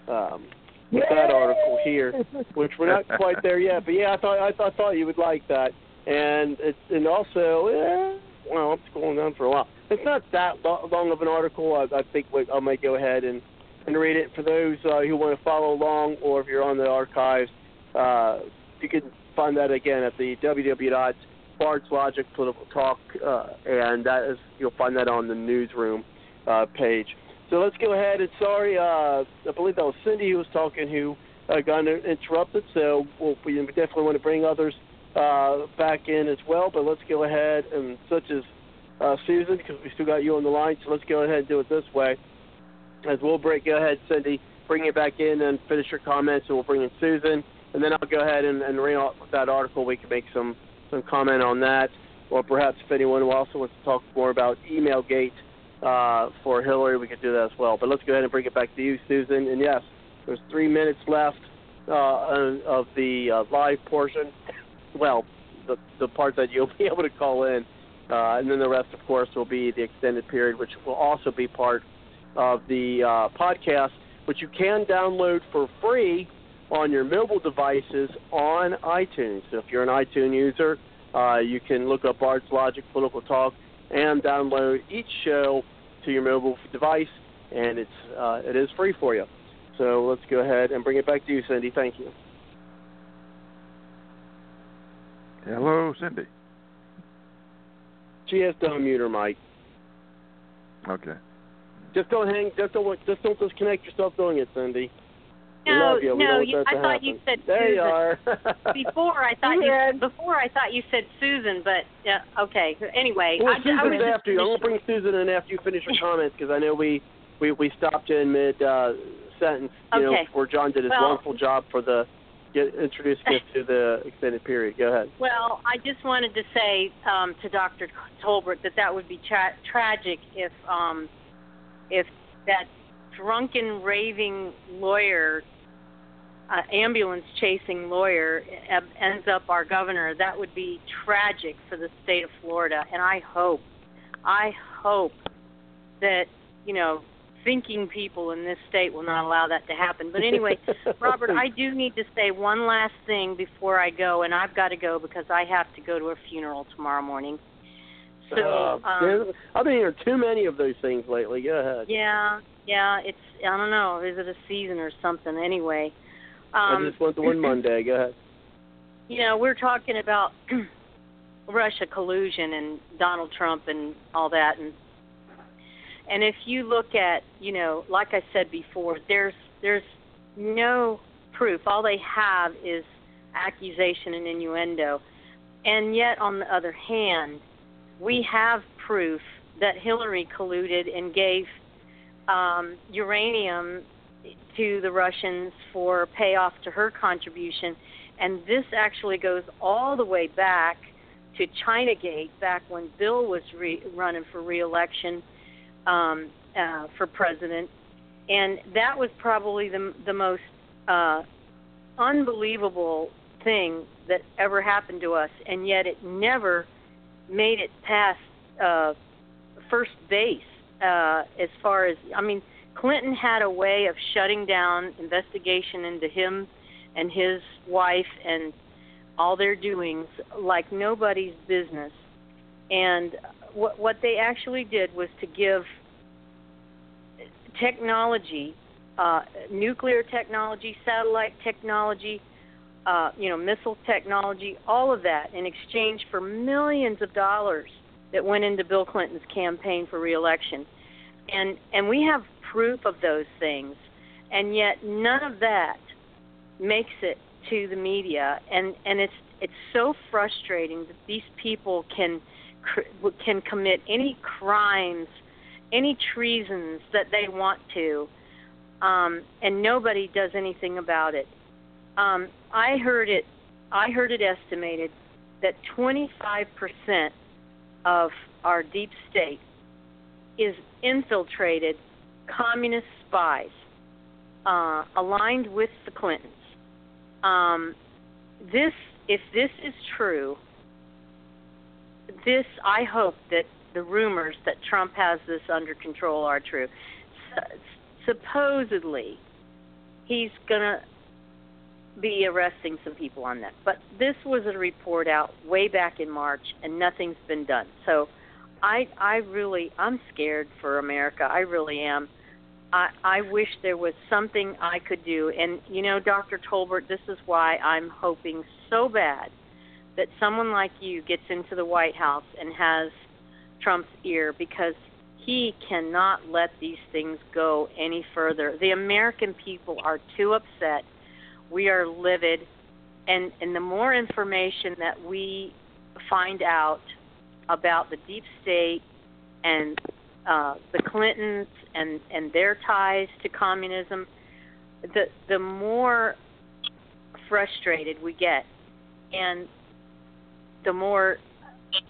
Um, with that article here, which we're not quite there yet. But yeah, I thought I thought, I thought you would like that, and it's and also, eh, well, it's going on for a while. It's not that long of an article. I, I think I might go ahead and and read it for those uh, who want to follow along, or if you're on the archives, uh, you can find that again at the www. Uh, and that is you'll find that on the newsroom uh, page. So let's go ahead and sorry, uh, I believe that was Cindy who was talking who uh, got interrupted. So we'll, we definitely want to bring others uh, back in as well. But let's go ahead and such as uh, Susan, because we still got you on the line. So let's go ahead and do it this way. As we'll break, go ahead, Cindy, bring it back in and finish your comments, and we'll bring in Susan, and then I'll go ahead and, and read that article. We can make some some comment on that, or perhaps if anyone also wants to talk more about EmailGate uh, for Hillary, we could do that as well. But let's go ahead and bring it back to you, Susan. And yes, there's three minutes left uh, of the uh, live portion. Well, the the part that you'll be able to call in, uh, and then the rest, of course, will be the extended period, which will also be part of the uh, podcast, which you can download for free on your mobile devices on iTunes. So if you're an iTunes user, uh, you can look up Bard's Logic Political Talk and download each show to your mobile device, and it's uh, it is free for you. So let's go ahead and bring it back to you, Cindy. Thank you. Hello, Cindy. She has to unmute her mic. Okay. Just don't hang. Just don't. Just don't disconnect yourself doing it, Cindy. We No, love you. No, you, I thought happen. you said There Susan. you are. before I thought you before I thought you said Susan, but yeah, okay. Anyway, Well, I, ju- I was Susan's just after you. I'm gonna bring Susan in after you finish your comments because I know we we we stopped you in mid uh, sentence. You know, Okay. before John did his Well- wonderful job for the get introducing us to the extended period. Go ahead. Well, I just wanted to say um, to Dr. Tolbert that that would be tra- tragic if um, if that drunken, raving lawyer, uh, ambulance chasing lawyer, ends up our governor. That would be tragic for the state of Florida. And I hope, I hope that you know thinking people in this state will not allow that to happen. But anyway, Robert, I do need to say one last thing before I go, and I've got to go because I have to go to a funeral tomorrow morning. So, Uh, um, I've been hearing too many of those things lately. Go ahead. yeah, yeah, it's I don't know, is it a season or something? Anyway, Um, I just went to one Monday. Go ahead. you know, we're talking about Russia collusion and Donald Trump and all that and and if you look at, you know, like I said before, there's there's no proof. All they have is accusation and innuendo. And yet on the other hand, we have proof that Hillary colluded and gave um, uranium to the Russians for payoff to her contribution. And this actually goes all the way back to Chinagate, back when Bill was re- running for reelection um, uh, for president. And that was probably the, the most uh, unbelievable thing that ever happened to us. And yet it never made it past uh, first base uh, as far as, I mean, Clinton had a way of shutting down investigation into him and his wife and all their doings like nobody's business. And what what they actually did was to give technology, uh, nuclear technology, satellite technology, uh, you know, missile technology, all of that in exchange for millions of dollars that went into Bill Clinton's campaign for reelection. And and we have proof of those things. And yet none of that makes it to the media and and it's it's so frustrating that these people can can commit any crimes, any treasons that they want to, um, and nobody does anything about it. Um, I heard it. I heard it estimated that 25% of our deep state is infiltrated communist spies uh, aligned with the Clintons. Um, this, if this is true, this I hope that the rumors that Trump has this under control are true. S- supposedly, he's gonna be arresting some people on that. But this was a report out way back in March, and nothing's been done. So, I I really I'm scared for America. I really am. I I wish there was something I could do. And you know, Dr. Tolbert, this is why I'm hoping so bad that someone like you gets into the White House and has Trump's ear because he cannot let these things go any further. The American people are too upset. We are livid and and the more information that we find out about the deep state and uh, the Clintons and and their ties to communism, the the more frustrated we get, and the more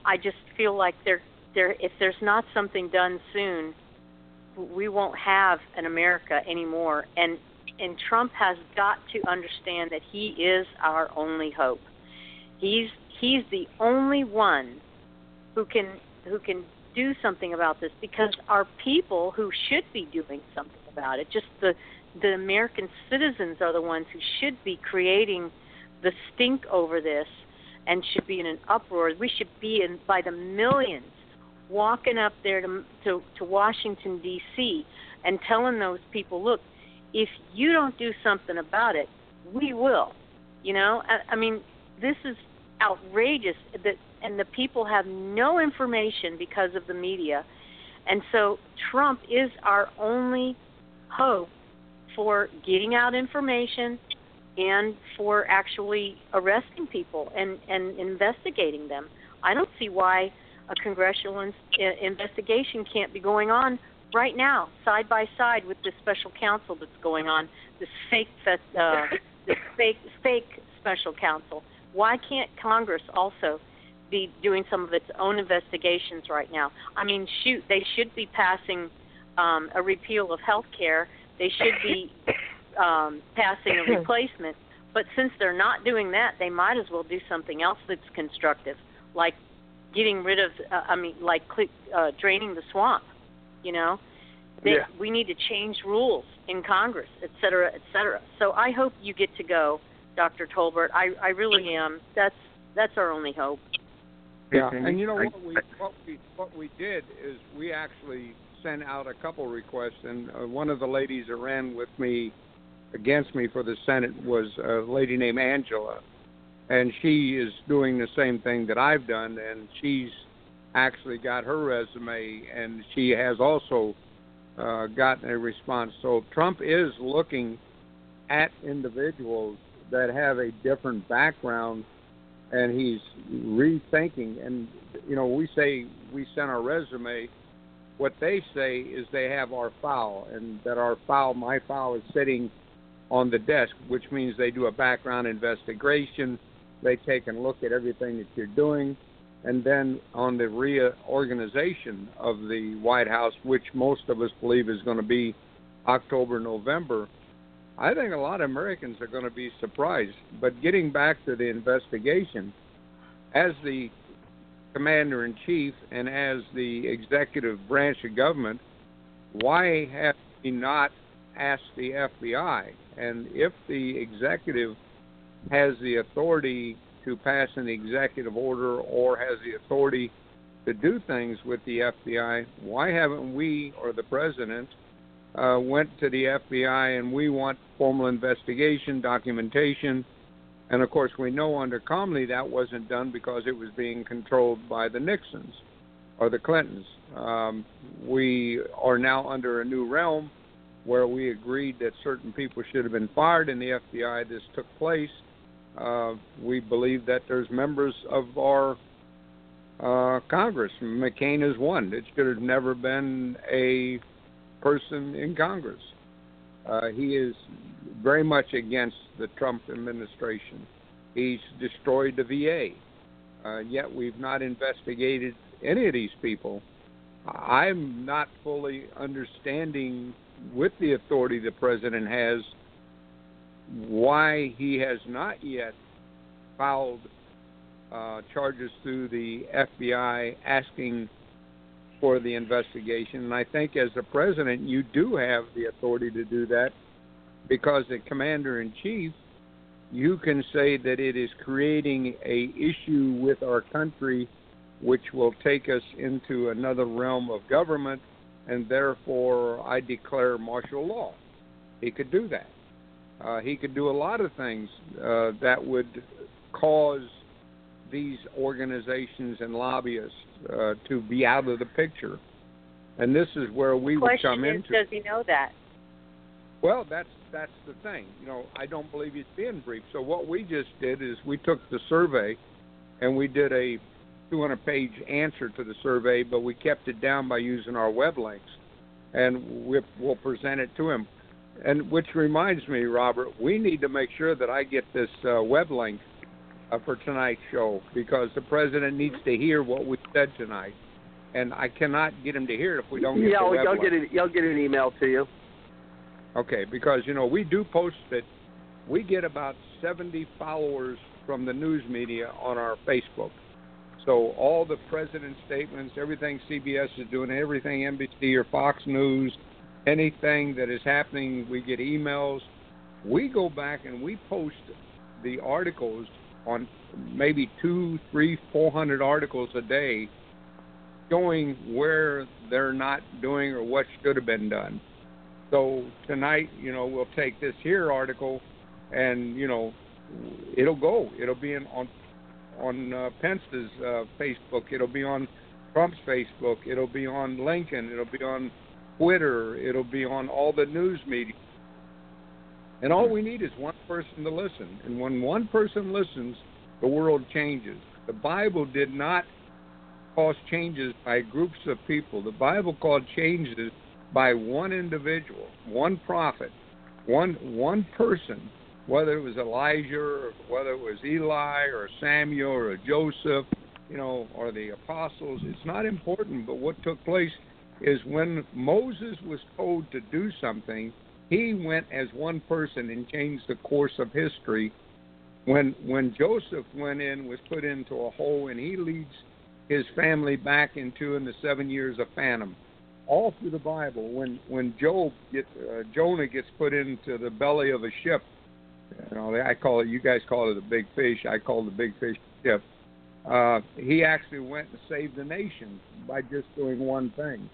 I just feel like there there if there's not something done soon, we won't have an America anymore. And and Trump has got to understand that he is our only hope. He's he's the only one who can who can do something about this because our people who should be doing something about it, just the the American citizens are the ones who should be creating the stink over this and should be in an uproar. We should be in by the millions walking up there to to, to Washington D.C. and telling those people, look, if you don't do something about it, we will. You know, I, I mean, this is outrageous that and the people have no information because of the media. And so Trump is our only hope for getting out information and for actually arresting people and, and investigating them. I don't see why a congressional in, uh, investigation can't be going on right now, side by side with this special counsel that's going on, this fake, uh, this fake, fake special counsel. Why can't Congress also be doing some of its own investigations right now? I mean, shoot, they should be passing um, a repeal of health care. They should be um, passing a replacement. But since they're not doing that, they might as well do something else that's constructive, like getting rid of, uh, I mean, like uh, draining the swamp. You know, they, yeah. we need to change rules in Congress, et cetera, et cetera. So I hope you get to go, Dr. Tolbert. I, I really am. That's that's our only hope. Yeah, and you know what we what we what we did is we actually sent out a couple requests, and uh, one of the ladies that ran with me against me for the Senate was a lady named Angela, and she is doing the same thing that I've done, and she's actually got her resume, and she has also uh, gotten a response. So Trump is looking at individuals that have a different background, and he's rethinking. And you know, we say we sent our resume. What they say is they have our file, and that our file, my file, is sitting on the desk, which means they do a background investigation. They take and look at everything that you're doing. And then on the reorganization of the White House, which most of us believe is going to be October, November, I think a lot of Americans are going to be surprised. But getting back to the investigation, as the commander in chief and as the executive branch of government, why have we not asked the FBI? And if the executive has the authority to pass an executive order or has the authority to do things with the FBI, why haven't we or the president uh, went to the FBI and we want formal investigation, documentation, And of course, we know under Comey that wasn't done because it was being controlled by the Nixons or the Clintons. Um, we are now under a new realm where we agreed that certain people should have been fired in the FBI. This took place. Uh, we believe that there's members of our uh, Congress. McCain is one. It should have never been a person in Congress. Uh, he is very much against the Trump administration. He's destroyed the VA. Uh, yet we've not investigated any of these people. I'm not fully understanding, with the authority the president has, why he has not yet filed uh, charges through the FBI asking for the investigation. And I think as the president, you do have the authority to do that because the commander in chief, you can say that it is creating a issue with our country which will take us into another realm of government and therefore I declare martial law. He could do that. Uh, he could do a lot of things uh, that would cause these organizations and lobbyists uh, to be out of the picture. And this is where we would come is, into. Does he know that? Well, that's that's the thing. You know, I don't believe he's being briefed. So what we just did is we took the survey, and we did a 200-page answer to the survey, but we kept it down by using our web links, and we, we'll present it to him. And which reminds me, Robert, we need to make sure that I get this uh, web link uh, for tonight's show because the president needs to hear what we said tonight, and I cannot get him to hear it if we don't get yeah, the web I'll link. get it. I'll get an email to you. Okay, because you know we do post it. We get about 70 followers from the news media on our Facebook. So all the president's statements, everything CBS is doing, everything NBC or Fox News, anything that is happening, we get emails. We go back and we post the articles on maybe two, three, four hundred articles a day, showing where they're not doing or what should have been done. So tonight, you know, we'll take this here article, and you know, it'll go. It'll be in on on uh, Pence's uh, Facebook. It'll be on Trump's Facebook. It'll be on LinkedIn. It'll be on Twitter. It'll be on all the news media. And all we need is one person to listen. And when one person listens, the world changes. The Bible did not cause changes by groups of people. The Bible called changes by one individual, one prophet, one one person, whether it was Elijah or whether it was Eli or Samuel or Joseph, you know, or the apostles. It's not important, but what took place is when Moses was told to do something, he went as one person and changed the course of history. When when Joseph went in, was put into a hole, and he leads his family back into in the seven years of famine. All through the Bible, when when Job get uh, Jonah gets put into the belly of a ship, I call it. You guys call it a big fish. I call it the big fish ship. Uh, he actually went and saved the nation by just doing one thing.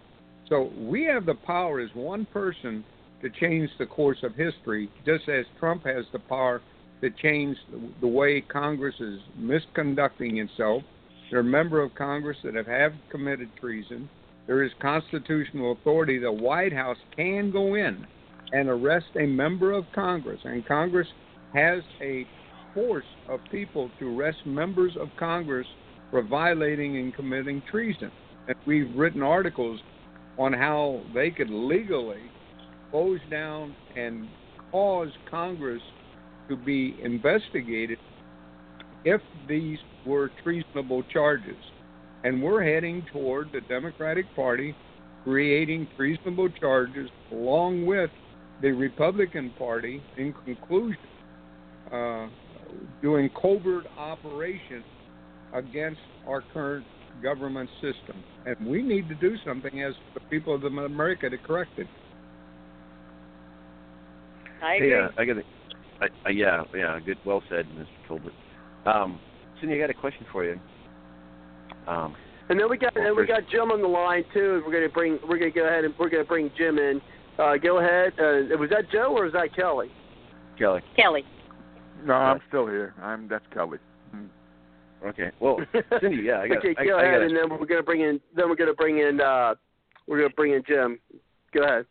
So we have the power as one person to change the course of history, just as Trump has the power to change the, the way Congress is misconducting itself. There are members of Congress that have, have committed treason. There is constitutional authority. The White House can go in and arrest a member of Congress, and Congress has a force of people to arrest members of Congress for violating and committing treason. And we've written articles on how they could legally close down and cause Congress to be investigated if these were treasonable charges. And we're heading toward the Democratic Party creating treasonable charges along with the Republican Party in conclusion uh, doing covert operations against our current government system. And we need to do something as the people of America to correct it. I agree. Yeah, I got it. I, I, yeah, yeah, good. Well said, Mr. Colbert. Um, Cindy, I got a question for you. Um, And then we got Well, and we got Jim on the line too. We're gonna bring we're gonna go ahead and we're gonna bring Jim in. Uh, go ahead. Uh, was that Joe or was that Kelly? Kelly. Kelly. No, I'm still here. I'm that's Kelly. Okay. Well, Cindy, yeah, I got. okay, go I ahead, got and then we're gonna bring in. Then we're gonna bring in. uh We're gonna bring in Jim. Go ahead.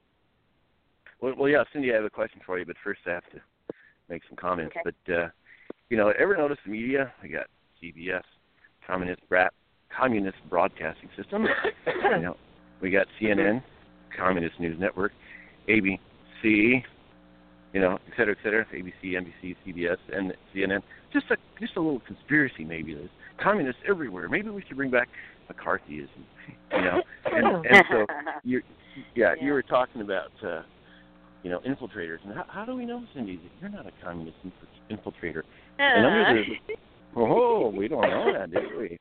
Well, well, yeah, Cindy, I have a question for you, but first I have to make some comments. Okay. But uh, you know, ever notice the media? We got CBS, Communist Brat, Communist Broadcasting System. you know, we got CNN, Communist News Network, ABC, you know, et cetera, et cetera, ABC, NBC, CBS, and CNN. Just a just a little conspiracy, maybe. There's communists everywhere. Maybe we should bring back McCarthyism, you know. And, and so you, yeah, you were talking about, uh, you know, infiltrators, and how, how do we know, Cindy, that you're not a communist inf- infiltrator? And I'm gonna, oh, we don't know that, do we?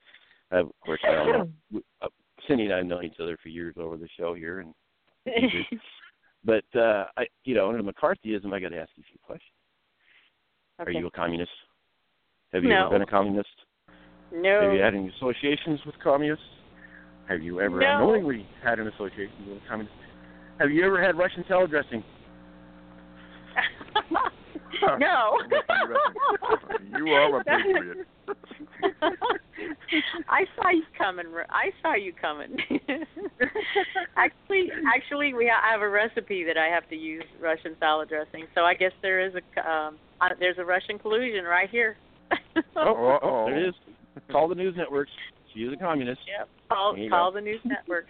Uh, of course, I don't know. We- Uh, Cindy and I have known each other for years over the show here, and but uh, I, you know, under McCarthyism, I got to ask you a few questions. Are you a communist? Have you No. ever been a communist? no. Have you had any associations with communists? Have you ever No. knowingly had an association with a communist? Have you ever had Russian salad dressing? No. You are a patriot. I saw you coming. I saw you coming. actually, actually, we ha- I have a recipe that I have to use Russian salad dressing. So I guess there is a um, uh, there's a Russian collusion right here. Oh, oh, there it is. Call the news networks. She's a communist. Yep. Call call go. the news network.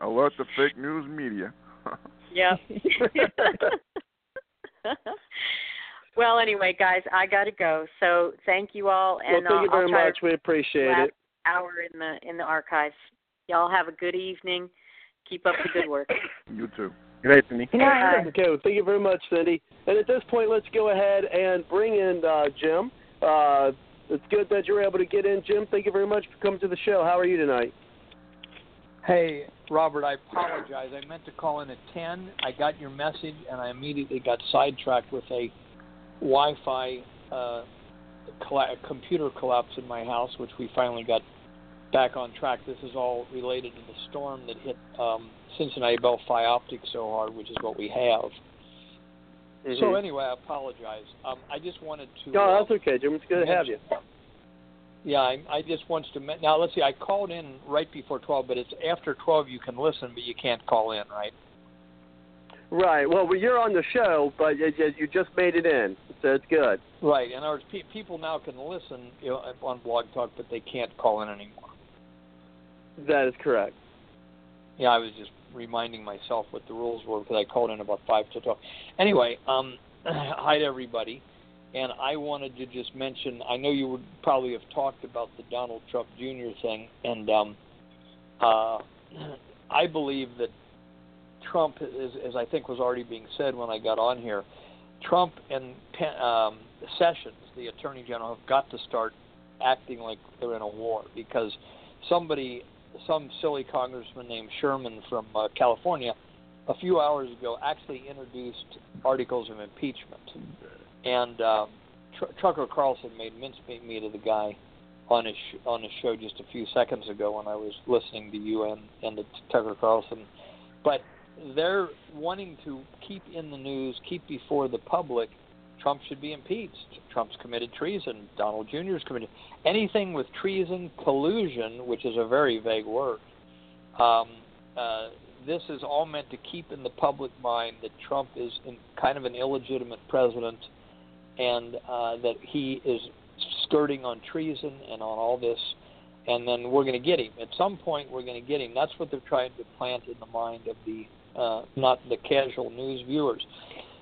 Alert the fake news media. Yep. well, anyway, guys, I got to go. So thank you all, and well, thank you uh, very I'll try much. We appreciate last it. hour in the in the archives. Y'all have a good evening. Keep up the good work. You too. Good night, Cindy. Bye. Okay, well, thank you very much, Cindy. And at this point, let's go ahead and bring in uh, Jim. Uh, it's good that you're able to get in, Jim. Thank you very much for coming to the show. How are you tonight? Hey, Robert, I apologize. I meant to call in at 10. I got your message, and I immediately got sidetracked with a Wi Fi uh, colla- computer collapse in my house, which we finally got back on track. This is all related to the storm that hit um, Cincinnati Bell Fioptics so hard, which is what we have. So, Mhm. anyway, I apologize. Um, I just wanted to. No, uh, that's okay, Jim. It's good to have you. Yeah, I, I just wants to now. Let's see. I called in right before twelve, but it's after twelve. You can listen, but you can't call in, right? Right. Well, well, you're on the show, but you just made it in, so it's good. Right. In other words, pe- people now can listen you know, on Blog Talk, but they can't call in anymore. That is correct. Yeah, I was just reminding myself what the rules were because I called in about five to twelve. Anyway, um, hi to everybody, and I wanted to just mention. I know you would probably have talked about the Donald Trump Jr. thing, and um, uh, I believe that Trump, as, as I think was already being said when I got on here, Trump and um, Sessions, the Attorney General, have got to start acting like they're in a war because somebody, some silly congressman named Sherman from uh, California, a few hours ago actually introduced articles of impeachment, and um, Tr- Tucker Carlson made mincemeat of the guy on his sh- on his show just a few seconds ago when I was listening to you and and to Tucker Carlson, but they're wanting to keep in the news, keep before the public. Trump should be impeached. Trump's committed treason. Donald Jr. is committed anything with treason, collusion, which is a very vague word. Um, uh, this is all meant to keep in the public mind that Trump is in kind of an illegitimate president, and uh, that he is skirting on treason and on all this, and then we're going to get him. At some point, we're going to get him. That's what they're trying to plant in the mind of the uh, not the casual news viewers.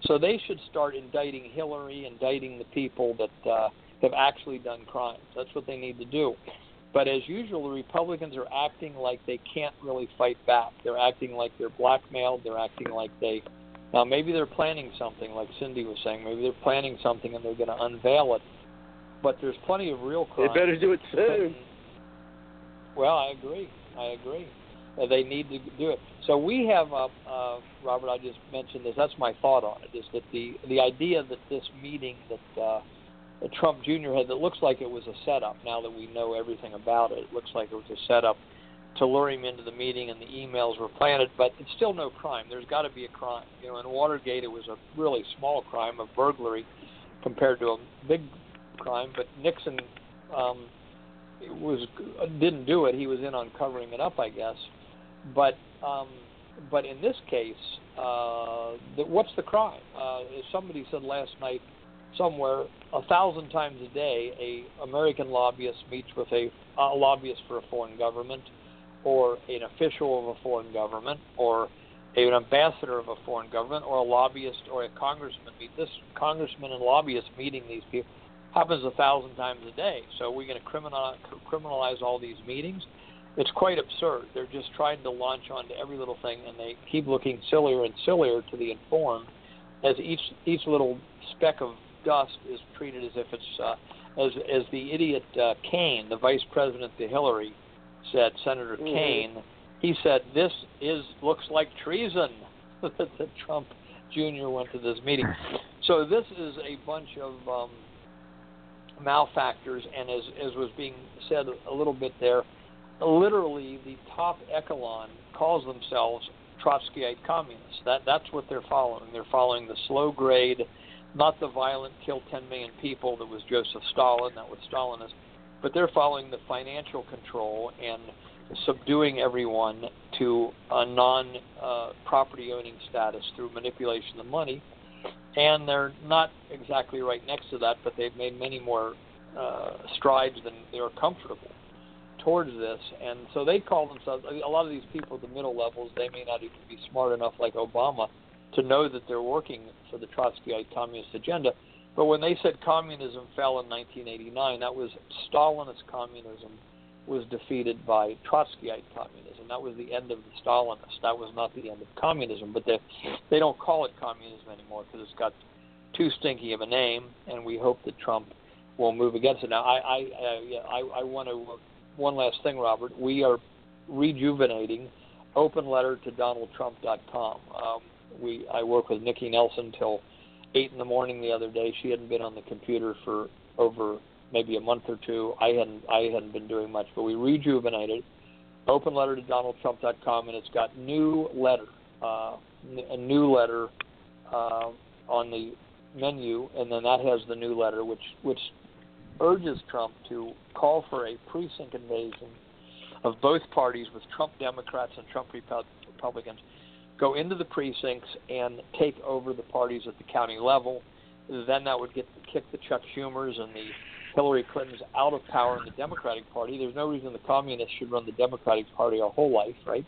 So they should start indicting Hillary, indicting the people that uh, have actually done crimes. That's what they need to do. But as usual, the Republicans are acting like they can't really fight back. They're acting like they're blackmailed. They're acting like they now maybe they're planning something, like Cindy was saying. Maybe they're planning something and they're going to unveil it. But there's plenty of real crime. They better do it soon. Well, I agree. I agree. Uh, they need to do it. So we have, uh, uh, Robert. I just mentioned this. That's my thought on it. Is that the the idea that this meeting that uh, that Trump Jr. had that looks like it was a setup. Now that we know everything about it, it looks like it was a setup to lure him into the meeting, and the emails were planted. But it's still no crime. There's got to be a crime. You know, in Watergate, it was a really small crime of burglary. compared to a big crime. But Nixon um, was didn't do it. He was in on covering it up, I guess. But um, but in this case, uh, the, what's the crime? Uh, as somebody said last night somewhere, a thousand times a day, a American lobbyist meets with a, a lobbyist for a foreign government, or an official of a foreign government, or an ambassador of a foreign government, or a lobbyist or a congressman meet. This congressman and lobbyist meeting these people happens a thousand times a day. So we're going to criminalize, criminalize all these meetings. It's quite absurd. They're just trying to launch onto every little thing, and they keep looking sillier and sillier to the informed, as each each little speck of dust is treated as if it's uh, as as the idiot uh, Kaine, the vice president to Hillary, said, Senator mm-hmm. Kaine. He said this is looks like treason that Trump Jr. went to this meeting. So this is a bunch of um, malfactors, and as as was being said a little bit there, literally the top echelon calls themselves Trotskyite communists. That that's what they're following. They're following the slow grade, not the violent kill 10 million people that was Joseph Stalin. That was Stalinist, but they're following the financial control and subduing everyone to a non uh, property owning status through manipulation of money and they're not exactly right next to that, but they've made many more uh, strides than they're comfortable towards this. And so they call themselves. A lot of these people at the middle levels, they may not even be smart enough, like Obama, to know that they're working for the Trotskyite communist agenda. But when they said communism fell in 1989, that was Stalinist communism was defeated by Trotskyite communism. That was the end of the Stalinists. That was not the end of communism. But they they don't call it communism anymore because it's got too stinky of a name, and we hope that Trump will move against it. Now, I I I, I, I want to one last thing, Robert. We are rejuvenating open letter to donaldtrump.com. Um, we I work with Nikki Nelson till eight in the morning the other day. She hadn't been on the computer for over maybe a month or two. I hadn't I hadn't been doing much, but we rejuvenated. Open letter to DonaldTrump.com, and it's got new letter, uh, a new letter uh, on the menu, and then that has the new letter, which which urges Trump to call for a precinct invasion of both parties, with Trump Democrats and Trump Republicans, go into the precincts and take over the parties at the county level. Then that would get kick the Chuck Schumers and the Hillary Clinton's out of power in the Democratic Party. There's no reason the communists should run the Democratic Party our whole life, right?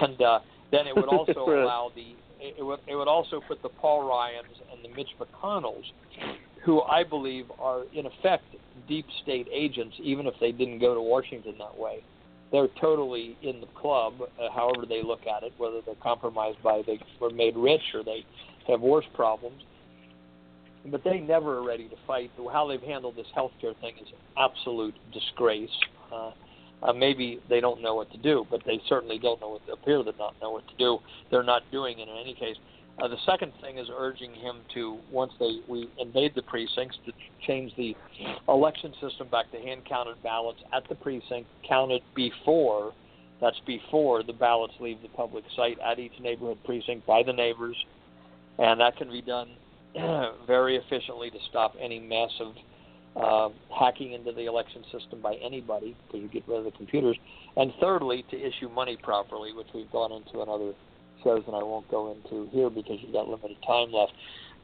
And uh, then it would also right. allow the it would it would also put the Paul Ryans and the Mitch McConnells, who I believe are in effect deep state agents, even if they didn't go to Washington that way. They're totally in the club, uh, however they look at it, whether they're compromised by they were made rich or they have worse problems but they never are ready to fight. How they've handled this healthcare thing is absolute disgrace. Uh, uh, maybe they don't know what to do, but they certainly don't know what appear to not know what to do. They're not doing it in any case. Uh, the second thing is urging him to once they we invade the precincts to change the election system back to hand counted ballots at the precinct, counted before. That's before the ballots leave the public site at each neighborhood precinct by the neighbors, and that can be done very efficiently to stop any massive uh, hacking into the election system by anybody because you get rid of the computers. And thirdly, to issue money properly, which we've gone into in other shows and I won't go into here because you've got limited time left.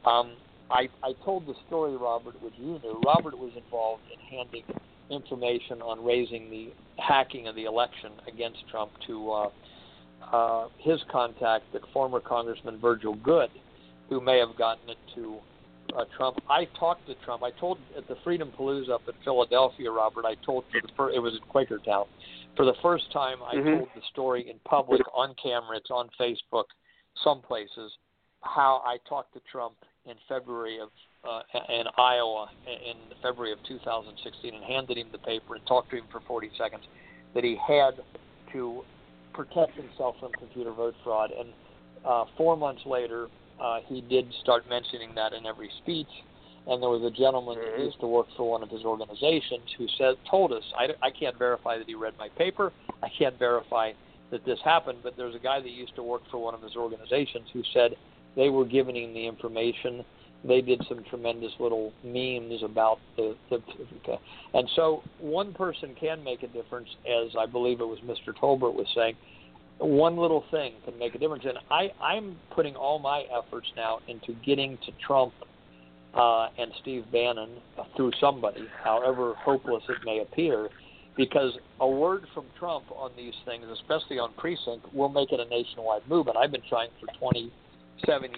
Um, I, I told the story, Robert, which you knew. Robert was involved in handing information on raising the hacking of the election against Trump to uh, uh, his contact, the former Congressman Virgil Goode, who may have gotten it to uh, Trump. I talked to Trump. I told at the Freedom Palooza up in Philadelphia, Robert. I told for the first, it was in Quakertown. For the first time, I mm-hmm. told the story in public on camera. It's on Facebook, some places. How I talked to Trump in February of uh, in Iowa in February of 2016 and handed him the paper and talked to him for 40 seconds that he had to protect himself from computer vote fraud. And uh, four months later, uh, he did start mentioning that in every speech. And there was a gentleman mm-hmm. who used to work for one of his organizations who said, told us, I, I can't verify that he read my paper. I can't verify that this happened, but there's a guy that used to work for one of his organizations who said they were giving him the information they did some tremendous little memes about the, the and so one person can make a difference as I believe it was Mr. Tolbert was saying one little thing can make a difference and I I'm putting all my efforts now into getting to Trump uh, and Steve Bannon through somebody however hopeless it may appear because a word from Trump on these things especially on precinct will make it a nationwide movement I've been trying for 27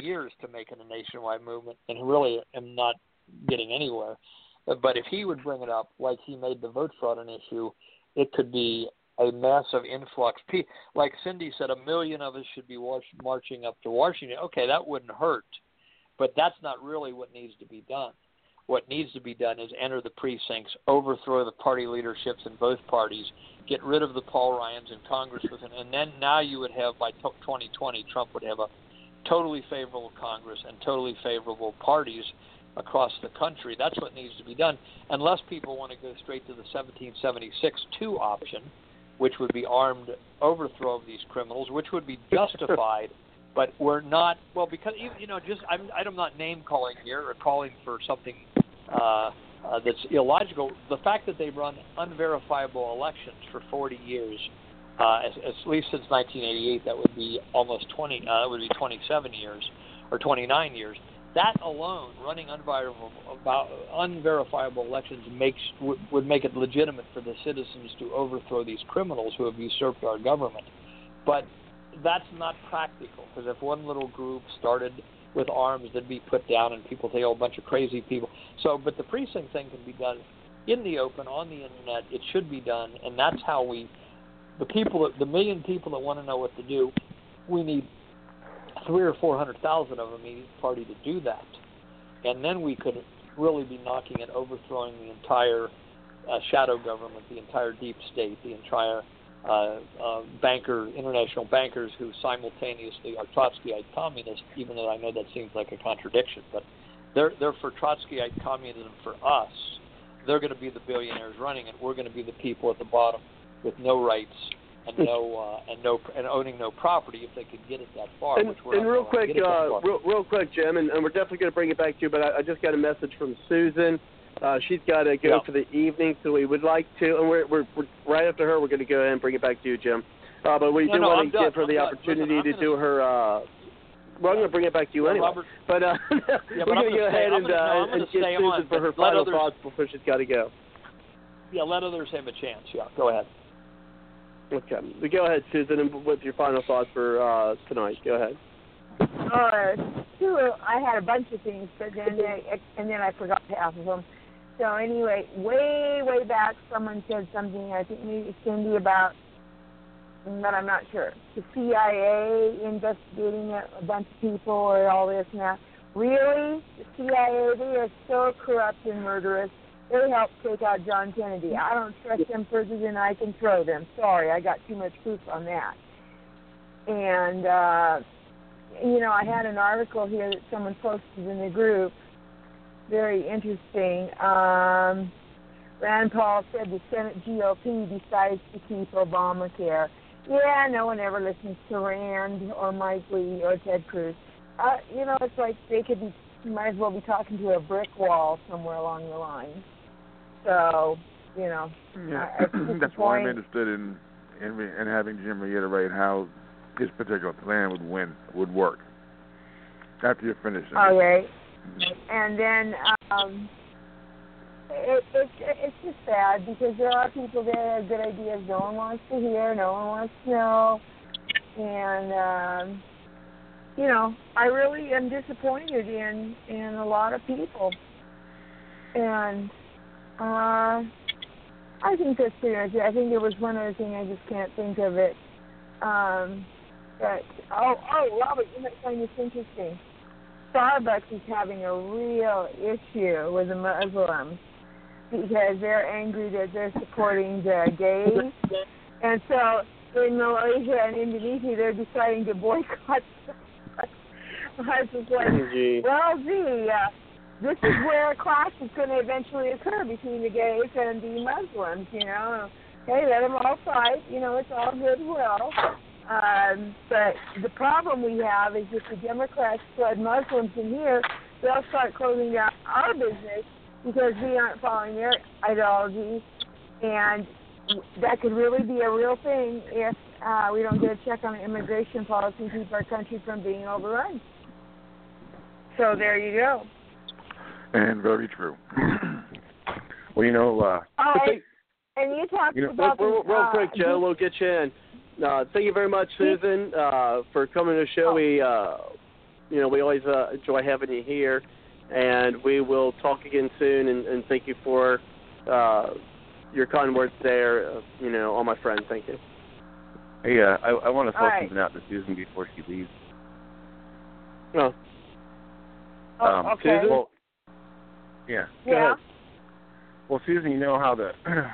years to make it a nationwide movement, and really am not getting anywhere. But if he would bring it up, like he made the vote fraud an issue, it could be a massive influx. Like Cindy said, a million of us should be marching up to Washington. Okay, that wouldn't hurt, but that's not really what needs to be done. What needs to be done is enter the precincts, overthrow the party leaderships in both parties, get rid of the Paul Ryans in Congress, and then now you would have by 2020 Trump would have a totally favorable Congress and totally favorable parties across the country. That's what needs to be done, unless people want to go straight to the 1776 2 option, which would be armed overthrow of these criminals, which would be justified. but we're not well because you know just I'm I'm not name calling here or calling for something uh, uh, that's illogical. The fact that they've run unverifiable elections for 40 years uh, at, at least since 1988, that would be almost 20. Uh, that would be 27 years or 29 years. That alone, running unverifiable, about unverifiable elections, makes would, would make it legitimate for the citizens to overthrow these criminals who have usurped our government. But that's not practical because if one little group started with arms, they'd be put down, and people say, "Oh, a bunch of crazy people." So, but the precinct thing can be done in the open on the internet. It should be done, and that's how we the people, the million people that want to know what to do, we need three or four hundred thousand of them each party to do that, and then we could really be knocking at overthrowing the entire uh, shadow government, the entire deep state, the entire uh, uh, banker, international bankers who simultaneously are Trotskyite communists, even though I know that seems like a contradiction, but they're they're for Trotskyite communism for us. They're going to be the billionaires running it. We're going to be the people at the bottom with no rights and no uh, and no and owning no property if they could get it that far. And, which we're and real quick, uh, real, real quick, Jim, and, and we're definitely going to bring it back to you. But I, I just got a message from Susan. Uh, she's got to go yeah. for the evening, so we would like to, and we're, we're, we're right after her. We're going to go ahead and bring it back to you, Jim. Uh, but we no, do no, want to give her I'm the done. opportunity Listen, to gonna, do her. Uh, well, I'm going to bring it back to you anyway. Robert, but uh, yeah, we're going to go ahead and, gonna, uh, no, and get Susan on, for her final others, thoughts before she's got to go. Yeah, let others have a chance. Yeah, go ahead. Okay. Go ahead, Susan, what's your final thoughts for uh, tonight? Go ahead. Uh, two. I had a bunch of things, but then they, and then I forgot half of them. So anyway, way way back, someone said something. I think maybe Cindy about, but I'm not sure. The CIA investigating a, a bunch of people or all this that. Really, the CIA? They are so corrupt and murderous. They helped take out John Kennedy. I don't trust them further than I can throw them. Sorry, I got too much proof on that. And uh, you know, I had an article here that someone posted in the group. Very interesting. Um, Rand Paul said the Senate GOP decides to keep Obamacare. Yeah, no one ever listens to Rand or Mike Lee or Ted Cruz. Uh, you know, it's like they could be might as well be talking to a brick wall somewhere along the line. So, you know, Yeah, I- that's why I'm interested in, in in having Jim reiterate how his particular plan would win would work. After you're finished. Okay. And then um, it, it, it's just sad because there are people that have good ideas no one wants to hear, no one wants to know. And, um, you know, I really am disappointed in, in a lot of people. And uh, I think that's pretty much it. I think there was one other thing, I just can't think of it. Um, but, oh, oh, Robert, you might find this interesting. Starbucks is having a real issue with the Muslims because they're angry that they're supporting the gays. And so in Malaysia and Indonesia, they're deciding to boycott Starbucks. I was just like, well, gee, uh, this is where a clash is going to eventually occur between the gays and the Muslims, you know. Hey, let them all fight. You know, it's all goodwill. Um, but the problem we have is if the Democrats flood Muslims in here, they'll start closing down our business because we aren't following their ideology, and that could really be a real thing if uh, we don't get a check on the immigration policy and keep our country from being overrun. So there you go. And very true. well, you know, uh, Oh, and, and you talked You know, about real, the, real uh, quick, Joe, we'll get you in. Uh, thank you very much, Susan, uh, for coming to the show. We, uh, you know, we always uh, enjoy having you here, and we will talk again soon. And, and thank you for uh, your kind words there. Uh, you know, all my friends. Thank you. hey, uh, I, I want to throw All right. something out to Susan before she leaves. No. Oh, um, okay. Susan? Well, yeah. Yeah. Well, Susan, you know how the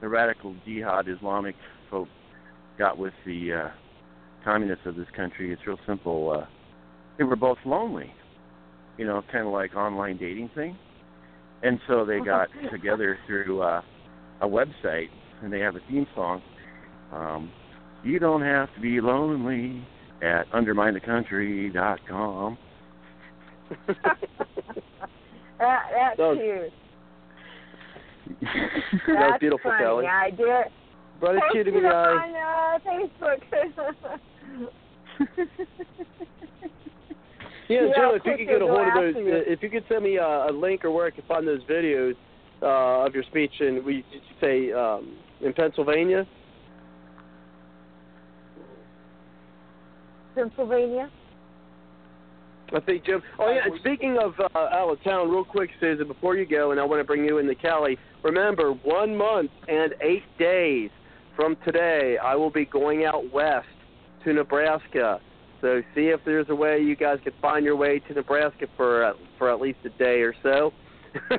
the radical jihad Islamic folk got with the uh, communists of this country? It's real simple. Uh, they were both lonely, you know, kind of like online dating thing, and so they got together through uh, a website, and they have a theme song. Um, you don't have to be lonely at underminethecountry.com. That, that's That was- cute. that was That's beautiful, funny. Kelly. I did. It to Posted me, on uh, Facebook. Yeah, Yeah, Joe, if you could get a hold of those, you. uh, if you could send me a, a link or where I can find those videos uh, of your speech, and we say um, in Pennsylvania? Pennsylvania. I think Jim. Oh yeah. And speaking of uh, out of town, real quick, Susan, before you go, and I want to bring you into Cali. Remember, one month and eight days from today, I will be going out west to Nebraska. So see if there's a way you guys can find your way to Nebraska for uh, for at least a day or so.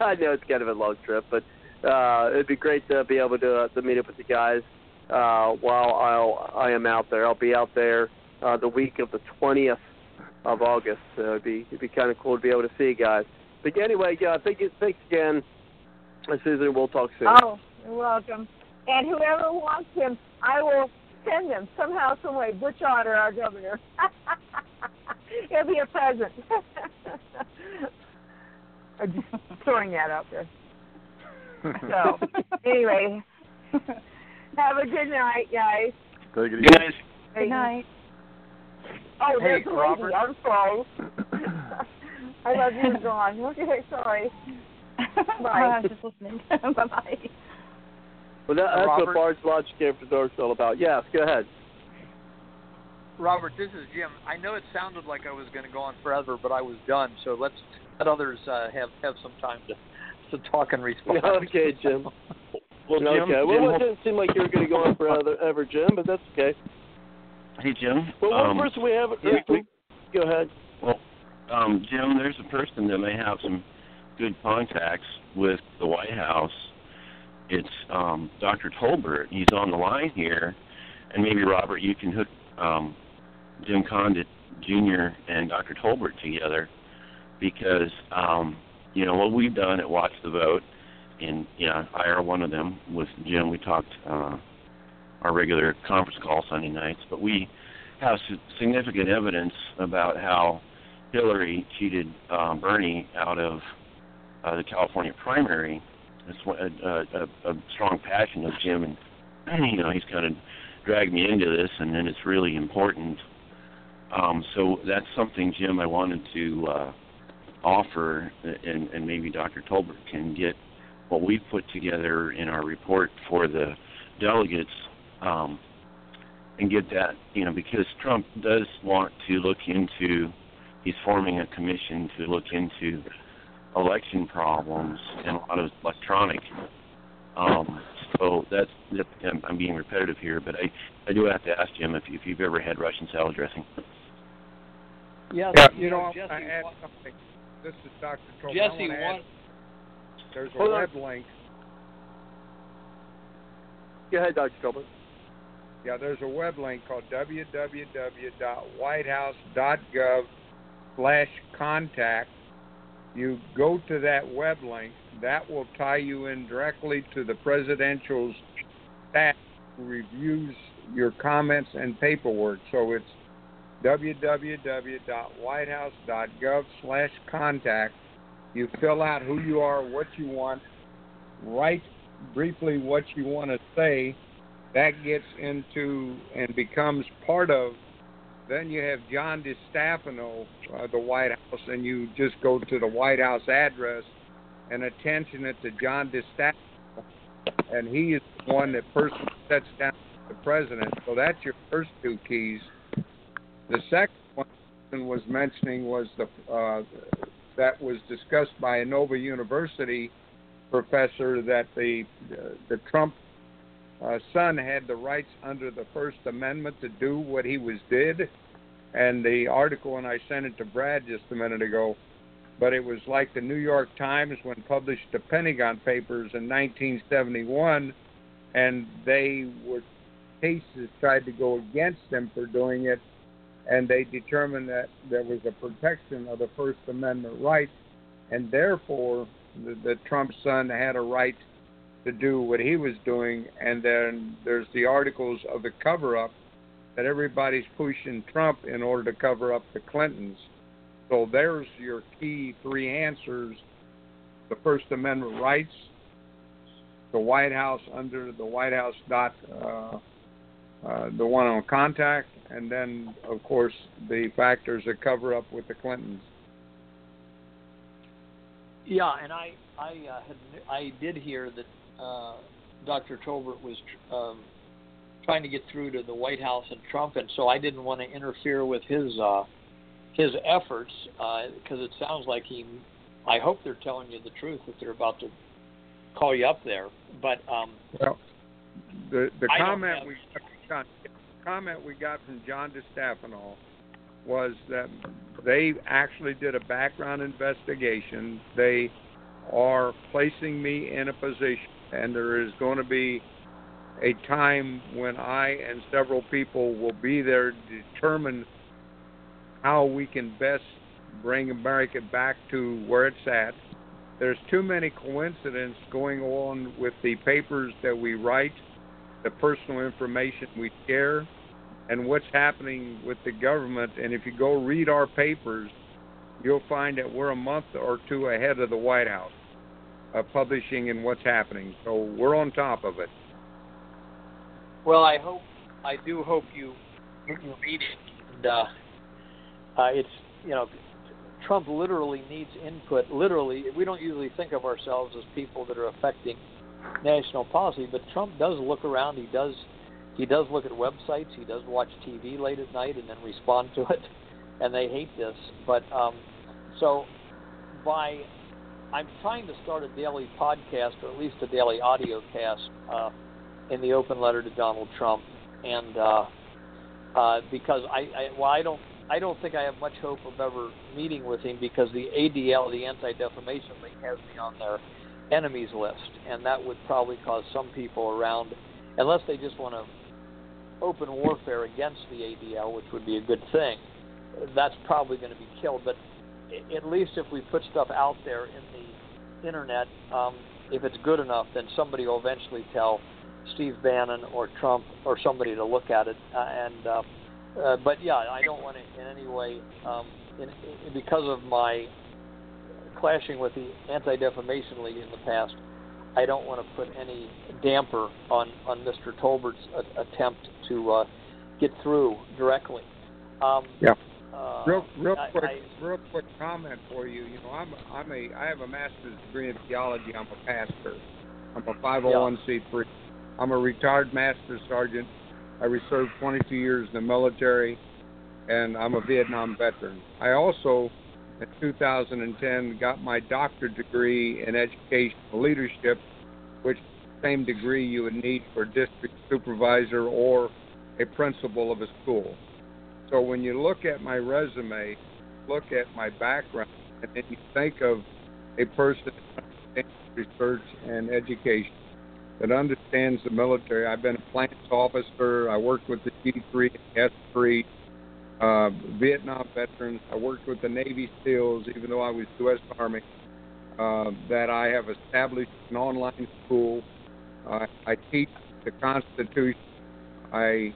I know it's kind of a long trip, but uh, it'd be great to be able to uh, to meet up with you guys uh, while I'll I am out there. I'll be out there uh, the week of the twentieth of August. So it'd be it'd be kind of cool to be able to see you guys. But anyway, yeah, thank you, thanks again, Susan. We'll talk soon. Oh, you're welcome. And whoever wants him, I will send him somehow, some way. Butch Otter, our governor. It'll be a present. I'm just throwing that out there. So, anyway, have a good night, guys. Take it Good night. Good night. Oh, Hey, there's a lady. Robert. I'm sorry. I love you, John. Okay, sorry. Bye. I was just listening. bye bye. Well, that, that's Robert? what Bards Logic After Dark's all about. Yes, go ahead. Robert, this is Jim. I know it sounded like I was going to go on forever, but I was done. So let's let others uh, have have some time to to talk and respond. okay, Jim. Well, Jim, okay. Jim, Well, it didn't seem like you were going to go on forever, ever, Jim, but that's okay. Hey Jim. Well, one um, person we have. yeah, we- go ahead. Well, um, Jim, there's a person that may have some good contacts with the White House. It's um, Dr. Tolbert. He's on the line here, and maybe Robert, you can hook um, Jim Condit Jr. and Dr. Tolbert together because um, you know what we've done at Watch the Vote, and yeah, I are one of them. With Jim, we talked uh, our regular conference call Sunday nights, but we have significant evidence about how Hillary cheated um, Bernie out of uh, the California primary. It's a, a, a, a strong passion of Jim, and you know he's kind of dragged me into this, and then it's really important. Um, so that's something, Jim, I wanted to uh, offer, and, and maybe Dr. Tolbert can get what we put together in our report for the delegates. Um, and get that, you know, because Trump does want to look into, he's forming a commission to look into election problems and a lot of electronic. Um, so that's, that, I'm, I'm being repetitive here, but I, I do have to ask Jim if, if you've ever had Russian salad dressing. Yeah, Yeah, you you know, Jesse, I add one- something. This is Dr. Tolbert. Jesse, wanna add- one. There's a Hold on. web link. Go ahead, Dr. Tolbert. Yeah, there's a web link called www.whitehouse.gov slash contact. You go to that web link, that will tie you in directly to the presidential staff who reviews your comments and paperwork. So it's www.whitehouse.gov slash contact. You fill out who you are, what you want, write briefly what you want to say. That gets into and becomes part of. Then you have John DeStefano, uh, the White House, and you just go to the White House address and attention it to John DeStefano, and he is the one that personally sets down the president. So that's your first two keys. The second one was mentioning was the uh, that was discussed by a Nova University professor that the uh, the Trump uh, son had the rights under the First Amendment to do what he was did, and the article and I sent it to Brad just a minute ago. But it was like the New York Times when published the Pentagon Papers in 1971, and they were cases tried to go against them for doing it, and they determined that there was a protection of the First Amendment rights, and therefore the, the Trump son had a right to do what he was doing. And then there's the articles of the cover up that everybody's pushing Trump in order to cover up the Clintons. So there's your key three answers the First Amendment rights, the White House under the White House dot, uh, uh, the one on contact, and then, of course, the factors that cover up with the Clintons. Yeah, and I I uh, had I did hear that uh, Dr. Tolbert was um, trying to get through to the White House and Trump, and so I didn't want to interfere with his uh, his efforts because uh, it sounds like he. I hope they're telling you the truth that they're about to call you up there, but um, well, the the I comment have- we got, comment we got from John DeStefano was that they actually did a background investigation. They are placing me in a position, and there is going to be a time when I and several people will be there to determine how we can best bring America back to where it's at. There's too many coincidences going on with the papers that we write, the personal information we share, and what's happening with the government. And if you go read our papers, you'll find that we're a month or two ahead of the White House, uh, publishing and what's happening. So we're on top of it. Well, I hope I do hope you your meeting. And, uh, uh, it's you know, Trump literally needs input. Literally, we don't usually think of ourselves as people that are affecting national policy, but Trump does look around. He does he does look at websites. He does watch TV late at night and then respond to it. And they hate this. But um, so by I'm trying to start a daily podcast or at least a daily audio cast uh, in the open letter to Donald Trump, and uh, uh, because I, I well I don't I don't think I have much hope of ever meeting with him because the ADL, the Anti Defamation League, has me on their enemies list, and that would probably cause some people around, unless they just want to open warfare against the ADL, which would be a good thing. That's probably going to be killed. But at least if we put stuff out there in the internet, um, if it's good enough, then somebody will eventually tell Steve Bannon or Trump or somebody to look at it. Uh, and uh, uh, but yeah, I don't want to in any way, um, in, in, because of my clashing with the Anti Defamation League in the past. I don't want to put any damper on on Mr. Tolbert's a, attempt to uh, get through directly. Um, Yeah. Uh, Real, real I- quick, I- real quick comment for you. You know, I'm, I'm a, I have a master's degree in theology. I'm a pastor. I'm a 501c3. I'm a retired master sergeant. I served 22 years in the military, and I'm a Vietnam veteran. I also, in 2010, got my doctorate degree in educational leadership, which is the same degree you would need for district supervisor or a principal of a school. So when you look at my resume, look at my background, and then you think of a person that research and education, that understands the military. I've been a plans officer. I worked with the G3 and S3 uh, Vietnam veterans. I worked with the Navy SEALs, even though I was U.S. Army. Uh, that I have established an online school. Uh, I teach the Constitution. I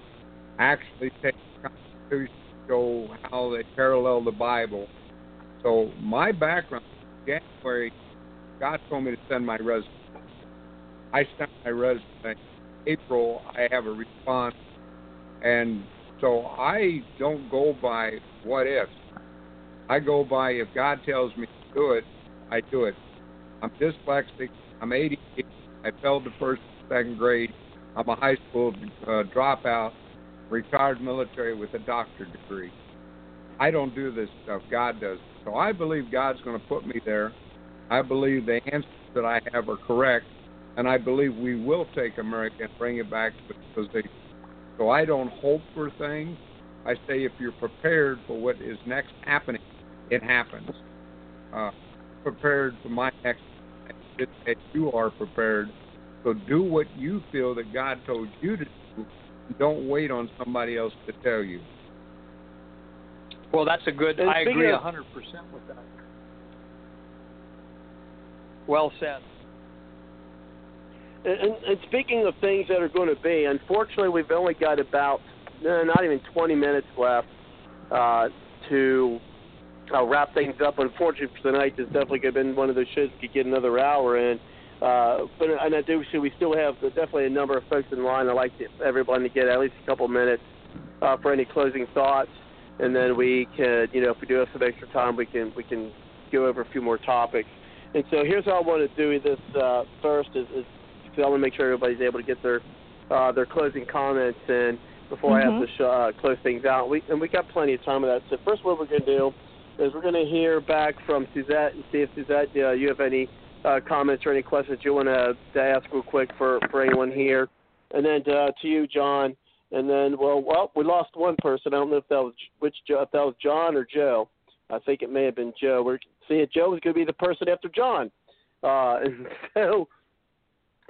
actually take Constitution show how they parallel the Bible. So my background, January, God told me to send my resume. I sent my resume. April, I have a response, and so I don't go by what ifs. I go by if God tells me to do it, I do it. I'm dyslexic. I'm 88. I failed the first second grade. I'm a high school uh, dropout, retired military with a doctorate degree. I don't do this stuff. God does. So I believe God's going to put me there. I believe the answers that I have are correct, and I believe we will take America and bring it back to its position. So I don't hope for things. I say if you're prepared for what is next happening, it happens. Uh, prepared for my next, that you are prepared. So do what you feel that God told you to do. Don't wait on somebody else to tell you. Well, that's a good. And I agree of- a hundred percent with that. Well said. And, and, and speaking of things that are going to be, unfortunately, we've only got about eh, not even 20 minutes left uh, to uh, wrap things up. Unfortunately, for tonight, this definitely could have been one of those shows that could get another hour in. Uh, but and I do see we still have definitely a number of folks in line. I'd like to, everyone to get at least a couple minutes uh, for any closing thoughts, and then we can, you know, if we do have some extra time, we can we can go over a few more topics. And so here's how I want to do this uh, first is, is I want to make sure everybody's able to get their uh, their closing comments in before I have Mhm. to sh- uh, close things out. We and we got plenty of time of that. So first, what we're going to do is we're going to hear back from Suzette and see if Suzette, uh, you have any uh, comments or any questions you want to, ask real quick for for anyone here, and then uh, to you, John. And then, well, well, we lost one person. I don't know if that was which if that was John or Joe. I think it may have been Joe. We're seeing Joe was going to be the person after John, uh, and so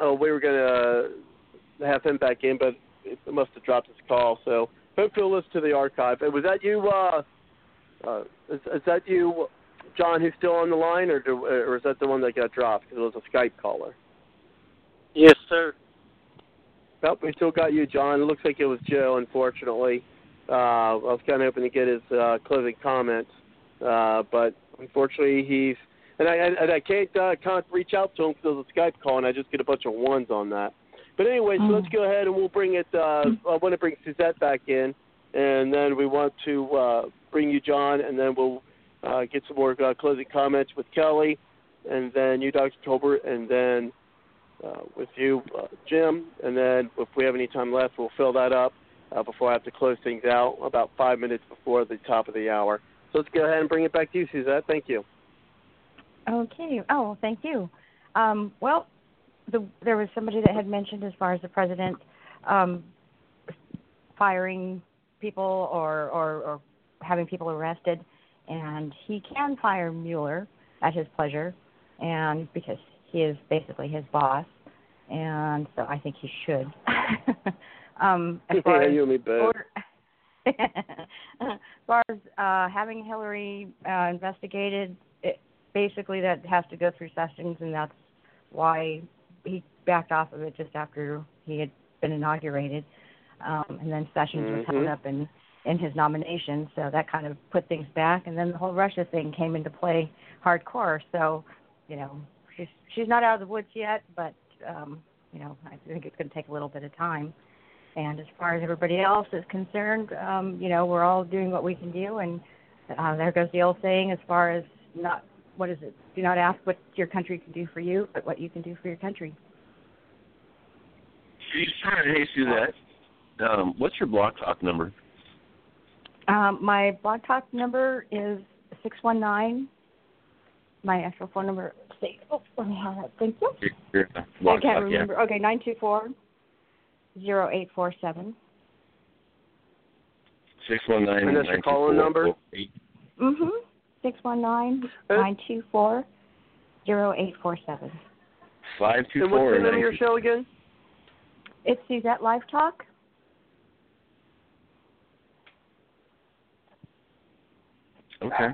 uh, we were going to have him back in, but it must have dropped his call. So hopefully, we'll listen to the archive. And was that you? Uh, uh, is, is that you, John, who's still on the line, or do, or is that the one that got dropped because it was a Skype caller? Yes, sir. Nope, we still got you, John. It looks like it was Joe, unfortunately. Uh, I was kind of hoping to get his uh, closing comments, uh, but unfortunately he's and I and I can't uh, can't reach out to him because it was a Skype call, and I just get a bunch of ones on that. But anyway, so let's go ahead and we'll bring it. Uh, I want to bring Suzette back in, and then we want to uh, bring you, John, and then we'll uh, get some more uh, closing comments with Kelly, and then you, Dr. Tolbert, and then uh, with you, uh, Jim, and then if we have any time left, we'll fill that up uh, before I have to close things out about five minutes before the top of the hour. So let's go ahead and bring it back to you, Suzette. Thank you. Okay. Oh, thank you. Um, well, the, there was somebody that had mentioned as far as the president um, firing people or, or, or having people arrested, and he can fire Mueller at his pleasure, and because he is basically his boss, and so I think he should. um, as far yeah, as you me order- as far as uh, having Hillary uh, investigated, it, basically that has to go through Sessions, and that's why he backed off of it just after he had been inaugurated. Um, and then Sessions was held up in in his nomination, so that kind of put things back. And then the whole Russia thing came into play hardcore. So, you know, she's she's not out of the woods yet, but um, you know, I think it's going to take a little bit of time. And as far as everybody else is concerned, um, you know, we're all doing what we can do. And uh, there goes the old saying as far as not, what is it? Do not ask what your country can do for you, but what you can do for your country. Hey, Suzette. Um, what's your blog talk number? Um, my blog talk number is 619. My actual phone number, say, oh, let me have that. Thank you. Your, your uh, I can't talk, remember. Okay, 924 0847. yeah. Six one nine. And that's your call-in number? Mm-hmm. 619 924 0847. Five two And what's the name of your show again? It's Suzette Live Talk. Okay.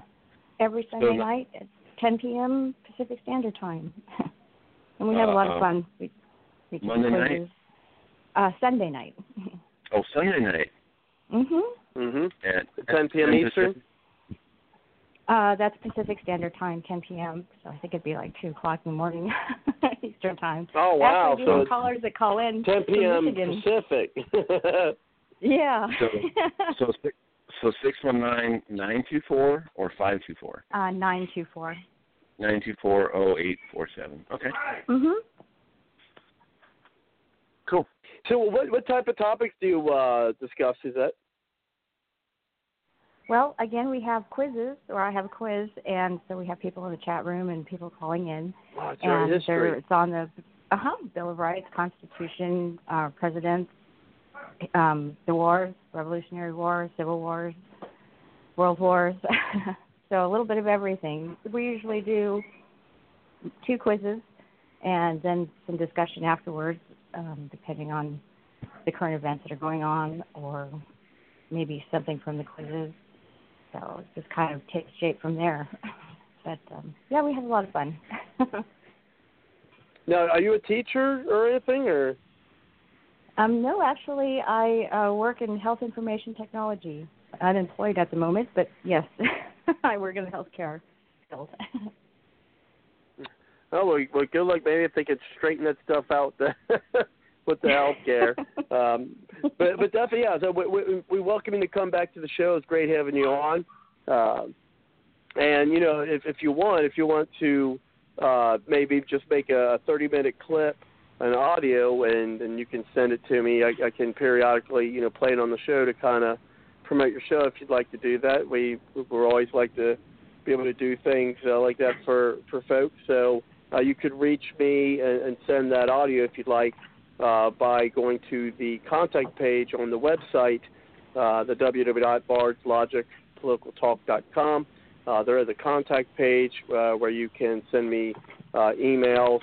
every Sunday So- night at 10 p.m. Pacific Standard Time. and we have a lot of Uh, fun. We, we Monday night? Uh, Sunday night. Oh, Sunday night. mhm. Mhm. At 10 p.m. Eastern. Uh, that's Pacific Standard Time, 10 p.m. So I think it'd be like two o'clock in the morning Eastern Time. Oh wow! Actually, so we have it's callers that call in 10 p.m. Pacific. Yeah. So so six so six one nine nine two four or five two four uh, nine two four. nine two four oh eight four seven. Okay. Mhm. cool. So what what type of topics do you uh, discuss? Is that? Well, again, we have quizzes, or I have a quiz, and so we have people in the chat room and people calling in. Wow, it's and history. it's on the uh huh Bill of Rights, Constitution, uh, presidents, um, the wars, Revolutionary War, Civil Wars, World Wars. so a little bit of everything. We usually do two quizzes and then some discussion afterwards, um, depending on the current events that are going on, or maybe something from the quizzes. So it just kind of takes shape from there. But um, yeah, we have a lot of fun. Now, are you a teacher or anything, or? Um, no, actually, I uh, work in health information technology. Unemployed at the moment, but yes, I work in healthcare field. Oh well, well, good luck. Maybe if they could straighten that stuff out the, with the healthcare. um, but but definitely, yeah. So we, we, we welcome you to come back to the show. It's great having you on. Uh, and you know, if if you want, if you want to uh, maybe just make a 30 minute clip, an audio, and and you can send it to me. I, I can periodically, you know, play it on the show to kind of promote your show if you'd like to do that. We we're always like to be able to do things uh, like that for for folks. So uh, you could reach me and, and send that audio if you'd like uh, by going to the contact page on the website, uh, the www.bardslogicpoliticaltalk.com. Uh, there is a contact page uh, where you can send me uh, emails,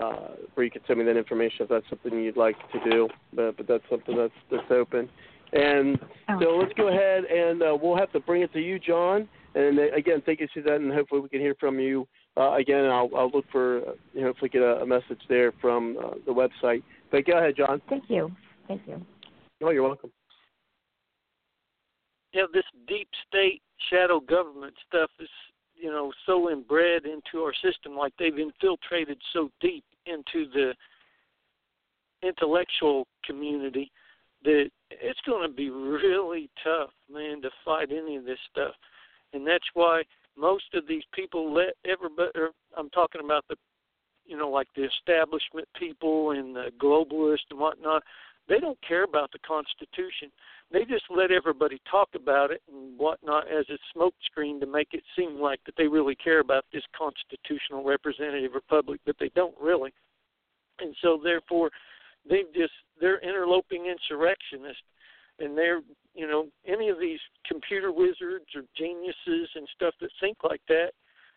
uh, where you can send me that information if that's something you'd like to do. But, but that's something that's that's open. And so let's go ahead and uh, we'll have to bring it to you, John. And uh, again, thank you, Suzette, and hopefully we can hear from you uh, again. And I'll, I'll look for, uh, you know, hopefully get a, a message there from uh, the website. But go ahead, John. Thank you. Thank you. Oh, you're welcome. you know, this deep state shadow government stuff is, you know, so inbred into our system, like they've infiltrated so deep into the intellectual community that it's going to be really tough, man, to fight any of this stuff. And that's why most of these people let everybody, or I'm talking about the, you know, like the establishment people and the globalists and whatnot, they don't care about the Constitution. They just let everybody talk about it and whatnot as a smokescreen to make it seem like that they really care about this constitutional representative republic, but they don't really. And so therefore, they've just they're interloping insurrectionists, and they're you know any of these computer wizards or geniuses and stuff that think like that.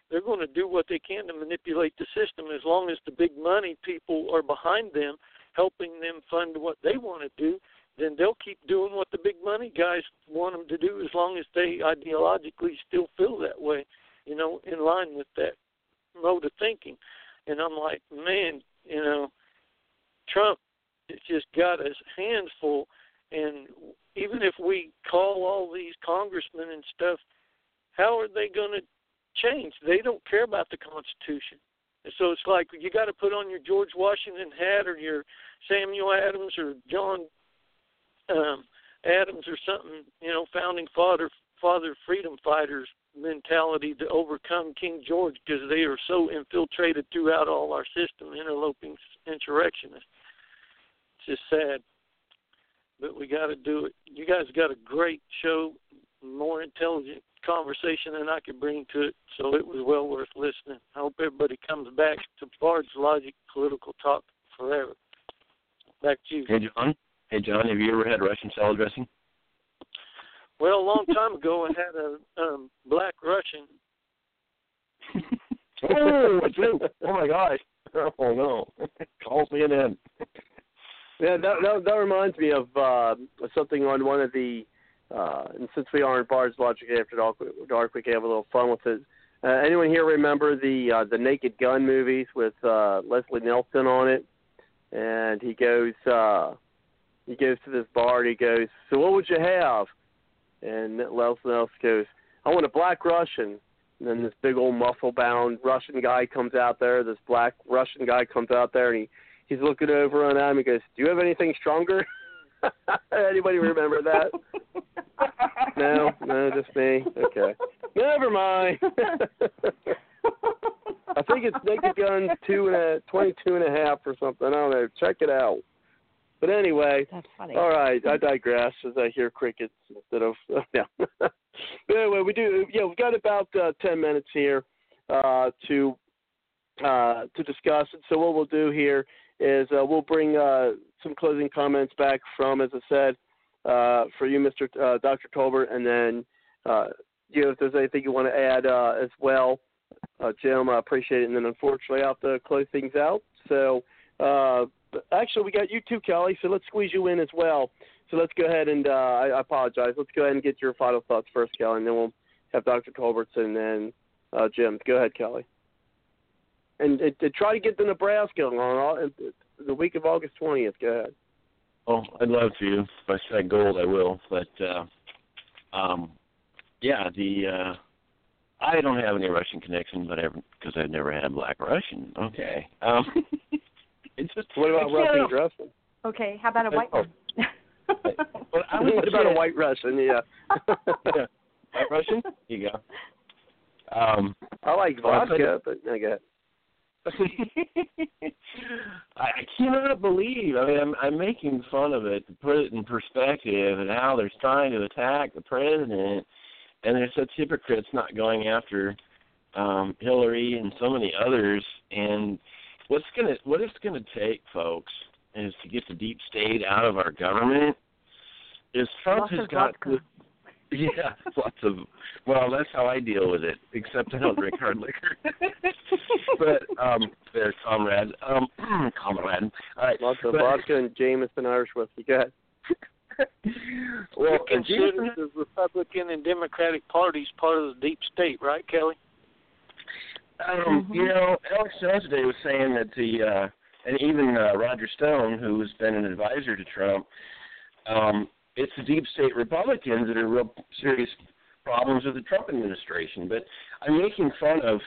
They're going to do what they can to manipulate the system as long as the big money people are behind them, helping them fund what they want to do then they'll keep doing what the big money guys want them to do as long as they ideologically still feel that way, you know, in line with that mode of thinking. And I'm like, man, you know, Trump has just got his hands full. And even if we call all these congressmen and stuff, how are they going to change? They don't care about the Constitution. And so it's like you got to put on your George Washington hat or your Samuel Adams or John um, Adams or something, you know, founding father father freedom fighters mentality to overcome King George because they are so infiltrated throughout all our system, interloping insurrectionists. It's just sad, but we got to do it. You guys got a great show, more intelligent conversation than I could bring to it, so it was well worth listening. I hope everybody comes back to Bard's Logic Political Talk forever. Back to you. Hey John. Hey John, have you ever had Russian salad dressing? Well, a long time ago, I had a um, black Russian. oh, it's you. Oh my gosh. Oh no. Call me in. Yeah, that, that that reminds me of uh, something on one of the. Uh, and since we are in Bard's Logic After Dark, we can have a little fun with it. Uh, anyone here remember the uh, the Naked Gun movies with uh, Leslie Nielsen on it? And he goes, uh, he goes to this bar and he goes, "So what would you have? and Leslie else goes, "I want a black Russian." And then this big old muscle-bound Russian guy comes out there. This black Russian guy comes out there, and he he's looking over on him. He goes, "Do you have anything stronger?" Anybody remember that? no, no, just me. Okay, never mind. I think it's Naked Gun two and a twenty-two and a half or something. I don't know. Check it out. But anyway, That's funny. all right, I digress as I hear crickets instead of yeah. but anyway, we do. Yeah, we've got about uh, ten minutes here uh, to uh, to discuss it. So what we'll do here is uh, we'll bring uh, some closing comments back from, as I said, uh, for you, Mr. Uh, Dr. Tolbert, and then uh, you know if there's anything you want to add uh, as well, uh, Jim. I appreciate it. And then unfortunately, I have to close things out. So. Actually, we got you too, Kelly. So let's squeeze you in as well. So let's go ahead and I, apologize. Let's go ahead and get your final thoughts first, Kelly, and then we'll have Dr. Culbertson and then Jim. Go ahead, Kelly. And to try to get the Nebraska on all, uh, the week of August twentieth. Go ahead. Oh, I'd love to. If I strike gold, I will. But uh, um, yeah, the uh, I don't have any Russian connection, but because I've never had black Russian. Okay. Um, it's just What about Russian can't- dressing? Okay, how about a white Oh. one? Well, I was what about a kid. white Russian? Yeah. yeah. White Russian? Here you go. Um, I like vodka, but I got I cannot believe. I mean, I'm, I'm making fun of it to put it in perspective and how they're trying to attack the president, and they're such hypocrites not going after um, Hillary and so many others. And what's gonna what it's gonna take, folks, is to get the deep state out of our government. Is Trump Lots has got vodka. yeah, lots of. Well, that's how I deal with it. Except I don't drink hard liquor. but um, there, comrade. Um, comrade. All right. lots of but- vodka and Jameson Irish whiskey. Go ahead. Well, you and consider Jameson- the Republican and Democratic parties part of the deep state, right, Kelly? Um, Mhm. you know, Alex Jones today was saying that the uh and even uh, Roger Stone, who has been an advisor to Trump, um, it's the deep state Republicans that are real serious problems with the Trump administration. But I'm making fun of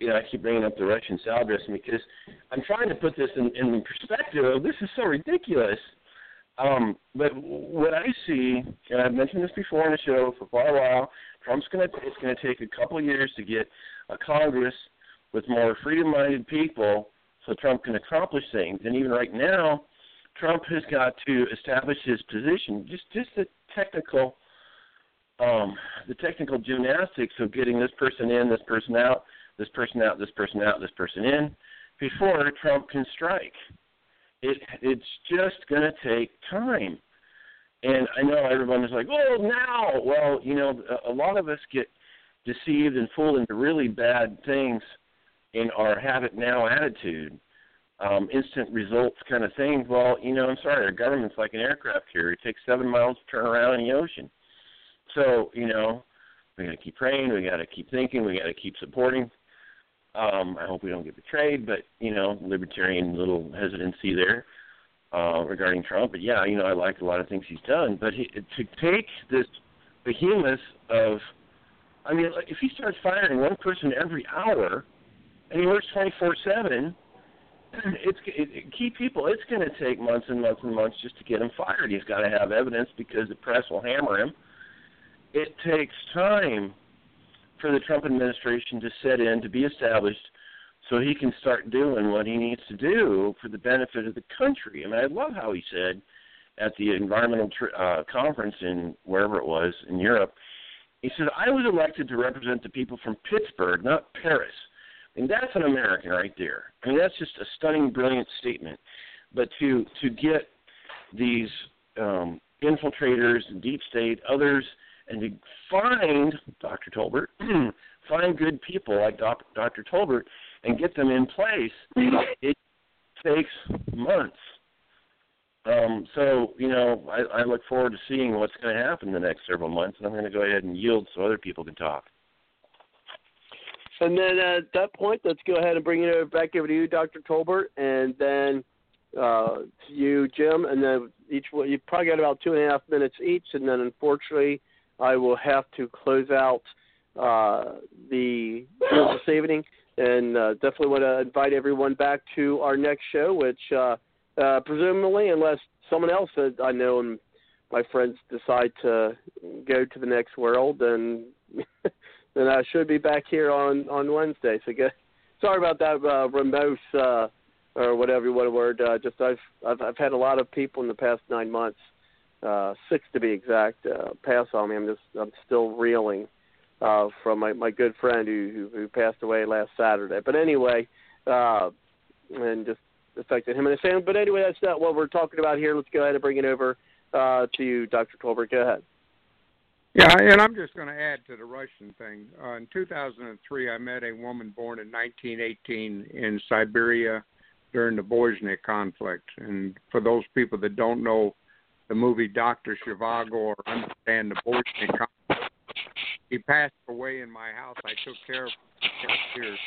you know, I keep bringing up the Russian salad because I'm trying to put this in, in perspective of this is so ridiculous. Um, but what I see, and I've mentioned this before on the show for quite a while, Trump's going to it's going to take a couple of years to get a Congress with more freedom-minded people, so Trump can accomplish things. And even right now, Trump has got to establish his position. Just just the technical, um, the technical gymnastics of getting this person in, this person out, this person out, this person out, this person in, before Trump can strike. It it's just going to take time. And I know everyone is like, "Oh, now." Well, you know, a, a lot of us get deceived and fooled into really bad things in our have it now attitude, um, instant results kind of thing. Well, you know, I'm sorry, our government's like an aircraft carrier. It takes seven miles to turn around in the ocean. So, you know, we got to keep praying. We got to keep thinking. We got to keep supporting. Um, I hope we don't get betrayed, but you know, libertarian little hesitancy there uh, regarding Trump. But yeah, you know, I like a lot of things he's done. But he, to take this behemoth of, I mean, if he starts firing one person every hour, and he works twenty four seven, it's it, key people. It's going to take months and months and months just to get him fired. He's got to have evidence because the press will hammer him. It takes time for the Trump administration to set in, to be established, so he can start doing what he needs to do for the benefit of the country. Mean, I love how he said at the environmental tr- uh, conference in wherever it was in Europe, he said, "I was elected to represent the people from Pittsburgh, not Paris." And that's an American right there. I mean, that's just a stunning, brilliant statement. But to to get these um, infiltrators, deep state, others, and to find Dr. Tolbert, find good people like Doc, Dr. Tolbert, and get them in place, it takes months. Um, so, you know, I, I look forward to seeing what's going to happen in the next several months, and I'm going to go ahead and yield so other people can talk. And then at that point, let's go ahead and bring it back over to you, Dr. Tolbert, and then uh, to you, Jim, and then each one. You probably got about two and a half minutes each, and then unfortunately, I will have to close out uh, the show this evening, and uh, definitely want to invite everyone back to our next show, which uh, uh, presumably, unless someone else that I know and my friends decide to go to the next world, then then I should be back here on on Wednesday. So get, sorry about that uh, remote uh, or whatever you want to word. Uh, just I've, I've I've had a lot of people in the past nine months, uh, six to be exact, uh, pass on me. I'm just I'm still reeling uh, from my my good friend who, who who passed away last Saturday. But anyway, uh, and just affected him and his family. But anyway, that's not what we're talking about here. Let's go ahead and bring it over uh, to you, Dr. Tolbert. Go ahead. Yeah, and I'm just going to add to the Russian thing. Uh, in 2003, I met a woman born in 1918 in Siberia during the Bolshevik conflict. And for those people that don't know the movie Doctor Zhivago or understand the Bolshevik conflict, he passed away in my house. I took care of him for 10 years.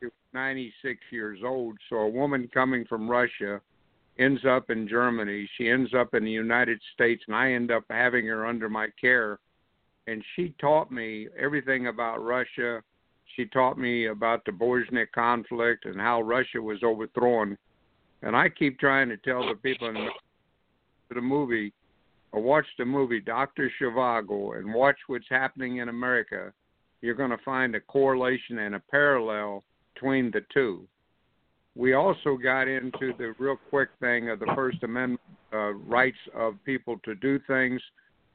He was 96 years old. So a woman coming from Russia ends up in Germany. She ends up in the United States, and I end up having her under my care. And she taught me everything about Russia. She taught me about the Bolshevik conflict and how Russia was overthrown. And I keep trying to tell the people in the movie, or watch the movie Doctor Zhivago, and watch what's happening in America. You're going to find a correlation and a parallel between the two we also got into the real quick thing of the First Amendment uh, rights of people to do things,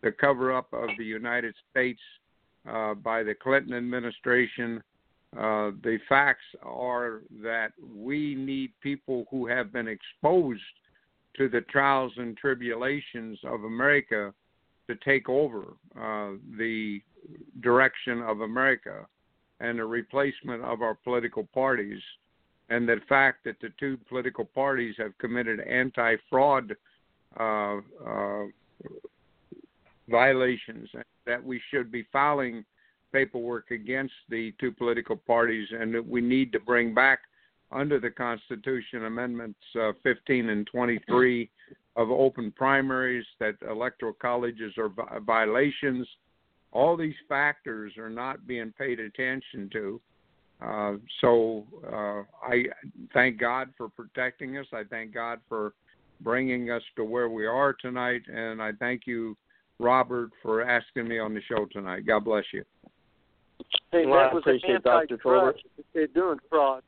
the cover up of the United States uh, by the Clinton administration. Uh, the facts are that we need people who have been exposed to the trials and tribulations of America to take over uh, the direction of America and the replacement of our political parties and the fact that the two political parties have committed anti-fraud uh, uh, violations, that we should be filing paperwork against the two political parties, and that we need to bring back under the Constitution Amendments uh, 15 and 23 of open primaries, that electoral colleges are violations. All these factors are not being paid attention to uh, so uh, I thank God for protecting us. I thank God for bringing us to where we are tonight, and I thank you, Robert, for asking me on the show tonight. God bless you. Hey, well, that was an antitrust. They're doing fraud.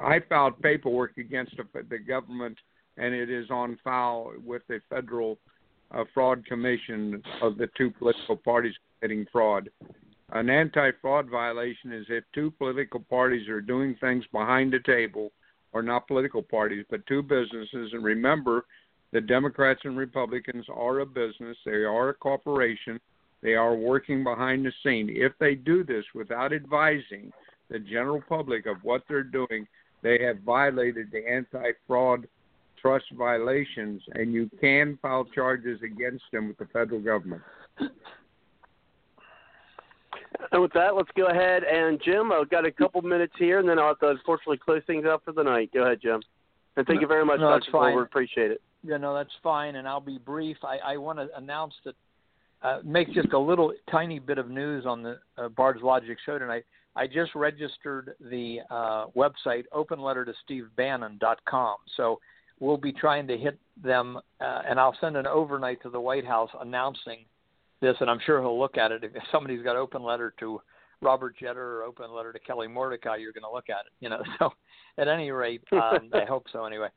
I filed paperwork against the, the government, and it is on file with the Federal uh, Fraud Commission of the two political parties committing fraud. An anti fraud violation is if two political parties are doing things behind the table, or not political parties, but two businesses. And remember, the Democrats and Republicans are a business, they are a corporation, they are working behind the scene. If they do this without advising the general public of what they're doing, they have violated the anti fraud trust violations, and you can file charges against them with the federal government. And with that, let's go ahead and Jim, I've got a couple minutes here, and then I'll have to unfortunately close things up for the night. Go ahead, Jim. And thank no, you very much, no, Dr. Forward. Appreciate it. Yeah, no, that's fine, and I'll be brief. I, I want to announce that, uh, make just a little tiny bit of news on the uh, Bard's Logic show tonight. I just registered the uh, website openlettertostevebannon.com. So we'll be trying to hit them, uh, and I'll send an overnight to the White House announcing – this, and I'm sure he'll look at it. If somebody's got open letter to Robert Jeter or open letter to Kelly Mordecai, you're going to look at it. You know, so at any rate, um, I hope so. Anyway,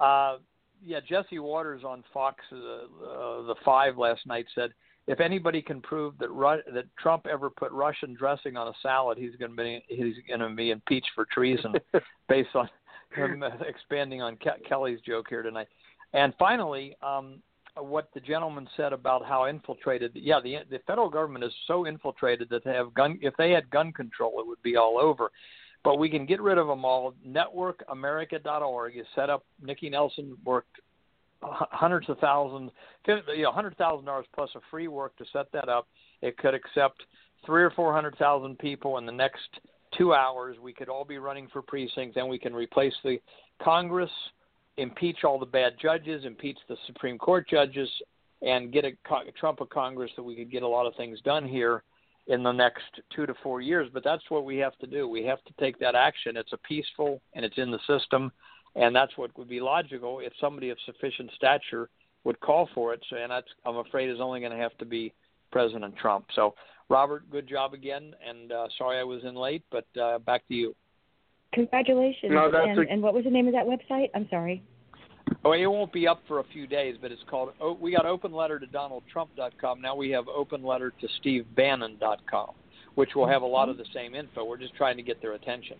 uh, yeah, Jesse Watters on Fox, uh, uh, the Five last night said if anybody can prove that Ru- that Trump ever put Russian dressing on a salad, he's going to be he's going to be impeached for treason, based on him expanding on Ke- Kelly's joke here tonight. And finally, um, what the gentleman said about how infiltrated. Yeah, the the federal government is so infiltrated that they have gun. If they had gun control, it would be all over. But we can get rid of them all. NetworkAmerica.org is set up. Nikki Nelson worked hundreds of thousands, you know, hundred thousand dollars plus a free work to set that up. It could accept three or four hundred thousand people in the next two hours. We could all be running for precincts, and we can replace the Congress impeach all the bad judges, impeach the Supreme Court judges, and get a Trump a Congress that we could get a lot of things done here in the next two to four years. But that's what we have to do. We have to take that action. It's a peaceful and it's in the system, and that's what would be logical if somebody of sufficient stature would call for it. So, and that's I'm afraid is only going to have to be President Trump. So, Robert, good job again, and uh, sorry I was in late, but uh, back to you. Congratulations. No, and, a- and what was the name of that website? I'm sorry. Oh, it won't be up for a few days, but it's called. Oh, we got open letter to DonaldTrump.com. Now we have open letter to SteveBannon.com, which will have a lot of the same info. We're just trying to get their attention.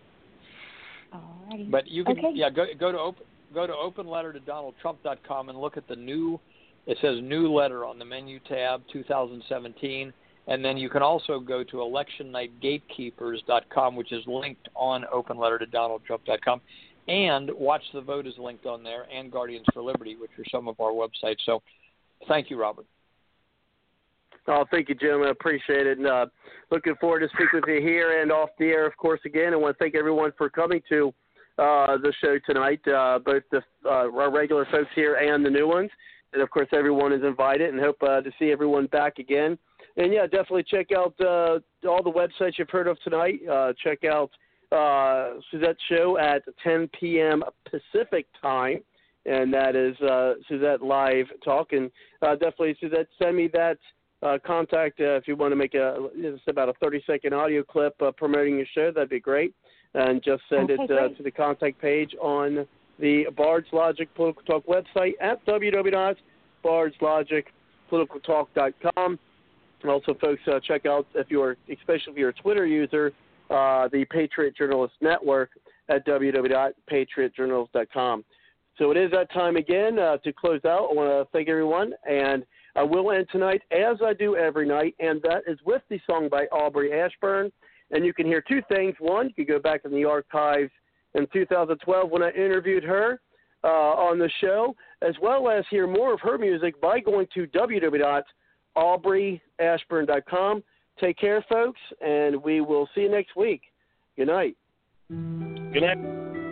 Alrighty. But you can, Okay. yeah, go go to open go to open letter to DonaldTrump.com and look at the new. It says new letter on the menu tab, 2017, and then you can also go to electionnightgatekeepers.com, which is linked on open letter to DonaldTrump.com, and Watch the Vote is linked on there, and Guardians for Liberty, which are some of our websites. So, thank you, Robert. Oh, thank you, Jim. I appreciate it. And uh, looking forward to speak with you here and off the air, of course, again. I want to thank everyone for coming to uh, the show tonight, uh, both the, uh, our regular folks here and the new ones. And, of course, everyone is invited and hope uh, to see everyone back again. And, yeah, definitely check out uh, all the websites you've heard of tonight. Uh, check out uh, Suzette's show at 10 p.m. Pacific time. And that is uh, Suzette Live Talk. And uh, definitely, Suzette, send me that uh, contact uh, if you want to make a it's about a 30 second audio clip uh, promoting your show. That'd be great, and just send Okay, it uh, great. to the contact page on the Bard's Logic Political Talk website at www.bardslogicpoliticaltalk.com. And also, folks, uh, check out if you're especially if you're a Twitter user, uh, the Patriot Journalist Network at www.patriotjournals.com. So it is that time again uh, to close out. I want to thank everyone, and I will end tonight as I do every night, and that is with the song by Aubrey Ashburn. And you can hear two things. One, you can go back in the archives in 2012 when I interviewed her uh, on the show, as well as hear more of her music by going to www.aubreyashburn.com. Take care, folks, and we will see you next week. Good night. Good night.